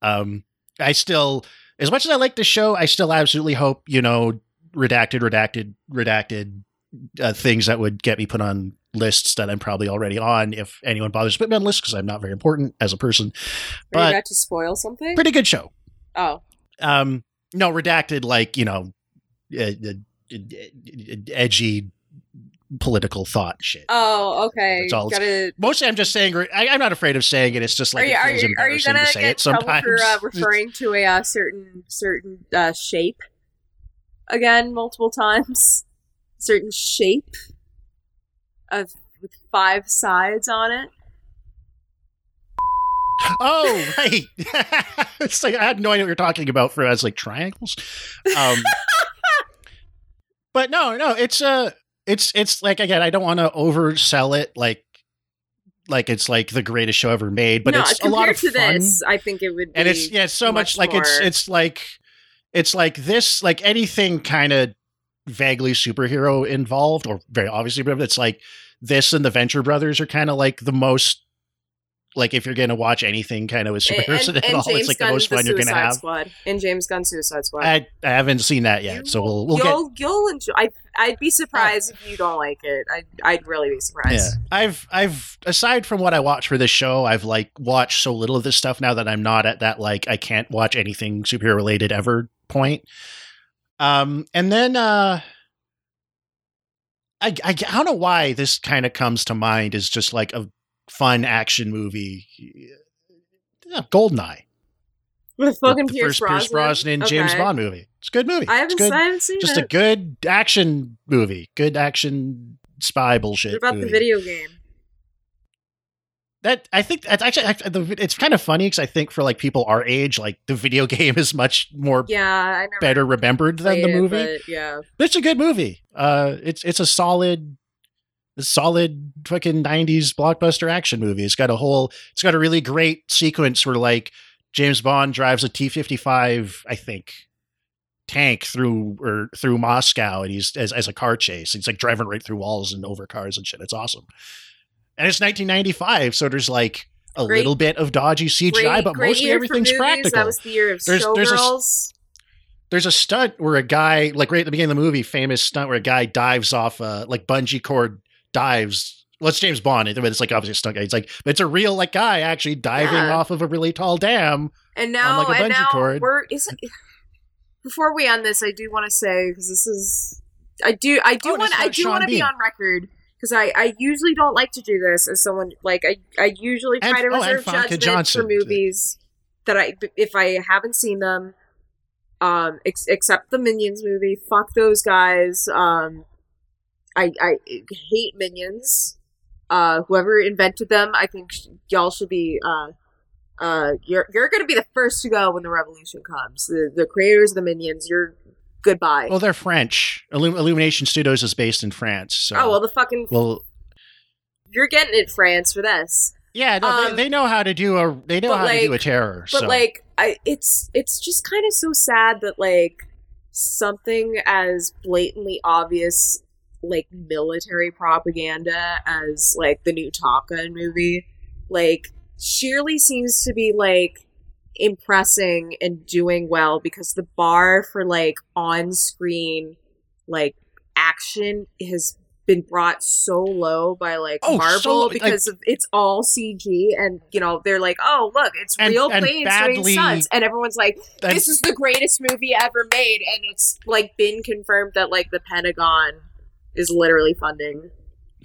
Um, I still, as much as I like the show, I still absolutely hope you know redacted, redacted, redacted uh, things that would get me put on lists that I'm probably already on if anyone bothers to put me on lists because I'm not very important as a person. Are you But about to spoil something? pretty good show. oh. Um, no, redacted like you know, uh, uh, edgy political thought shit. Oh, okay. That's all Gotta Mostly, I'm just saying. I, I'm not afraid of saying it. It's just like are you, it are feels you, are you gonna to say get it sometimes. for uh, referring to a uh, certain certain uh, shape again multiple times? Certain shape of with five sides on it. Oh, right. it's like I had no idea what you're talking about for as like triangles. Um, but no, no, it's uh it's it's like again, I don't want to oversell it like like it's like the greatest show ever made, but no, it's a lot of to fun. this, I think it would be. and it's yeah, it's so much, much like it's it's like it's like this like anything kind of vaguely superhero involved or very obviously but it's like this and the Venture Brothers are kind of like the most like if you're gonna watch anything kind of with and, superheroes and, it and all, James it's like the Gunn's most fun you're gonna Suicide have. Squad. And James Gunn Suicide Squad. I, I haven't seen that yet, You so we'll we'll get. you'll, you'll enjoy. I, I'd be surprised if you don't like it. I, I'd really be Yeah, surprised. I've I've aside from what I watch for this show, I've like watched so little of this stuff now that I'm not at that like I can't watch anything superhero related ever point. Um, and then uh, I, I I don't know why this kind of comes to mind is just like a fun action movie. Yeah, Goldeneye, With the, fucking the Pierce first Brosnan. Pierce Brosnan James Bond movie. It's a good movie. I haven't, good. I haven't seen just it. a good action movie. Good action spy bullshit. What about movie. the video game? That I think that's actually it's kind of funny because I think for like people our age, like the video game is much more Yeah, I never better remembered than the played it, movie. but yeah. But it's a good movie. Uh, it's it's a solid, a solid fucking nineties blockbuster action movie. It's got a whole. It's got a really great sequence where like James Bond drives a T fifty five, I think, tank through or through Moscow, and he's as as a car chase. He's like driving right through walls and over cars and shit. It's awesome. And it's nineteen ninety five, so there's like a Great- little bit of dodgy CGI, Great- but great mostly everything's movies. practical That was the year of There's- there's a Showgirls. there's a stunt where a guy, like right at the beginning of the movie, famous stunt where a guy dives off, uh, like bungee cord dives. Well, it's James Bond. But it's like obviously a stunt guy. It's like, it's a real like guy actually diving Yeah. off of a really tall dam. And now, like a and bungee now cord. we're isn't. Before we end this, I do want to say because this is, I do, I do Oh, want, I do want to be on record because I, I usually don't like to do this as someone like I, I usually try And- to oh, reserve Famke judgment Johnson. for movies that I, if I haven't seen them, um, ex- except the Minions movie. Fuck those guys. Um, I, I hate Minions. Uh, whoever invented them, I think sh- y'all should be, uh, uh, you're you're gonna be the first to go when the revolution comes. The the creators of the minions, you're goodbye. Well, they're French. Illum- Illumination Studios is based in France. So, oh well, the fucking well, you're getting it, France, for this. yeah, no, Um, they, they know how to do a they know how to do a like- terror. But so. like, I it's it's just kind of so sad that like something as blatantly obvious like military propaganda as like the new Top Gun movie, like Shirley seems to be like impressing and doing well because the bar for like on screen like action has been brought so low by like Oh, Marvel so, like- because of, it's all CG and you know they're like, oh look, it's And- real and planes badly- doing stunts, and everyone's like, this is the greatest movie ever made, and it's like been confirmed that like the Pentagon is literally funding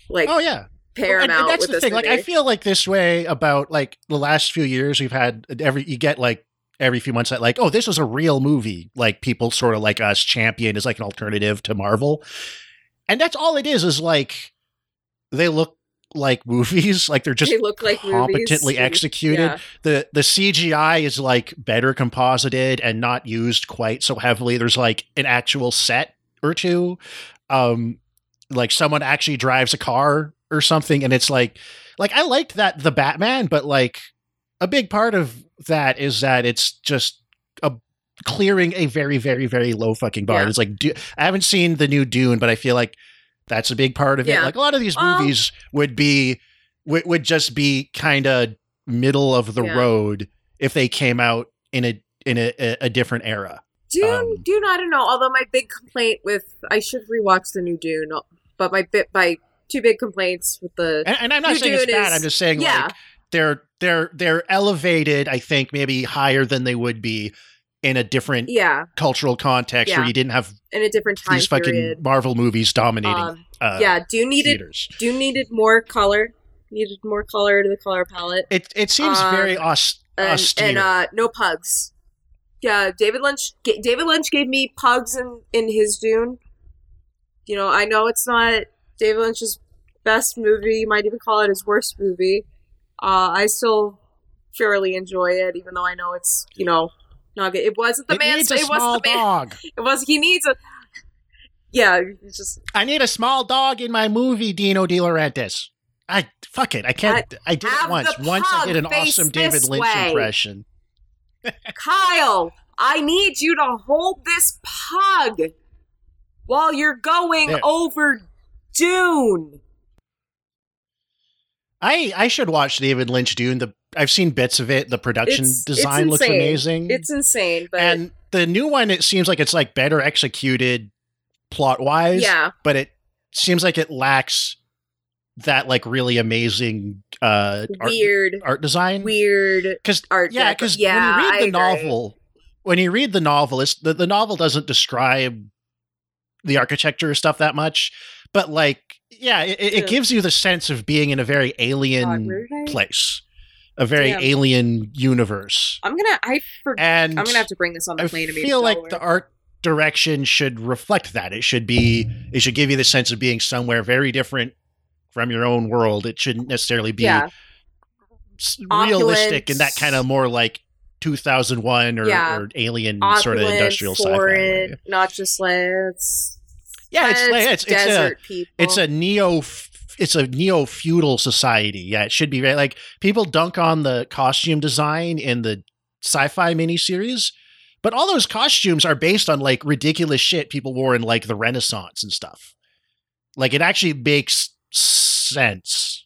like oh yeah. Paramount and, and that's with the thing. movie. Like I feel like this way about like the last few years we've had every you get like every few months that like oh this is a real movie like people sort of like us champion is like an alternative to Marvel, and that's all it is is like they look like movies like they're just they look like competently movies. executed. Yeah. the the CGI is like better composited and not used quite so heavily. There's like an actual set or two. Um like someone actually drives a car or something and it's like like I liked that the Batman, but like a big part of that is that it's just a clearing a very very very low fucking bar. Yeah. It's like Du- I haven't seen the new Dune, but I feel like that's a big part of it. Like a lot of these movies would be would, would just be kind of middle of the Yeah. road if they came out in a in a, a, a different era. Dune, Um, Dune, I don't know. Although my big complaint with I should rewatch the new Dune, but my bit my two big complaints with the And, and I'm not saying it's bad. is- I'm just saying yeah. like they're they're they're elevated. I think maybe higher than they would be in a different yeah cultural context where you didn't have in a different time these fucking period. Marvel movies dominating. Um, uh, yeah, Dune needed theaters. Dune needed more color, needed more color to the color palette, It it seems um, very aus- and, austere. and uh, no pugs. Yeah, David Lynch. David Lynch gave me pugs in in his Dune. You know, I know it's not David Lynch's best movie. You might even call it his worst movie. Uh, I still thoroughly enjoy it, even though I know it's you know not good. It wasn't the it man. needs a It wasn't the man. dog. It was. He needs a. Yeah, just I need a small dog in my movie, Dino De Laurentiis. I fuck it. I can't. I, did it once. Once I did an awesome David Lynch way. impression. Kyle. I need you to hold this pug while you're going There. over Dune. I I should watch David Lynch Dune. The I've seen bits of it. The production It's- it's design looks amazing. It's insane, but and the new one, it seems like it's like better executed plot wise. yeah, but it seems like it lacks that like really amazing uh art, weird, art design. weird because art. yeah, because yeah, when you read I the agree. novel, when you read the novel, it's, the the novel doesn't describe the architecture stuff that much, but like yeah, it, it, it gives you the sense of being in a very alien where did I- place, a very Damn. alien universe, I'm gonna. I for, and I'm gonna have to bring this on the I plane to me. feel like the art direction should reflect that. It should be it should give you the sense of being somewhere very different from your own world. It shouldn't necessarily be yeah, s- realistic and that kind of more like 2001 or, Yeah. or alien opulent, sort of industrial sci-fi. foreign, way. not just like it's Yeah, it's like it's, it's a people. it's a neo it's a neo feudal society. Yeah, it should be very like people dunk on the costume design in the sci-fi miniseries, but all those costumes are based on like ridiculous shit people wore in like the Renaissance and stuff. Like it actually makes sense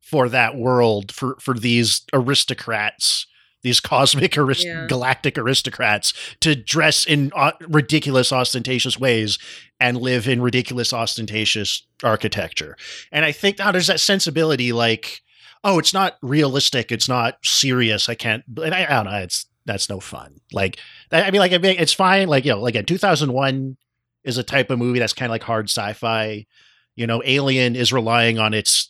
for that world for for these aristocrats these cosmic arist- Yeah. galactic aristocrats to dress in uh, ridiculous ostentatious ways and live in ridiculous ostentatious architecture. And i think now there's that sensibility like oh it's not realistic it's not serious i can't and i, I don't know it's that's no fun. Like i I mean like I mean, it's fine like you know like in 2001 is a type of movie that's kind of like hard sci-fi. You know alien is relying on its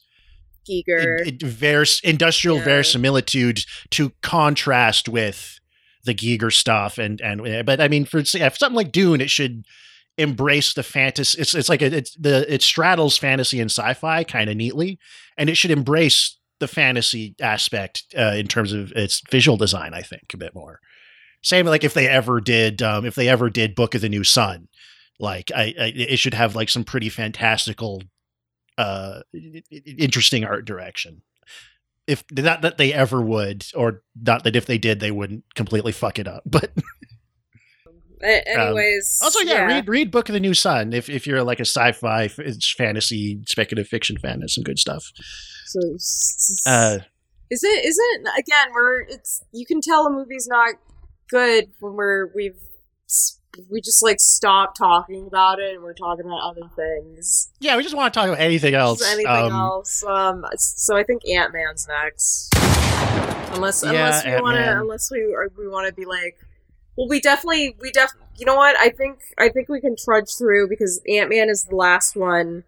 Giger. vers- industrial Yeah. verisimilitude to contrast with the Giger stuff and and but I mean for, yeah, for something like Dune it should embrace the fantasy it's it's like a, it's the it straddles fantasy and sci-fi kind of neatly and it should embrace the fantasy aspect uh, in terms of its visual design I think a bit more same like if they ever did um, if they ever did Book of the New Sun like I, I it should have like some pretty fantastical uh interesting art direction if not that they ever would or not that if they did they wouldn't completely fuck it up but A- anyways, also yeah, read read book of the new sun if if you're like a sci-fi f- fantasy speculative fiction fan there's some good stuff So, uh is it? Is it again? We're it's. You can tell a movie's not good when we're we've we just like stop talking about it and we're talking about other things. Yeah, we just want to talk about anything else. Just anything Um, else. Um, so I think Ant Man's next. Unless Yeah, unless we want to unless we or we want to be like, well, we definitely we def. You know what? I think I think we can trudge through because Ant Man is the last one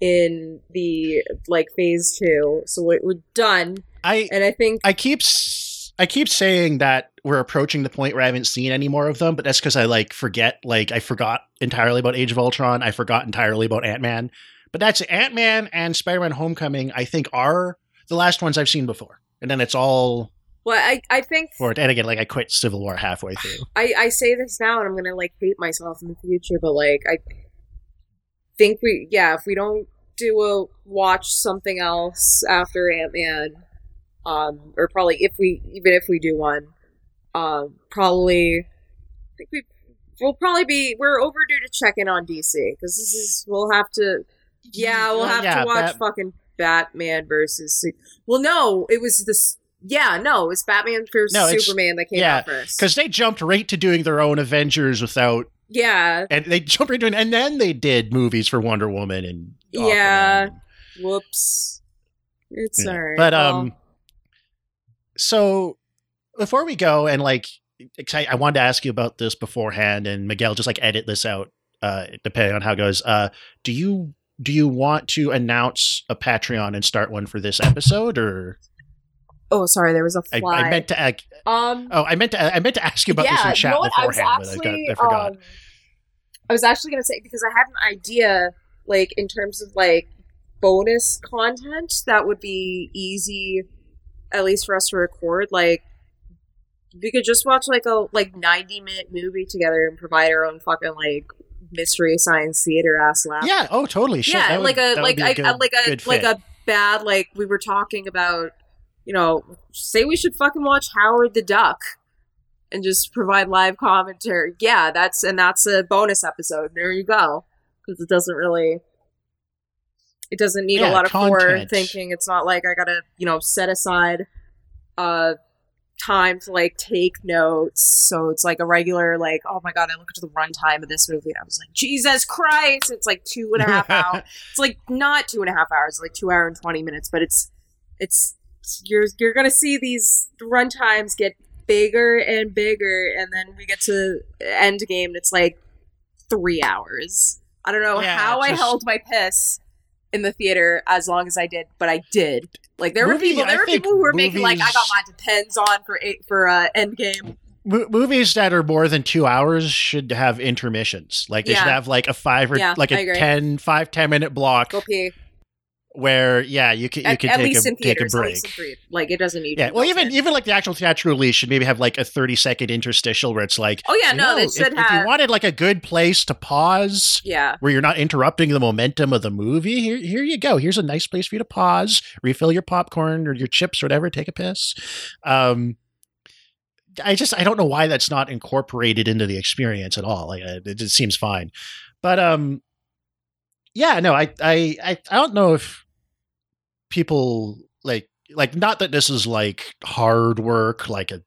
in the like phase two, so we're, we're done. I And I think I keep s- I keep saying that we're approaching the point where I haven't seen any more of them, but that's because I like forget. Like I forgot entirely about Age of Ultron. I forgot entirely about Ant Man. But that's Ant Man and Spider Man Homecoming. I think are the last ones I've seen before, and then it's all well, I I think for it. And again, like I quit Civil War halfway through. I, I say this now and I'm gonna like hate myself in the future, but like I think we yeah, if we don't do a watch something else after Ant Man, um, or probably if we even if we do one, um, probably I think we we'll probably be we're overdue to check in on DC because this is we'll have to yeah we'll have yeah, to watch Bat- fucking Batman versus well no it was this yeah no it was Batman versus No, Superman that came yeah, out first because they jumped right to doing their own Avengers without, yeah and they jumped right to it, and then they did movies for Wonder Woman and Aquaman. Yeah. Whoops. It's Yeah. alright. But Well, um, so before we go, and like I, I wanted to ask you about this beforehand, and Miguel just like edit this out, uh, depending on how it goes. Uh, do you do you want to announce a Patreon and start one for this episode, or oh, sorry, there was a I, fly. I meant to? ac- um, Oh, I meant to. I meant to ask you about yeah, this in you chat know what? I beforehand, actually, but I, got, I forgot. um, I was actually gonna say because I had an idea, like in terms of like bonus content that would be easy, at least for us to record. Like we could just watch like a like ninety minute movie together and provide our own fucking like mystery science theater ass laugh. yeah. Oh, totally. Shit, yeah, would- like a like a, good- like a like a bad like we were talking about. You know, say we should fucking watch Howard the Duck and just provide live commentary. Yeah, that's and that's a bonus episode. There you go, because it doesn't really. It doesn't need Yeah, a lot of content. thinking. It's not like I gotta, you know, set aside uh time to like take notes. So it's like a regular like, oh my god, I looked at the runtime of this movie and I was like, Jesus Christ! It's like two and a half hours. It's like not two and a half hours, like two hour and twenty minutes, but it's it's you're you're gonna see these run times get bigger and bigger, and then we get to end game and it's like three hours. I don't know Yeah, how I held my piss in the theater as long as I did, but I did. Like there were people, there I were people who were making like I got my depends on for eight for uh, Endgame. Mo- movies that are more than two hours should have intermissions. Like they should have like a five or Yeah, like a. 10, five, 10 minute block Go pee. Where yeah you can you At, can at take least a in take a break. Like it doesn't need. Yeah, to well, even in. even like the actual theatrical release should maybe have like a thirty second interstitial where it's like, Oh yeah, no, they if, should if have. you wanted like a good place to pause yeah, where you're not interrupting the momentum of the movie, here here you go. Here's a nice place for you to pause, refill your popcorn or your chips or whatever, take a piss. Um, I just I don't know why that's not incorporated into the experience at all. Like uh, it seems fine, but um, yeah, no, I I I, I don't know if people like like not that this is like hard work like a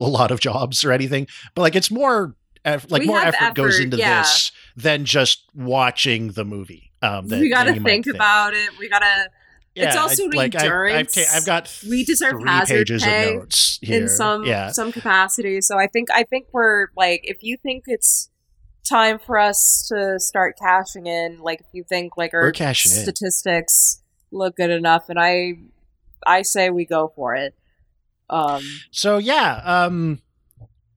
a lot of jobs or anything, but like it's more eff- like We more have effort, goes into yeah. this than just watching the movie. Um, that- we gotta might think about it. We gotta it's Yeah, also I- like I've, I've, endurance. I've got We deserve three hazard pages pay of notes here. in some yeah. some capacity. So I think I think we're like if you think it's time for us to start cashing in, like if you think like our cashing in. Look good enough, and I I say we go for it. Um, So yeah, um,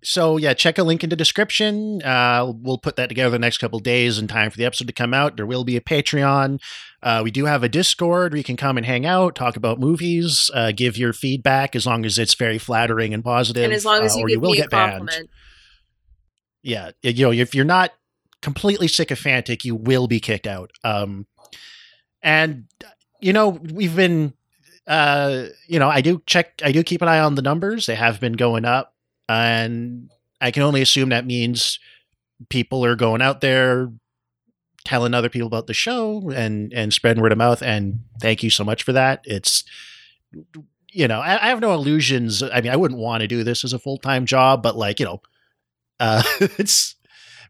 so yeah, check a link in the description. Uh, we'll put that together the next couple days in time for the episode to come out. There will be a Patreon. Uh, we do have a Discord where you can come and hang out, talk about movies, uh, give your feedback as long as it's very flattering and positive. and as long as uh, you give will get banned. compliment, yeah you know if you're not completely sycophantic you will be kicked out um and you know we've been uh you know i do check i do keep an eye on the numbers. They have been going up and i can only assume that means people are going out there telling other people about the show and and spreading word of mouth and thank you so much for that. It's you know i, I have no illusions. I mean i wouldn't want to do this as a full-time job but like you know uh it's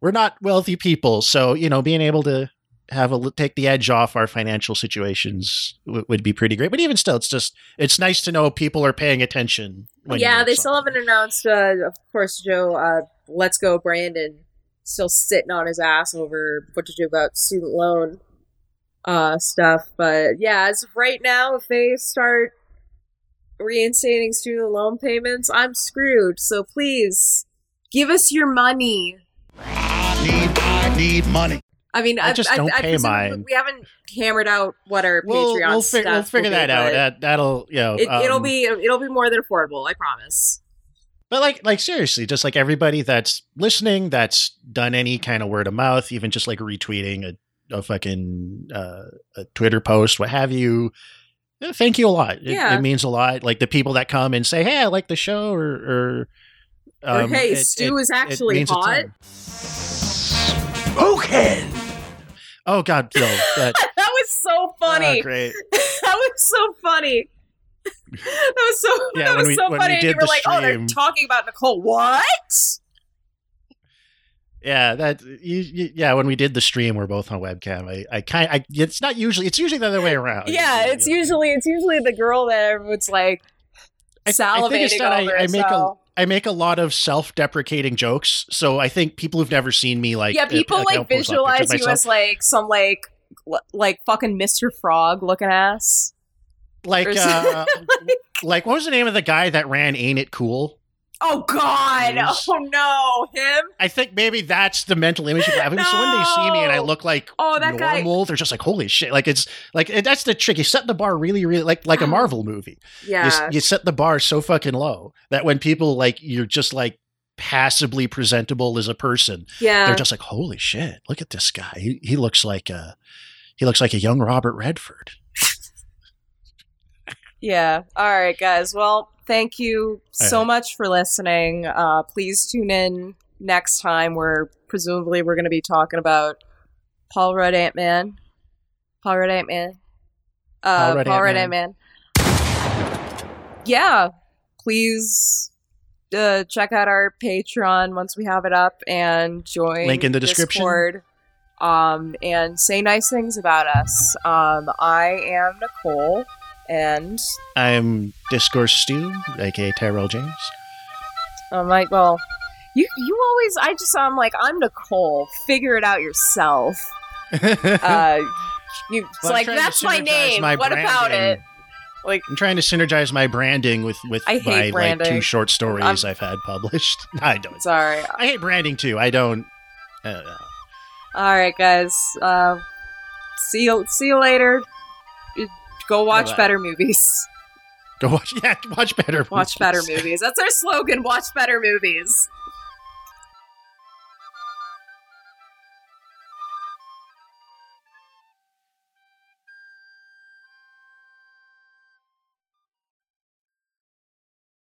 we're not wealthy people, so you know, being able to have a take the edge off our financial situations w- would be pretty great. But even still, it's just it's nice to know people are paying attention. When yeah, make they still haven't announced. Uh, of course, Joe. Uh, Let's go, Brandon. Still sitting on his ass over what to do about student loan uh, stuff. But yeah, as of right now, if they start reinstating student loan payments, I'm screwed. So please give us your money. I need, I need money. I mean, I just don't pay presume mine. We haven't hammered out what our We'll, Patreon we'll, stuff we'll figure will be, that out. That that'll you know. It, it'll um, be it'll be more than affordable. I promise. But like, like seriously, just like everybody that's listening, that's done any kind of word of mouth, even just like retweeting a, a fucking uh, a Twitter post, what have you. eh, Thank you a lot. It, Yeah. it means a lot. Like the people that come and say, "Hey, I like the show," or, or, Or, um, hey, it- Stu it- is actually hot. Ton. Okay. Oh God, Phil, that that was so funny. oh, great. that was so funny. that was so Yeah, that when was we- so when we funny. and did you were the like, "Oh, they're talking about Nicole." What? Yeah, that you, you, yeah. When we did the stream, we're both on webcam. I, I kind, I. It's not usually. It's usually the other way around. Yeah, it's usually it's usually the girl that everyone's like I- I salivating think it's that I- over. I make a- so. I make a lot of self-deprecating jokes, so I think people who've never seen me like yeah, people like I'll post up pictures visualize you as like some like like fucking Mr. Frog looking ass. like uh, like what was the name of the guy that ran Ain't It Cool? Oh God! Oh no, him! I think maybe that's the mental image people have. So when they see me and I look like Oh, that guy- normal, they're just like, "Holy shit!" Like it's like it- that's the trick. You set the bar really, really like like a Marvel movie. You, Yeah, you set the bar so fucking low that when people like you're just like passably presentable as a person, yeah. they're just like, "Holy shit! Look at this guy. He, he looks like a he looks like a young Robert Redford." Yeah. All right, guys. Well, thank you so right. much for listening. Uh, please tune in next time where presumably we're going to be talking about Paul Rudd Ant Man. Paul Rudd Ant Man. Uh, Paul Rudd Paul Rudd Ant Ant-Man. Man. Yeah. Please uh, check out our Patreon once we have it up and join Link in the description. Discord, um, and say nice things about us. Um, I am Nicole, and I'm Discourse Stu, aka Tyrell James. I'm like, well, you you always I just I'm like I'm Nicole. Figure it out yourself. Uh, you it's Well, like that's my name. my what about it? Like I'm trying to synergize my branding with with I my like two short stories I'm- I've had published. I don't. sorry. I hate branding too. I don't. I don't know. All right, guys. Uh, see you see you later. Go watch better movies. Go watch. Yeah, watch better. Watch better movies. That's our slogan. Watch better movies.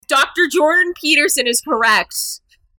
Dr. Jordan Peterson is correct.